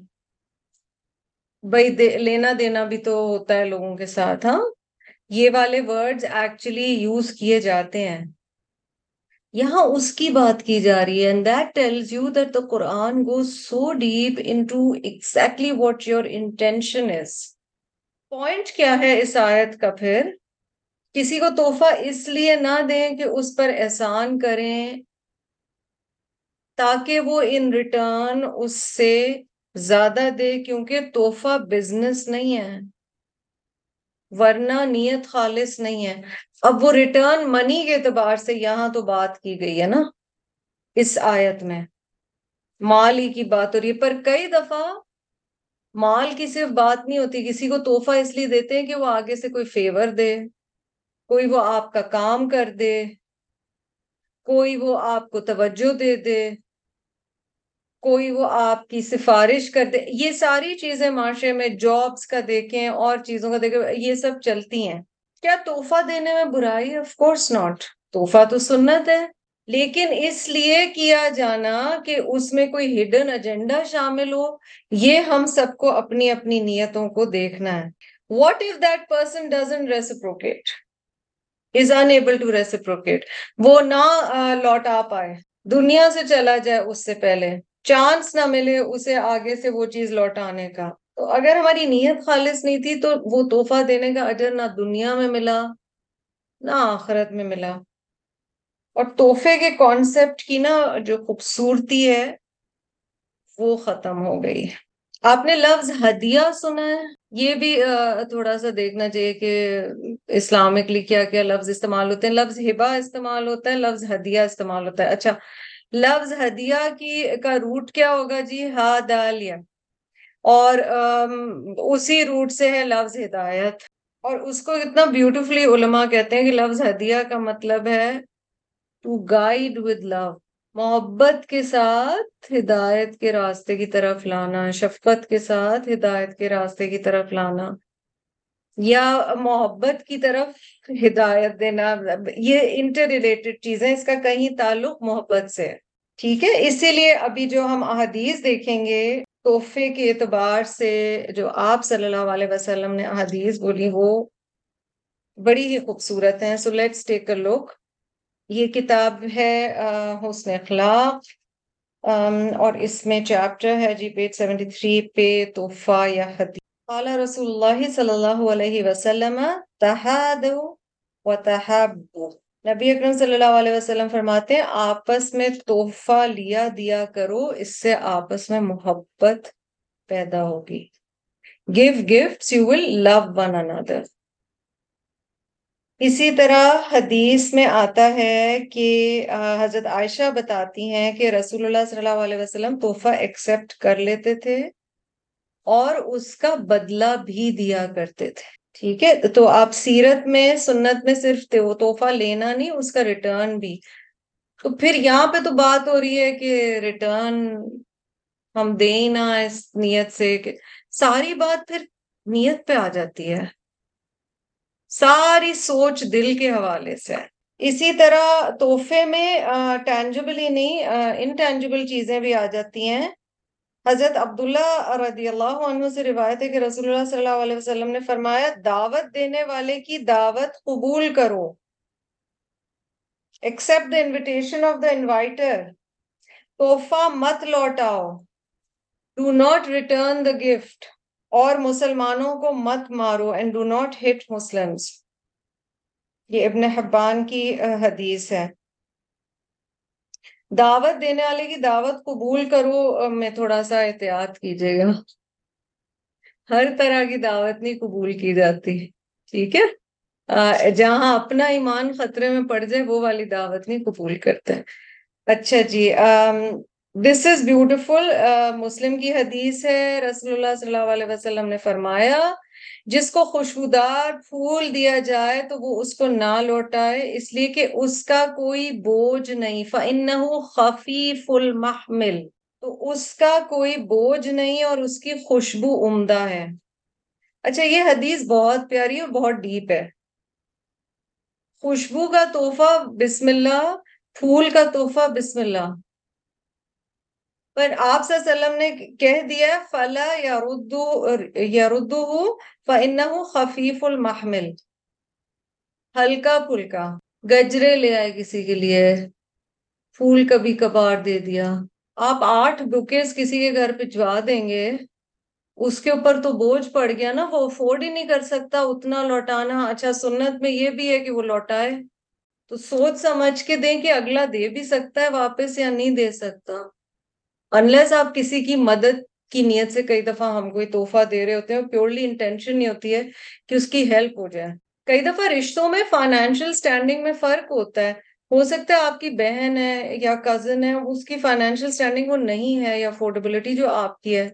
بھائی لینا دینا بھی تو ہوتا ہے لوگوں کے ساتھ ہاں؟ یہ والے ورڈز ایکچولی یوز کیے جاتے ہیں۔ یہاں اس کی بات کی جا رہی ہے and that tells you that the Quran goes so deep into exactly what your intention is point کیا ہے اس آیت کا پھر؟ کسی کو تحفہ اس لیے نہ دیں کہ اس پر احسان کریں، تاکہ وہ ان ریٹرن اس سے زیادہ دے، کیونکہ تحفہ بزنس نہیں ہے۔ ورنہ نیت خالص نہیں ہے۔ اب وہ ریٹرن منی کے اعتبار سے یہاں تو بات کی گئی ہے نا، اس آیت میں۔ مال ہی کی بات ہو رہی ہے، پر کئی دفعہ مال کی صرف بات نہیں ہوتی، کسی کو تحفہ اس لیے دیتے ہیں کہ وہ آگے سے کوئی فیور دے، کوئی وہ آپ کا کام کر دے، کوئی وہ آپ کو توجہ دے دے۔ کوئی وہ آپ کی سفارش کر دے۔ یہ ساری چیزیں معاشرے میں جابس کا دیکھیں اور چیزوں کا دیکھیں، یہ سب چلتی ہیں۔ کیا تحفہ دینے میں برائی؟ آف کورس ناٹ تحفہ تو سنت ہے۔ لیکن اس لیے کیا جانا کہ اس میں کوئی ہڈن ایجنڈا شامل ہو، یہ ہم سب کو اپنی اپنی نیتوں کو دیکھنا ہے۔ What if that person doesn't reciprocate is unable to reciprocate وہ نہ لوٹا پائے۔ دنیا سے چلا جائے اس سے پہلے۔ چانس نہ ملے اسے آگے سے وہ چیز لوٹانے کا۔ تو اگر ہماری نیت خالص نہیں تھی تو وہ تحفہ دینے کا اجر نہ دنیا میں ملا، نہ آخرت میں ملا۔ اور تحفے کے کانسیپٹ کی نا جو خوبصورتی ہے، وہ ختم ہو گئی۔ آپ نے لفظ ہدیہ سنا ہے۔ یہ بھی تھوڑا سا دیکھنا چاہیے کہ اسلامکلی کیا کیا لفظ استعمال ہوتے ہیں۔ لفظ ہبا استعمال ہوتا ہے، لفظ ہدیہ استعمال ہوتا ہے۔ اچھا لفظ ہدیہ کی کا روٹ کیا ہوگا جی؟ ہا دالیا اور اسی روٹ سے ہے لفظ ہدایت۔ اور اس کو اتنا بیوٹیفلی علماء کہتے ہیں کہ لفظ ہدیہ کا مطلب ہے ٹو گائیڈ ود لو محبت کے ساتھ ہدایت کے راستے کی طرف لانا، شفقت کے ساتھ ہدایت کے راستے کی طرف لانا۔ یا محبت کی طرف ہدایت دینا، یہ انٹر ریلیٹڈ چیزیں، اس کا کہیں تعلق محبت سے ٹھیک ہے؟ اسی لیے ابھی جو ہم احادیث دیکھیں گے، تحفے کے اعتبار سے جو آپ صلی اللہ علیہ وسلم نے احادیث بولی، وہ بڑی ہی خوبصورت ہیں۔ سو لیٹس ٹیک اے لک یہ کتاب ہے حسن اخلاق۔ اور اس میں چیپٹر ہے جی پیج سیونٹی تھری پہ تحفہ یا حدیث۔ قال رسول اللہ صلی اللہ علیہ وسلم و نبی اکرم صلی اللہ علیہ وسلم فرماتے ہیں، آپس میں تحفہ لیا دیا کرو، اس سے آپس میں محبت پیدا ہوگی۔ Give gift you will love one اندر اسی طرح حدیث میں آتا ہے کہ حضرت عائشہ بتاتی ہیں کہ رسول اللہ صلی اللہ علیہ وسلم تحفہ ایکسپٹ کر لیتے تھے۔ اور اس کا بدلہ بھی دیا کرتے تھے۔ ٹھیک ہے؟ تو آپ سیرت میں، سنت میں صرف تحفہ لینا نہیں، اس کا ریٹرن بھی۔ تو پھر یہاں پہ تو بات ہو رہی ہے کہ ریٹرن ہم دیں نہ اس نیت سے کہ ساری بات پھر نیت پہ آ جاتی ہے۔ ساری سوچ دل کے حوالے سے۔ اسی طرح تحفے میں ٹینجبل ہی نہیں انٹینجبل چیزیں بھی آ جاتی ہیں۔ حضرت عبداللہ رضی اللہ عنہ سے روایت ہے کہ رسول اللہ صلی اللہ علیہ وسلم نے فرمایا، دعوت دینے والے کی دعوت قبول کرو۔ Accept the invitation of the inviter تحفہ مت لوٹاؤ۔ Do not return the gift اور مسلمانوں کو مت مارو۔ And do not hit Muslim یہ ابن حبان کی حدیث ہے۔ دعوت دینے والے کی دعوت قبول کرو میں تھوڑا سا احتیاط کیجیے گا۔ ہر طرح کی دعوت نہیں قبول کی جاتی، ٹھیک ہے؟ جہاں اپنا ایمان خطرے میں پڑ جائے، وہ والی دعوت نہیں قبول کرتے۔ اچھا جی دس از بیوٹیفل مسلم کی حدیث ہے، رسول اللہ صلی اللہ علیہ وسلم نے فرمایا جس کو خوشبودار پھول دیا جائے تو وہ اس کو نہ لوٹائے، اس لیے کہ اس کا کوئی بوجھ نہیں۔ فَإِنَّهُ خَفِيفُ الْمَحْمِلِ۔ تو اس کا کوئی بوجھ نہیں اور اس کی خوشبو عمدہ ہے۔ اچھا یہ حدیث بہت پیاری اور بہت ڈیپ ہے۔ خوشبو کا تحفہ بسم اللہ، پھول کا تحفہ بسم اللہ۔ پر آپ صلی اللہ علیہ وسلم نے کہہ دیا فلا یا ردو فَإِنَّهُ خفیف المحمل۔ ہلکا پھلکا، گجرے لے آئے کسی کے لیے، پھول کبھی کبار دے دیا۔ آپ آٹھ بکیز کسی کے گھر پھجوا دیں گے، اس کے اوپر تو بوجھ پڑ گیا نا، وہ افورڈ ہی نہیں کر سکتا اتنا لوٹانا۔ اچھا سنت میں یہ بھی ہے کہ وہ لوٹائے۔ تو سوچ سمجھ کے دیں کہ اگلا دے بھی سکتا ہے واپس یا نہیں دے سکتا۔ انلیس آپ کسی کی مدد کی نیت سے کئی دفعہ ہم کوئی تحفہ دے رہے ہوتے ہیں پیورلی انٹینشن نہیں ہوتی ہے کہ اس کی ہیلپ ہو جائے۔ کئی دفعہ رشتوں میں فائنینشیل سٹینڈنگ میں فرق ہوتا ہے۔ ہو سکتا ہے آپ کی بہن ہے یا کزن ہے، اس کی فائنینشیل سٹینڈنگ وہ نہیں ہے یا افورڈیبلٹی جو آپ کی ہے۔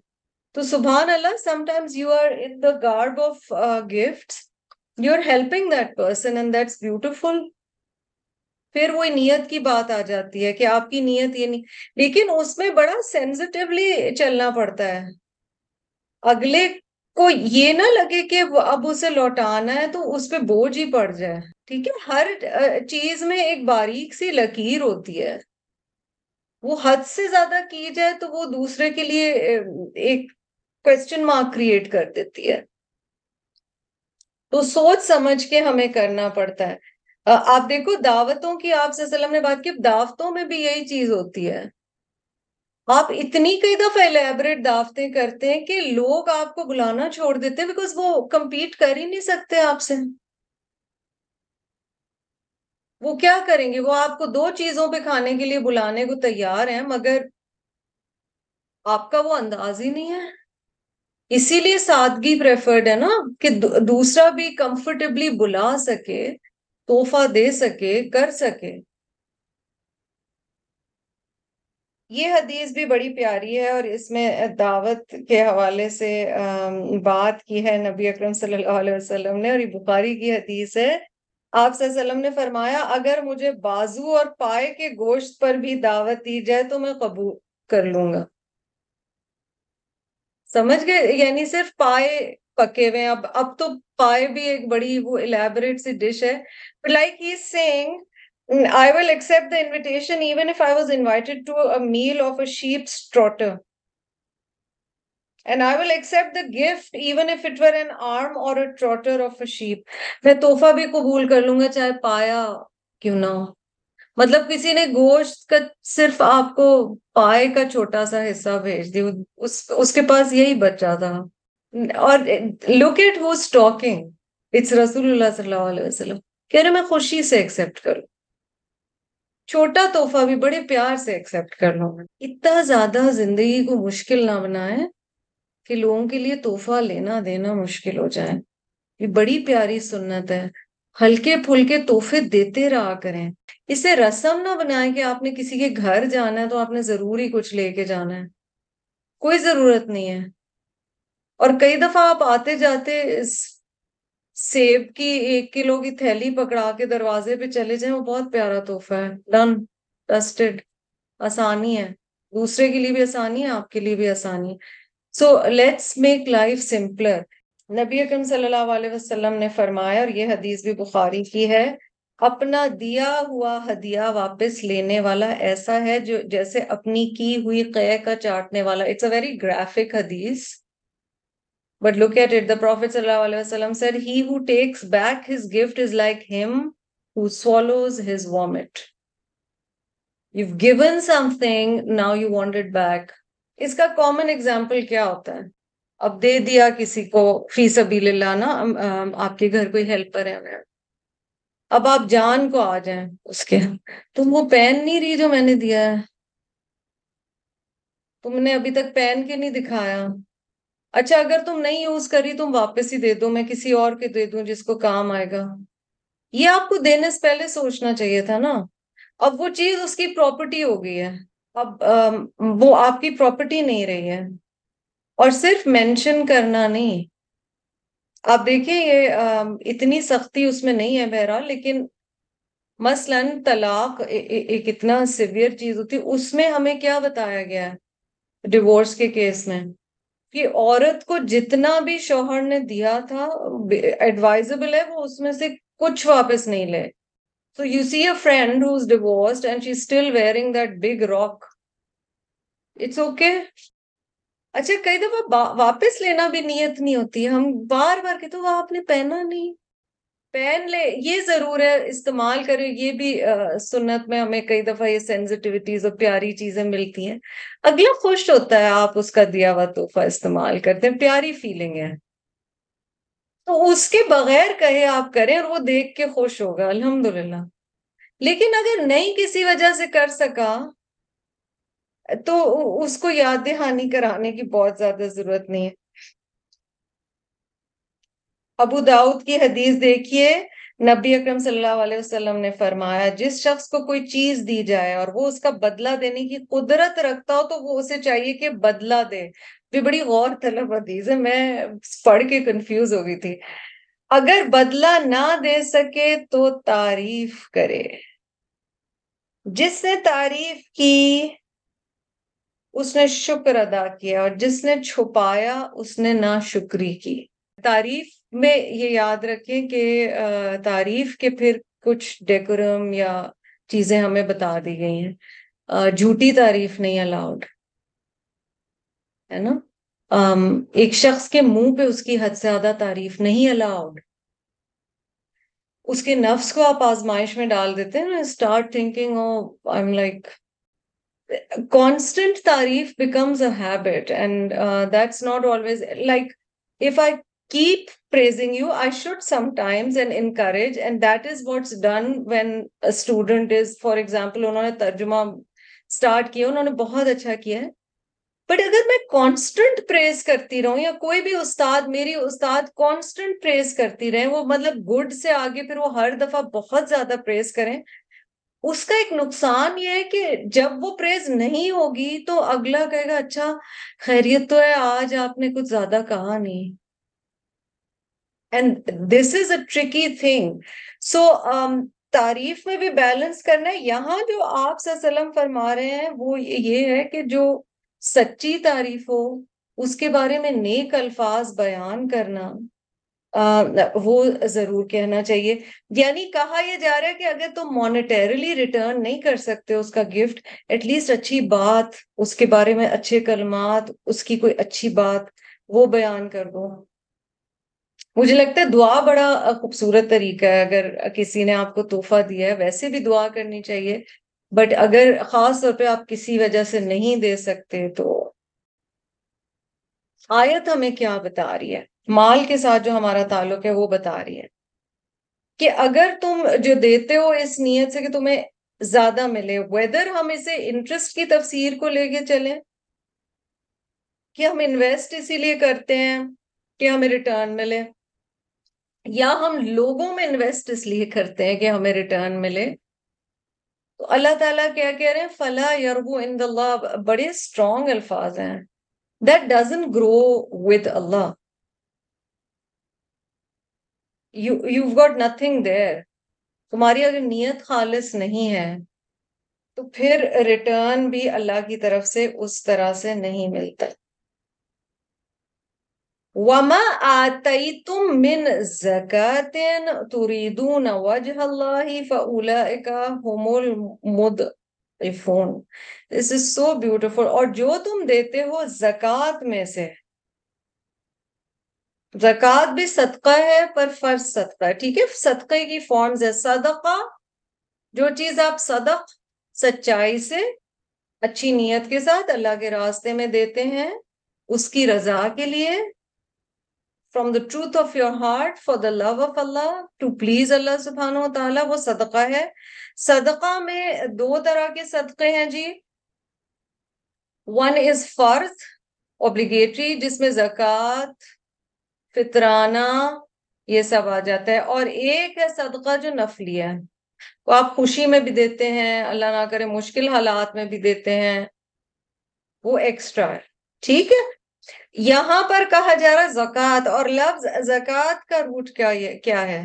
تو سبحان اللہ sometimes you are in the guard of gift you are helping that person and that's beautiful پھر وہ نیت کی بات آ جاتی ہے کہ آپ کی نیت یہ نہیں۔ لیکن اس میں بڑا سینسٹیولی چلنا پڑتا ہے۔ اگلے کو یہ نہ لگے کہ اب اسے لوٹانا ہے تو اس پہ بوجھ ہی پڑ جائے۔ ٹھیک ہے، ہر چیز میں ایک باریک سی لکیر ہوتی ہے۔ وہ حد سے زیادہ کی جائے تو وہ دوسرے کے لیے ایک کوشچن مارک کریٹ کر دیتی ہے۔ تو سوچ سمجھ کے ہمیں کرنا پڑتا ہے۔ آپ دیکھو، دعوتوں کی آپ سے وسلم نے بات کی دعوتوں میں بھی یہی چیز ہوتی ہے۔ آپ اتنی کئی دفعہ الیبریٹ دعوتیں کرتے ہیں کہ لوگ آپ کو بلانا چھوڑ دیتے ہیں بیکاز وہ کمپیٹ کر ہی نہیں سکتے آپ سے۔ وہ کیا کریں گے؟ وہ آپ کو دو چیزوں پہ کھانے کے لیے بلانے کو تیار ہیں، مگر آپ کا وہ انداز ہی نہیں ہے۔ اسی لیے سادگی پریفرڈ ہے نا، کہ دوسرا بھی کمفرٹیبلی بلا سکے۔ تحفہ دے سکے، کر سکے۔ یہ حدیث بھی بڑی پیاری ہے اور اس میں دعوت کے حوالے سے بات کی ہے نبی اکرم صلی اللہ علیہ وسلم نے اور یہ بخاری کی حدیث ہے۔ آپ صلی اللہ علیہ وسلم نے فرمایا، اگر مجھے بازو اور پائے کے گوشت پر بھی دعوت دی جائے تو میں قبول کر لوں گا۔ سمجھ گئے؟ یعنی صرف پائے پکے ہوئے اب اب تو پائے بھی ایک بڑی وہ الیبریٹ سی ڈش ہے like he sang I will accept the invitation even if I was invited to a meal of a sheep's trotter and I will accept the gift even if it were an arm or a trotter of a sheep میں تحفہ بھی قبول کر لوں گا چاہے پایا کیوں نہ ہو مطلب کسی نے گوشت کا صرف آپ کو پائے کا چھوٹا سا حصہ بھیج دی اس اس کے پاس یہی بچہ تھا اور look at who's talking it's رسول اللہ صلی اللہ علیہ وسلم کہہ رہے میں خوشی سے ایکسپٹ کروں چھوٹا تحفہ بھی بڑے پیار سے ایکسپٹ کر لوں اتنا زیادہ زندگی کو مشکل نہ بنائے کہ لوگوں کے لیے تحفہ لینا دینا مشکل ہو جائے یہ بڑی پیاری سنت ہے ہلکے پھلکے تحفے دیتے رہا کریں اسے رسم نہ بنائیں کہ آپ نے کسی کے گھر جانا ہے تو آپ نے ضروری کچھ لے کے جانا ہے کوئی ضرورت نہیں ہے اور کئی دفعہ آپ آتے جاتے سیب کی ایک کلو کی تھیلی پکڑا کے دروازے پہ چلے جائیں، وہ بہت پیارا تحفہ ہے۔ ڈن ٹسٹڈ آسانی ہے۔ دوسرے کے لیے بھی آسانی ہے، آپ کے لیے بھی آسانی ہے۔ So let's make life simpler نبی اکرم صلی اللہ علیہ وسلم نے فرمایا، اور یہ حدیث بھی بخاری کی ہے، اپنا دیا ہوا ہدیہ واپس لینے والا ایسا ہے جو جیسے اپنی کی ہوئی قے کا چاٹنے والا۔ اٹس اے ویری گرافک حدیث۔ But look at it the prophet صلی اللہ علیہ وسلم said he who takes back his gift is like him who swallows his vomit. You've given something now you want it back. اس کا کامن ایگزامپل کیا ہوتا ہے اب دے دیا کسی کو فی سبیل اللہ نا آپ کے گھر کوئی ہیلپر ہے اب آپ جان کو آ جائیں اس کے تم وہ پین نہیں رہی جو میں نے دیا ہے تم نے ابھی تک پین کے نہیں دکھایا اچھا اگر تم نہیں یوز کری تم واپس ہی دے دو، میں کسی اور کے دے دوں جس کو کام آئے گا۔ یہ آپ کو دینے سے پہلے سوچنا چاہیے تھا نا۔ اب وہ چیز اس کی پراپرٹی ہو گئی ہے۔ اب وہ آپ کی پراپرٹی نہیں رہی ہے۔ اور صرف مینشن کرنا نہیں۔ آپ دیکھیں، یہ اتنی سختی اس میں نہیں ہے بہرحال، لیکن مثلا طلاق ایک اتنا سیویئر چیز ہوتی، اس میں ہمیں کیا بتایا گیا ہے؟ ڈیورس کے کیس میں۔ کہ عورت کو جتنا بھی شوہر نے دیا تھا ایڈوائزبل ہے، وہ اس میں سے کچھ واپس نہیں لے۔ So you see a friend who's divorced and she still wearing that big rock it's okay اچھا کئی دفعہ واپس لینا بھی نیت نہیں ہوتی۔ ہم بار بار کہتے وہ آپ نے پہنا نہیں۔ پہن لے، یہ ضرور ہے، استعمال کرے یہ بھی سنت میں ہمیں کئی دفعہ یہ سینسٹیوٹیز اور پیاری چیزیں ملتی ہیں۔ اگلا خوش ہوتا ہے، آپ اس کا دیا ہوا تحفہ استعمال کرتے ہیں، پیاری فیلنگ ہے۔ تو اس کے بغیر کہے آپ کریں اور وہ دیکھ کے خوش ہوگا الحمد لیکن اگر نہیں کسی وجہ سے کر سکا، تو اس کو یاد دہانی کرانے کی بہت زیادہ ضرورت نہیں ہے۔ ابو داؤد کی حدیث دیکھیے، نبی اکرم صلی اللہ علیہ وسلم نے فرمایا، جس شخص کو کوئی چیز دی جائے اور وہ اس کا بدلہ دینے کی قدرت رکھتا ہو تو وہ اسے چاہیے کہ بدلہ دے۔ بھی بڑی غور طلب حدیث ہے، میں پڑھ کے کنفیوز ہو گئی تھی۔ اگر بدلہ نہ دے سکے تو تعریف کرے۔ جس نے تعریف کی، اس نے شکر ادا کیا اور جس نے چھپایا، اس نے نا شکری کی۔ تعریف میں یہ یاد رکھیں کہ تعریف کے پھر کچھ ڈیکورم یا چیزیں ہمیں بتا دی گئی ہیں۔ جھوٹی تعریف نہیں الاؤڈ ہے نا؟ ایک شخص کے منہ پہ اس کی حد سے زیادہ تعریف نہیں الاؤڈ اس کے نفس کو آپ آزمائش میں ڈال دیتے ہیں نا start thinking oh I am like constant tarif becomes a habit and uh, that's not always like if i keep praising you i should sometimes and encourage and that is what's done when a student is for example انہوں نے ترجمہ start کیا انہوں نے بہت اچھا کیا ہے بٹ اگر میں کانسٹنٹ پریز کرتی رہوں یا کوئی بھی استاد میری استاد کانسٹنٹ پریز کرتی رہے وہ مطلب گڈ سے آگے پھر وہ ہر دفعہ بہت زیادہ پریز کریں اس کا ایک نقصان یہ ہے کہ جب وہ پریز نہیں ہوگی تو اگلا کہے گا اچھا خیریت تو ہے آج آپ نے کچھ زیادہ کہا نہیں and this is a tricky thing so تعریف میں بھی بیلنس کرنا ہے. یہاں جو آپ سلم فرما رہے ہیں، وہ یہ ہے کہ جو سچی تعریف ہو، اس کے بارے میں نیک الفاظ بیان کرنا وہ ضرور کہنا چاہیے۔ یعنی کہا یہ جا رہا ہے کہ اگر تم مانیٹریلی ریٹرن نہیں کر سکتے اس کا گفٹ ایٹ لیسٹ اچھی بات، اس کے بارے میں اچھے کلمات، اس کی کوئی اچھی بات، وہ بیان کر دو۔ مجھے لگتا ہے دعا بڑا خوبصورت طریقہ ہے۔ اگر کسی نے آپ کو تحفہ دیا ہے، ویسے بھی دعا کرنی چاہیے۔ بٹ اگر خاص طور پہ آپ کسی وجہ سے نہیں دے سکتے تو آیت ہمیں کیا بتا رہی ہے؟ مال کے ساتھ جو ہمارا تعلق ہے، وہ بتا رہی ہے کہ اگر تم جو دیتے ہو اس نیت سے کہ تمہیں زیادہ ملے ویدر ہم اسے انٹرسٹ کی تفسیر کو لے کے چلیں کہ ہم انویسٹ اسی لیے کرتے ہیں کہ ہمیں ریٹرن ملے۔ یا ہم لوگوں میں انویسٹ اس لیے کرتے ہیں کہ ہمیں ریٹرن ملے۔ تو اللہ تعالیٰ کیا کہہ رہے ہیں؟ فلا یربو ان اللہ بڑے اسٹرانگ الفاظ ہیں۔ That doesn't grow with Allah you got nothing there تمہاری اگر نیت خالص نہیں ہے، تو پھر ریٹرن بھی اللہ کی طرف سے اس طرح سے نہیں ملتا۔ وما آتيتم من زكاة تريدون وجه الله فأولئك هم المضعفون۔ This is so beautiful. اور جو تم دیتے ہو زکات میں سے زکات بھی صدقہ ہے پر فرض صدقہ ہے۔ ٹھیک ہے؟ صدقے کی فارمز ہے، صدقہ، جو چیز آپ صدق، سچائی سے اچھی نیت کے ساتھ اللہ کے راستے میں دیتے ہیں، اس کی رضا کے لیے from the truth of your heart for the love of Allah to please Allah سبحانہ و تعالیٰ وہ صدقہ ہے۔ صدقہ میں دو طرح کے صدقے ہیں جی۔ ون از فرض اوبلیگیٹری جس میں زکوٰۃ، فطرانہ، یہ سب آ جاتا ہے۔ اور ایک ہے صدقہ جو نفلی ہے، وہ آپ خوشی میں بھی دیتے ہیں، اللہ نہ کرے مشکل حالات میں بھی دیتے ہیں۔ وہ ایکسٹرا ہے۔ ٹھیک ہے؟ یہاں پر کہا جا رہا زکوٰۃ، اور لفظ زکوٰۃ کا روٹ کیا ہے؟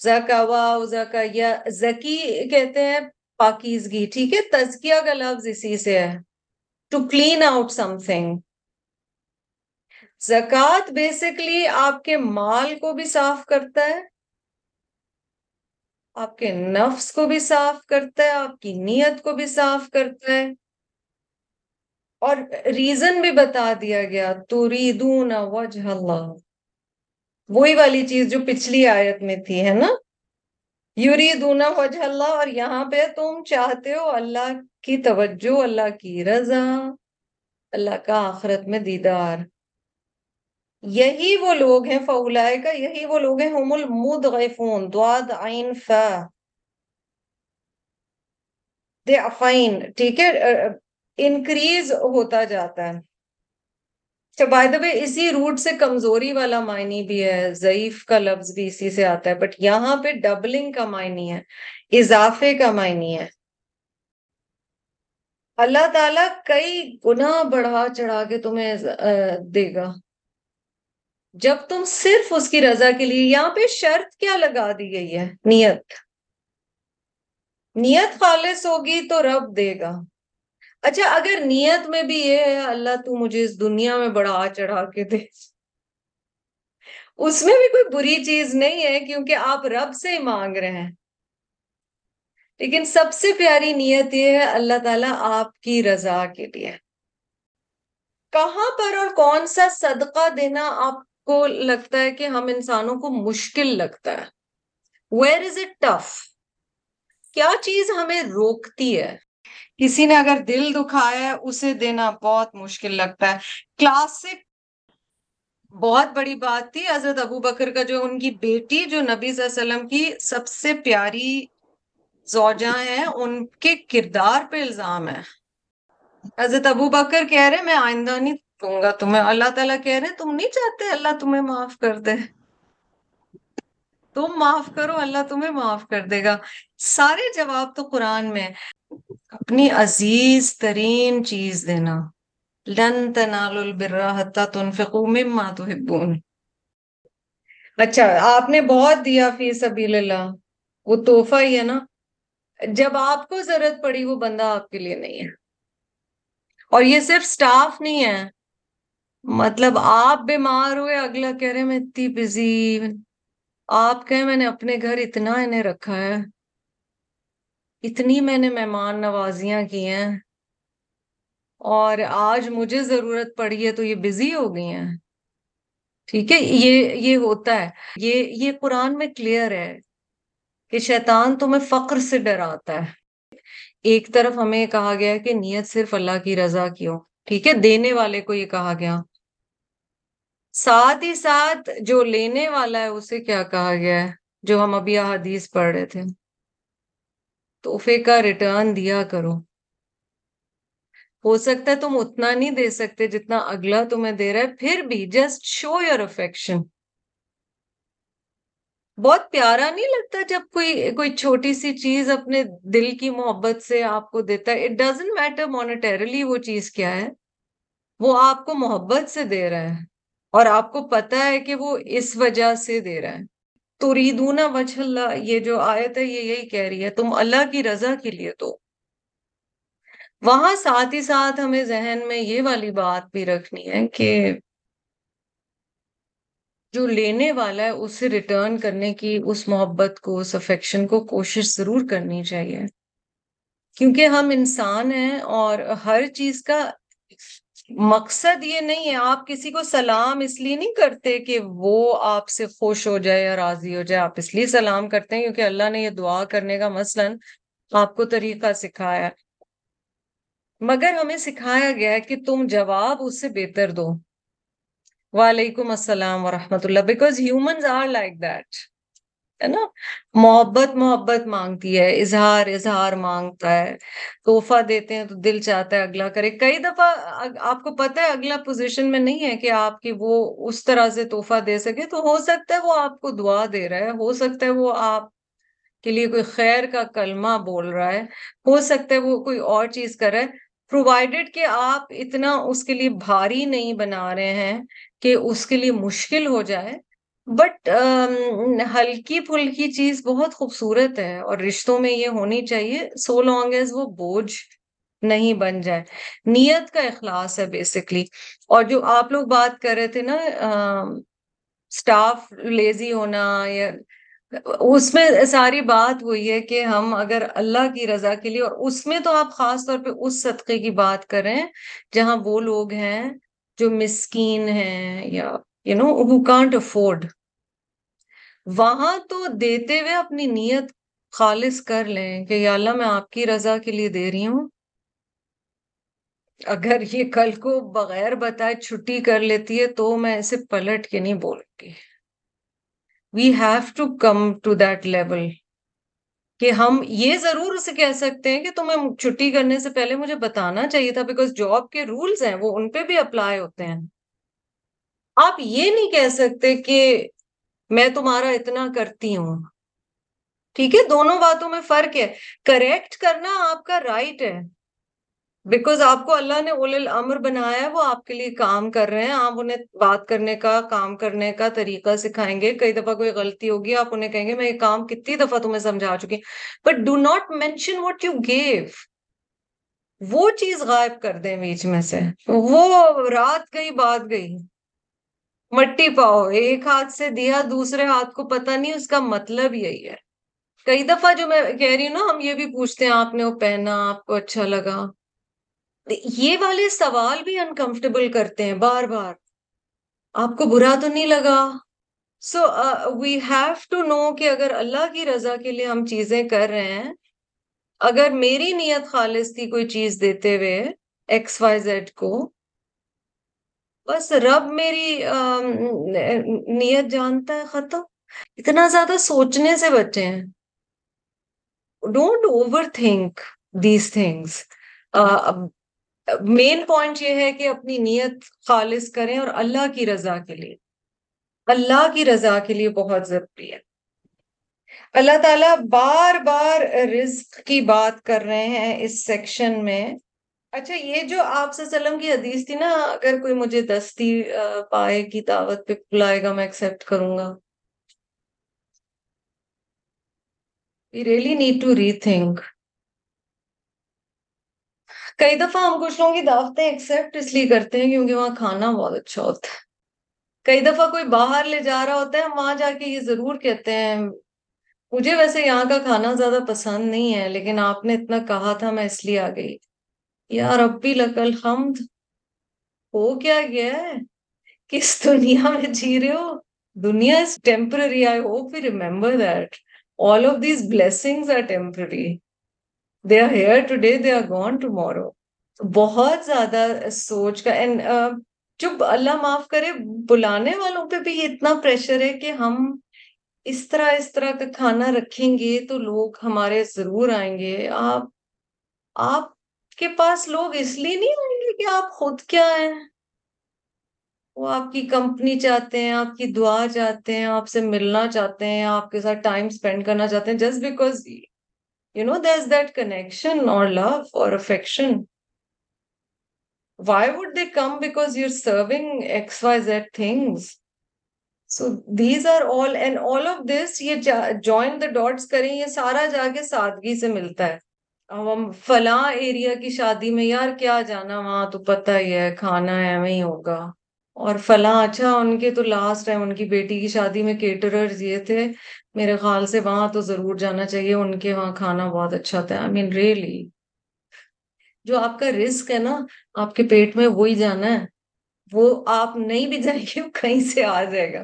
زکا واؤ، زکا یا، زکی کہتے ہیں پاکیزگی، ٹھیک ہے؟ تزکیہ کا لفظ اسی سے ہے۔ To clean out something زکوٰۃ بیسکلی آپ کے مال کو بھی صاف کرتا ہے، آپ کے نفس کو بھی صاف کرتا ہے، آپ کی نیت کو بھی صاف کرتا ہے۔ اور ریزن بھی بتا دیا گیا، تریدون وجہ اللہ وہی والی چیز جو پچھلی آیت میں تھی، ہے نا؟ یریدون وجہ اللہ اور یہاں پہ تم چاہتے ہو اللہ کی توجہ، اللہ کی رضا، اللہ کا آخرت میں دیدار۔ یہی وہ لوگ ہیں فولائے کا یہی وہ لوگ ہیں ہم المدغفون۔ دواد عین فا دے افائن ٹھیک ہے؟ انکریز ہوتا جاتا ہے۔ اچھا اسی روٹ سے کمزوری والا معنی بھی ہے، ضعیف کا لفظ بھی اسی سے آتا ہے۔ بٹ یہاں پہ ڈبلنگ کا معنی ہے، اضافے کا معنی ہے۔ اللہ تعالیٰ کئی گنا بڑھا چڑھا کے تمہیں دے گا۔ جب تم صرف اس کی رضا کے لیے، یہاں پہ شرط کیا لگا دی گئی ہے؟ نیت۔ نیت خالص ہوگی تو رب دے گا۔ اچھا اگر نیت میں بھی یہ ہے، اللہ تو مجھے اس دنیا میں بڑھا چڑھا کے دے۔ اس میں بھی کوئی بری چیز نہیں ہے، کیونکہ آپ رب سے ہی مانگ رہے ہیں۔ لیکن سب سے پیاری نیت یہ ہے، اللہ تعالیٰ آپ کی رضا کے لیے۔ کہاں پر اور کون سا صدقہ دینا آپ کو لگتا ہے کہ ہم انسانوں کو مشکل لگتا ہے؟ ویئر از اٹ ٹف کیا چیز ہمیں روکتی ہے؟ کسی نے اگر دل دکھایا ہے، اسے دینا بہت مشکل لگتا ہے۔ کلاسک بہت بڑی بات تھی، حضرت ابو بکر کا جو ان کی بیٹی، جو نبی صلی اللہ علیہ وسلم کی سب سے پیاری زوجہ ہیں، ان کے کردار پہ الزام ہے۔ حضرت ابو بکر کہہ رہے میں آئندہ نہیں دوں گا تمہیں۔ اللہ تعالیٰ کہہ رہے تم نہیں چاہتے، اللہ تمہیں معاف کر دے۔ تم معاف کرو، اللہ تمہیں معاف کر دے گا۔ سارے جواب تو قرآن میں۔ اپنی عزیز ترین چیز دینا۔ لن تنالوا البر حتى تنفقوا مما تحبون۔ اچھا آپ نے بہت دیا فی سبیل اللہ۔ وہ تحفہ ہی ہے نا۔ جب آپ کو ضرورت پڑی، وہ بندہ آپ کے لیے نہیں ہے۔ اور یہ صرف سٹاف نہیں ہے۔ مطلب آپ بیمار ہوئے، اگلا کہہ رہے میں اتنی بزی آپ کہیں میں نے اپنے گھر اتنا انہیں رکھا ہے۔ اتنی میں نے مہمان نوازیاں کی ہیں۔ اور آج مجھے ضرورت پڑی ہے تو یہ بزی ہو گئی ہیں۔ ٹھیک ہے، یہ یہ ہوتا ہے۔ یہ یہ قرآن میں کلیئر ہے کہ شیطان تمہیں فقر سے ڈراتا ہے۔ ایک طرف ہمیں کہا گیا کہ نیت صرف اللہ کی رضا کی ہو۔ ٹھیک ہے، دینے والے کو یہ کہا گیا۔ ساتھ ہی ساتھ جو لینے والا ہے اسے کیا کہا گیا ہے؟ جو ہم ابھی حدیث پڑھ رہے تھے۔ تحفے کا ریٹرن دیا کرو۔ ہو سکتا ہے تم اتنا نہیں دے سکتے جتنا اگلا تمہیں دے رہا ہے، پھر بھی جسٹ شو یور افیکشن بہت پیارا نہیں لگتا جب کوئی کوئی چھوٹی سی چیز اپنے دل کی محبت سے آپ کو دیتا ہے۔ اٹ ڈزنٹ میٹر مانیٹریلی وہ چیز کیا ہے، وہ آپ کو محبت سے دے رہا ہے۔ اور آپ کو پتا ہے کہ وہ اس وجہ سے دے رہا ہے۔ تو ریدونا وچ اللہ، یہ جو آیت ہے، یہ یہی کہہ رہی ہے، تم اللہ کی رضا کے لیے تو۔ وہاں ساتھ ہی ساتھ ہمیں ذہن میں یہ والی بات بھی رکھنی ہے کہ جو لینے والا ہے، اسے ریٹرن کرنے کی، اس محبت کو، اس افیکشن کو کوشش ضرور کرنی چاہیے۔ کیونکہ ہم انسان ہیں اور ہر چیز کا مقصد یہ نہیں ہے، آپ کسی کو سلام اس لیے نہیں کرتے کہ وہ آپ سے خوش ہو جائے یا راضی ہو جائے، آپ اس لیے سلام کرتے ہیں کیونکہ اللہ نے یہ دعا کرنے کا مثلا آپ کو طریقہ سکھایا۔ مگر ہمیں سکھایا گیا ہے کہ تم جواب اس سے بہتر دو۔ وعلیکم السلام ورحمۃ اللہ۔ Because humans are like that ہے نا، محبت محبت مانگتی ہے، اظہار اظہار مانگتا ہے۔ تحفہ دیتے ہیں تو دل چاہتا ہے اگلا کرے۔ کئی دفعہ آپ کو پتا ہے، اگلا پوزیشن میں نہیں ہے کہ آپ کی وہ اس طرح سے تحفہ دے سکے۔ تو ہو سکتا ہے وہ آپ کو دعا دے رہا ہے، ہو سکتا ہے وہ آپ کے لیے کوئی خیر کا کلمہ بول رہا ہے۔ ہو سکتا ہے وہ کوئی اور چیز کر رہا ہے۔ پرووائڈیڈ کہ آپ اتنا اس کے لیے بھاری نہیں بنا رہے ہیں کہ اس کے لیے مشکل ہو جائے۔ بٹ um, ہلکی پھلکی چیز بہت خوبصورت ہے اور رشتوں میں یہ ہونی چاہیے سو لانگ ایز وہ بوجھ نہیں بن جائے۔ نیت کا اخلاص ہے بیسکلی اور جو آپ لوگ بات کر رہے تھے نا اسٹاف لیزی ہونا یا اس میں ساری بات وہی ہے کہ ہم اگر اللہ کی رضا کے لیے اور اس میں تو آپ خاص طور پہ اس صدقے کی بات کریں جہاں وہ لوگ ہیں جو مسکین ہیں یا you know who can't afford وہاں تو دیتے ہوئے اپنی نیت خالص کر لیں کہ یا اللہ میں آپ کی رضا کے لیے دے رہی ہوں. اگر یہ کل کو بغیر بتائے چھٹی کر لیتی ہے تو میں اسے پلٹ کے نہیں بولوں گی we have to come to that level کہ ہم یہ ضرور اسے کہہ سکتے ہیں کہ تمہیں چھٹی کرنے سے پہلے مجھے بتانا چاہیے تھا بیکاز جاب کے رولز ہیں وہ ان پہ بھی اپلائی ہوتے ہیں. آپ یہ نہیں کہہ سکتے کہ میں تمہارا اتنا کرتی ہوں۔ ٹھیک ہے، دونوں باتوں میں فرق ہے۔ کریکٹ کرنا آپ کا رائٹ ہے۔ بیکاز آپ کو اللہ نے اول الامر بنایا ہے، وہ آپ کے لیے کام کر رہے ہیں۔ آپ انہیں بات کرنے کا، کام کرنے کا طریقہ سکھائیں گے۔ کئی دفعہ کوئی غلطی ہوگی، آپ انہیں کہیں گے، میں یہ کام کتنی دفعہ تمہیں سمجھا چکی but do not mention what you gave وہ چیز غائب کر دیں بیچ میں سے۔ وہ رات گئی، بات گئی۔ مٹی پاؤ، ایک ہاتھ سے دیا، دوسرے ہاتھ کو پتہ نہیں، اس کا مطلب یہی ہے۔ کئی دفعہ جو میں کہہ رہی ہوں نا، ہم یہ بھی پوچھتے ہیں، آپ نے وہ پہنا، آپ کو اچھا لگا؟ یہ والے سوال بھی انکمفرٹیبل کرتے ہیں، بار بار۔ آپ کو برا تو نہیں لگا؟ سو وی ہیو ٹو نو کہ اگر اللہ کی رضا کے لیے ہم چیزیں کر رہے ہیں، اگر میری نیت خالص تھی کوئی چیز دیتے ہوئے ایکس وائی زیڈ کو بس رب میری نیت جانتا ہے، ختم۔ اتنا زیادہ سوچنے سے بچے ہیں۔ Don't overthink these things main point یہ ہے کہ اپنی نیت خالص کریں اور اللہ کی رضا کے لیے۔ اللہ کی رضا کے لیے بہت ضروری ہے۔ اللہ تعالیٰ بار بار رزق کی بات کر رہے ہیں اس سیکشن میں۔ اچھا یہ جو آپ سے وسلم کی حدیث تھی نا، اگر کوئی مجھے دستی پائے کی دعوت پہ بلائے گا، میں ایکسپٹ کروں گا۔ We really need to rethink کئی دفعہ ہم کچھ لوگوں کی دعوتیں ایکسپٹ اس لیے کرتے ہیں کیونکہ وہاں کھانا بہت اچھا ہوتا ہے۔ کئی دفعہ کوئی باہر لے جا رہا ہوتا ہے، ہم وہاں جا کے یہ ضرور کہتے ہیں، مجھے ویسے یہاں کا کھانا زیادہ پسند نہیں ہے، لیکن آپ نے اتنا کہا تھا، میں اس لیے آ گئی۔ یا ربی لکل حمد ہو کیا گیا ہے؟ کس دنیا میں جی رہے ہو؟ دنیا is temporary I hope you remember that all of these blessings are temporary they are here today they are gone tomorrow بہت زیادہ سوچ کا اینڈ جب uh, اللہ معاف کرے، بلانے والوں پہ بھی اتنا پریشر ہے کہ ہم اس طرح اس طرح کا کھانا رکھیں گے تو لوگ ہمارے ضرور آئیں گے۔ آپ آپ کے پاس لوگ اس لیے نہیں آئیں گے کہ آپ خود کیا ہیں؟ وہ آپ کی کمپنی چاہتے ہیں، آپ کی دعا چاہتے ہیں، آپ سے ملنا چاہتے ہیں، آپ کے ساتھ ٹائم اسپینڈ کرنا چاہتے ہیں just because you know there is that connection اور لو اور affection why would they come because you are serving X Y Z things so these are all and all of this یہ جوائن دا ڈاٹس کریں، یہ سارا جا کے سادگی سے ملتا ہے۔ ہم فلاں ایریا کی شادی میں، یار کیا جانا، وہاں تو پتہ ہی ہے، کھانا ایویں ہی ہوگا۔ اور فلاں اچھا ان کے تو لاسٹ ٹائم ان کی بیٹی کی شادی میں کیٹرر یہ تھے۔ میرے خیال سے وہاں تو ضرور جانا چاہیے، ان کے وہاں کھانا بہت اچھا تھا۔ آئی مین ریئلی جو آپ کا رسک ہے نا، آپ کے پیٹ میں وہی جانا ہے۔ وہ آپ نہیں بھی جائیں گے کہیں سے آ جائے گا۔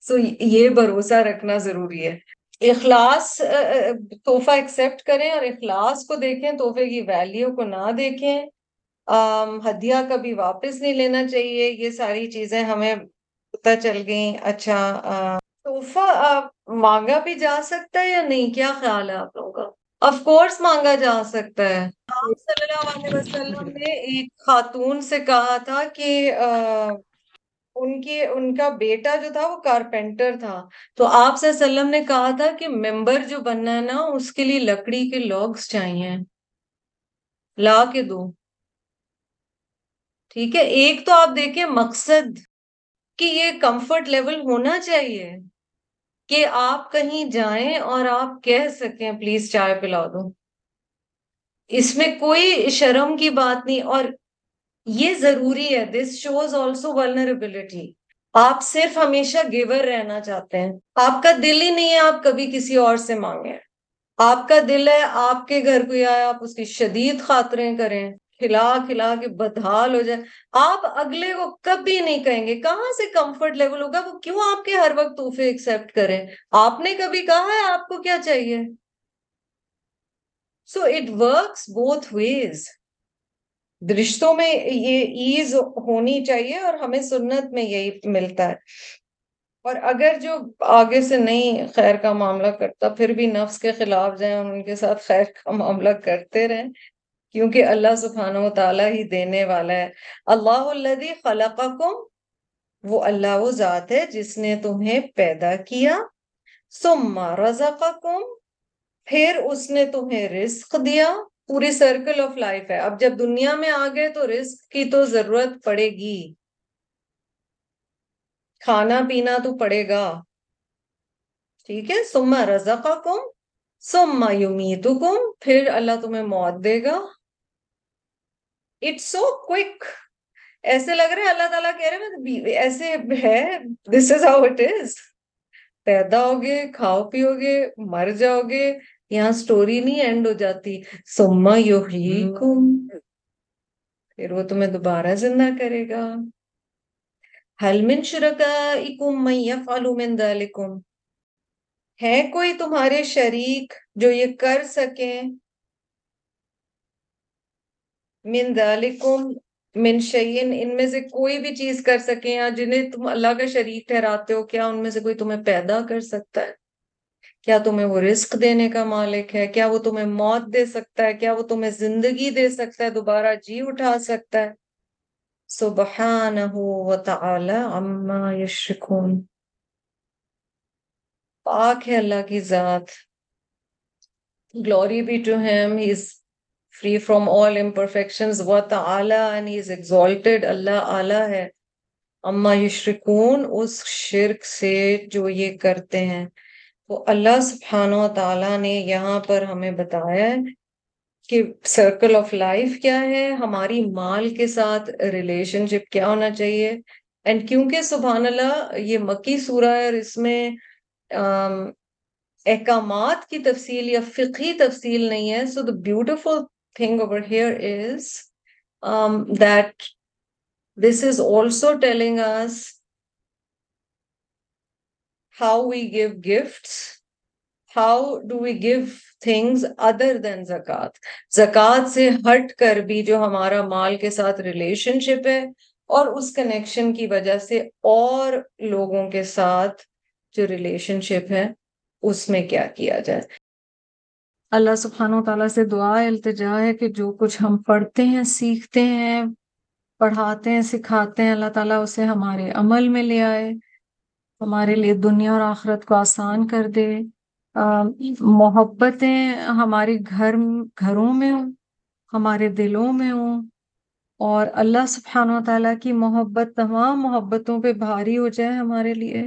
سو یہ بھروسہ رکھنا ضروری ہے۔ اخلاص تحفہ ایکسپٹ کریں اور اخلاص کو دیکھیں، تحفے کی ویلیو کو نہ دیکھیں۔ ہدیہ کبھی واپس نہیں لینا چاہیے۔ یہ ساری چیزیں ہمیں پتہ چل گئیں۔ اچھا تحفہ مانگا بھی جا سکتا ہے یا نہیں؟ کیا خیال ہے آپ لوگوں کا؟ آف کورس مانگا جا سکتا ہے۔ آپ صلی اللہ علیہ وسلم نے ایک خاتون سے کہا تھا کہ ان کی ان کا بیٹا جو تھا وہ کارپینٹر تھا۔ تو آپ صلی اللہ علیہ وسلم نے کہا تھا کہ ممبر جو بننا ہے نا، اس کے لیے لکڑی کے لاگس چاہیے۔ لا کے دو۔ ٹھیک ہے، ایک تو آپ دیکھیں مقصد کہ یہ کمفرٹ لیول ہونا چاہیے کہ آپ کہیں جائیں اور آپ کہہ سکیں پلیز چائے پلا دو۔ اس میں کوئی شرم کی بات نہیں۔ اور یہ ضروری ہے. دس شوز آلسو ولنریبلٹی آپ صرف ہمیشہ گیور رہنا چاہتے ہیں. آپ کا دل ہی نہیں ہے آپ کبھی کسی اور سے مانگیں. آپ کا دل ہے آپ کے گھر کو آئے، آپ اس کی شدید خاطریں کریں، کھلا کھلا کے بدحال ہو جائے. آپ اگلے کو کبھی نہیں کہیں گے. کہاں سے کمفرٹ لیول ہوگا؟ وہ کیوں آپ کے ہر وقت تحفے ایکسپٹ کریں؟ آپ نے کبھی کہا ہے آپ کو کیا چاہیے؟ So it works both ways رشتوں میں یہ ایز ہونی چاہیے اور ہمیں سنت میں یہی ملتا ہے۔ اور اگر جو آگے سے نہیں خیر کا معاملہ کرتا، پھر بھی نفس کے خلاف جائیں اور ان کے ساتھ خیر کا معاملہ کرتے رہیں، کیونکہ اللہ سبحانہ و تعالیٰ ہی دینے والا ہے۔ اللہ الذی خلقکم، وہ اللہ وہ ذات ہے جس نے تمہیں پیدا کیا۔ ثم رزقکم، پھر اس نے تمہیں رزق دیا۔ پوری سرکل آف لائف ہے۔ اب جب دنیا میں آ گئے تو رزق کی تو ضرورت پڑے گی۔ کھانا پینا تو پڑے گا۔ ٹھیک ہے؟ سما رضا کم سما یومیتکم پھر اللہ تمہیں موت دے گا۔ اٹس سو کوئک ایسے لگ رہے اللہ تعالیٰ کہہ رہے ایسے ہے۔ This is how it is پیدا ہوگے، کھاؤ پیو گے مر جاؤ گے یہاں سٹوری نہیں اینڈ ہو جاتی سما یحییکم پھر وہ تمہیں دوبارہ زندہ کرے گا حل من شرکائکم من یفعل من ذالکم ہے کوئی تمہارے شریک جو یہ کر سکیں من ذالکم من شیئن ان میں سے کوئی بھی چیز کر سکیں یا جنہیں تم اللہ کا شریک ٹھہراتے ہو کیا ان میں سے کوئی تمہیں پیدا کر سکتا ہے کیا تمہیں وہ رزق دینے کا مالک ہے؟ کیا وہ تمہیں موت دے سکتا ہے؟ کیا وہ تمہیں زندگی دے سکتا ہے؟ دوبارہ جی اٹھا سکتا ہے؟ سبحانہ وتعالی عما یشرکون۔ پاک ہے اللہ کی ذات۔ Glory be to him. He is free from all imperfections. وتعالی and he is exalted. اللہ اعلی ہے۔ اما یشرکون، اس شرک سے جو یہ کرتے ہیں۔ تو اللہ سبحانہ و تعالیٰ نے یہاں پر ہمیں بتایا ہے کہ سرکل آف لائف کیا ہے، ہماری مال کے ساتھ ریلیشن شپ کیا ہونا چاہیے۔ اینڈ کیونکہ سبحان اللہ یہ مکی سورہ ہے اور اس میں احکامات کی تفصیل یا فقہی تفصیل نہیں ہے so the beautiful thing over here is that this is also telling us how we give gifts, how do we give things other than zakat. زکوٰۃ سے ہٹ کر بھی جو ہمارا مال کے ساتھ ریلیشن شپ ہے اور اس کنیکشن کی وجہ سے اور لوگوں کے ساتھ جو ریلیشن شپ ہے اس میں کیا کیا جائے اللہ سبحانہ و تعالیٰ سے دعا التجا ہے کہ جو کچھ ہم پڑھتے ہیں سیکھتے ہیں پڑھاتے ہیں سکھاتے ہیں اللہ تعالیٰ اسے ہمارے عمل میں لے آئے ہمارے لیے دنیا اور آخرت کو آسان کر دے۔ محبتیں ہمارے گھر، گھروں میں ہوں، ہمارے دلوں میں ہوں۔ اور اللہ سبحانہ و تعالیٰ کی محبت تمام محبتوں پہ بھاری ہو جائے ہمارے لیے۔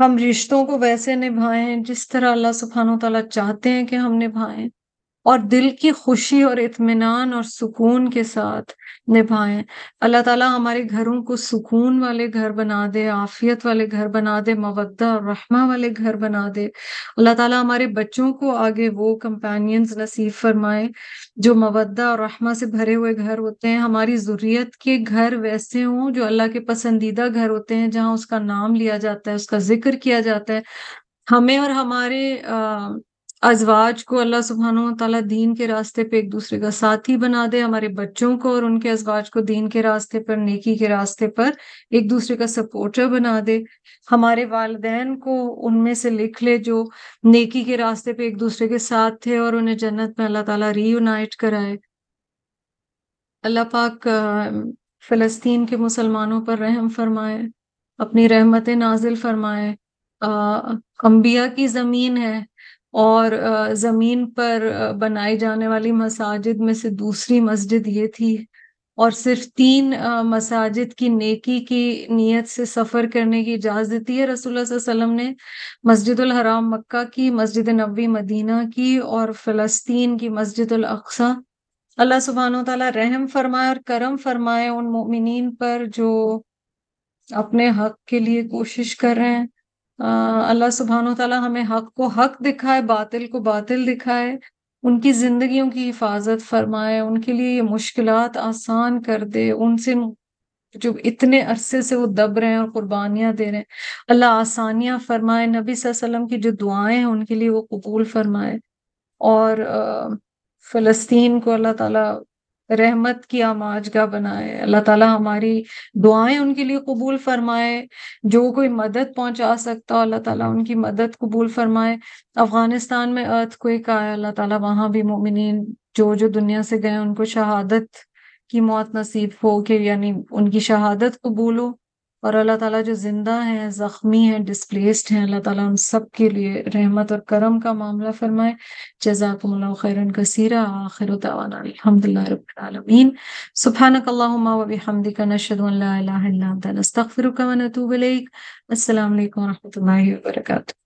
ہم رشتوں کو ویسے نبھائیں جس طرح اللہ سبحانہ و تعالیٰ چاہتے ہیں کہ ہم نبھائیں۔ اور دل کی خوشی اور اطمینان اور سکون کے ساتھ نبھائیں۔ اللہ تعالیٰ ہمارے گھروں کو سکون والے گھر بنا دے، عافیت والے گھر بنا دے، مودہ اور رحمہ والے گھر بنا دے۔ اللہ تعالیٰ ہمارے بچوں کو آگے وہ کمپینینز نصیب فرمائے جو مودہ اور رحمہ سے بھرے ہوئے گھر ہوتے ہیں۔ ہماری ضروریت کے گھر ویسے ہوں جو اللہ کے پسندیدہ گھر ہوتے ہیں، جہاں اس کا نام لیا جاتا ہے، اس کا ذکر کیا جاتا ہے۔ ہمیں اور ہمارے ازواج کو اللہ سبحانہ و تعالیٰ دین کے راستے پہ ایک دوسرے کا ساتھی بنا دے، ہمارے بچوں کو اور ان کے ازواج کو دین کے راستے پر، نیکی کے راستے پر ایک دوسرے کا سپورٹر بنا دے۔ ہمارے والدین کو ان میں سے لکھ لے جو نیکی کے راستے پہ ایک دوسرے کے ساتھ تھے اور انہیں جنت میں اللہ تعالیٰ ری یونائٹ کرائے۔ اللہ پاک فلسطین کے مسلمانوں پر رحم فرمائے، اپنی رحمت نازل فرمائے۔ انبیاء کی زمین ہے۔ اور زمین پر بنائی جانے والی مساجد میں سے دوسری مسجد یہ تھی اور صرف تین مساجد کی نیکی کی نیت سے سفر کرنے کی اجازت دی ہے رسول اللہ صلی اللہ علیہ وسلم نے مسجد الحرام مکہ کی، مسجد نبوی مدینہ کی اور فلسطین کی مسجد الاقصی۔ اللہ سبحانہ و تعالیٰ رحم فرمائے اور کرم فرمائے ان مومنین پر جو اپنے حق کے لیے کوشش کر رہے ہیں۔ اللہ سبحانہ و تعالیٰ ہمیں حق کو حق دکھائے، باطل کو باطل دکھائے، ان کی زندگیوں کی حفاظت فرمائے، ان کے لیے یہ مشکلات آسان کر دے، ان سے جو اتنے عرصے سے وہ دب رہے ہیں اور قربانیاں دے رہے ہیں۔ اللہ آسانیاں فرمائے، نبی صلی اللہ علیہ وسلم کی جو دعائیں ہیں ان کے لیے وہ قبول فرمائے۔ اور فلسطین کو اللہ تعالیٰ رحمت کی آماج گاہ بنائے۔ اللہ تعالیٰ ہماری دعائیں ان کے لیے قبول فرمائے۔ جو کوئی مدد پہنچا سکتا ہو اللہ تعالیٰ ان کی مدد قبول فرمائے۔ افغانستان میں ارتھ کوئک آیا، اللہ تعالیٰ وہاں بھی مومنین جو جو دنیا سے گئے، ان کو شہادت کی موت نصیب ہو، کہ یعنی ان کی شہادت قبول ہو۔ اور اللہ تعالیٰ جو زندہ ہیں، زخمی ہیں ڈسپلیسڈ ہیں، اللہ تعالیٰ ہم سب کے لیے رحمت اور کرم کا معاملہ فرمائے۔ جزاکم اللہ خیرن کثیرہ آخر دعوانا الحمد للہ رب العالمین۔ سبحانک اللہم و بحمدک، نشہد ان لا الہ الا انت، نستغفرک و نتوب الیک۔ السلام علیکم ورحمۃ اللہ وبرکاتہ۔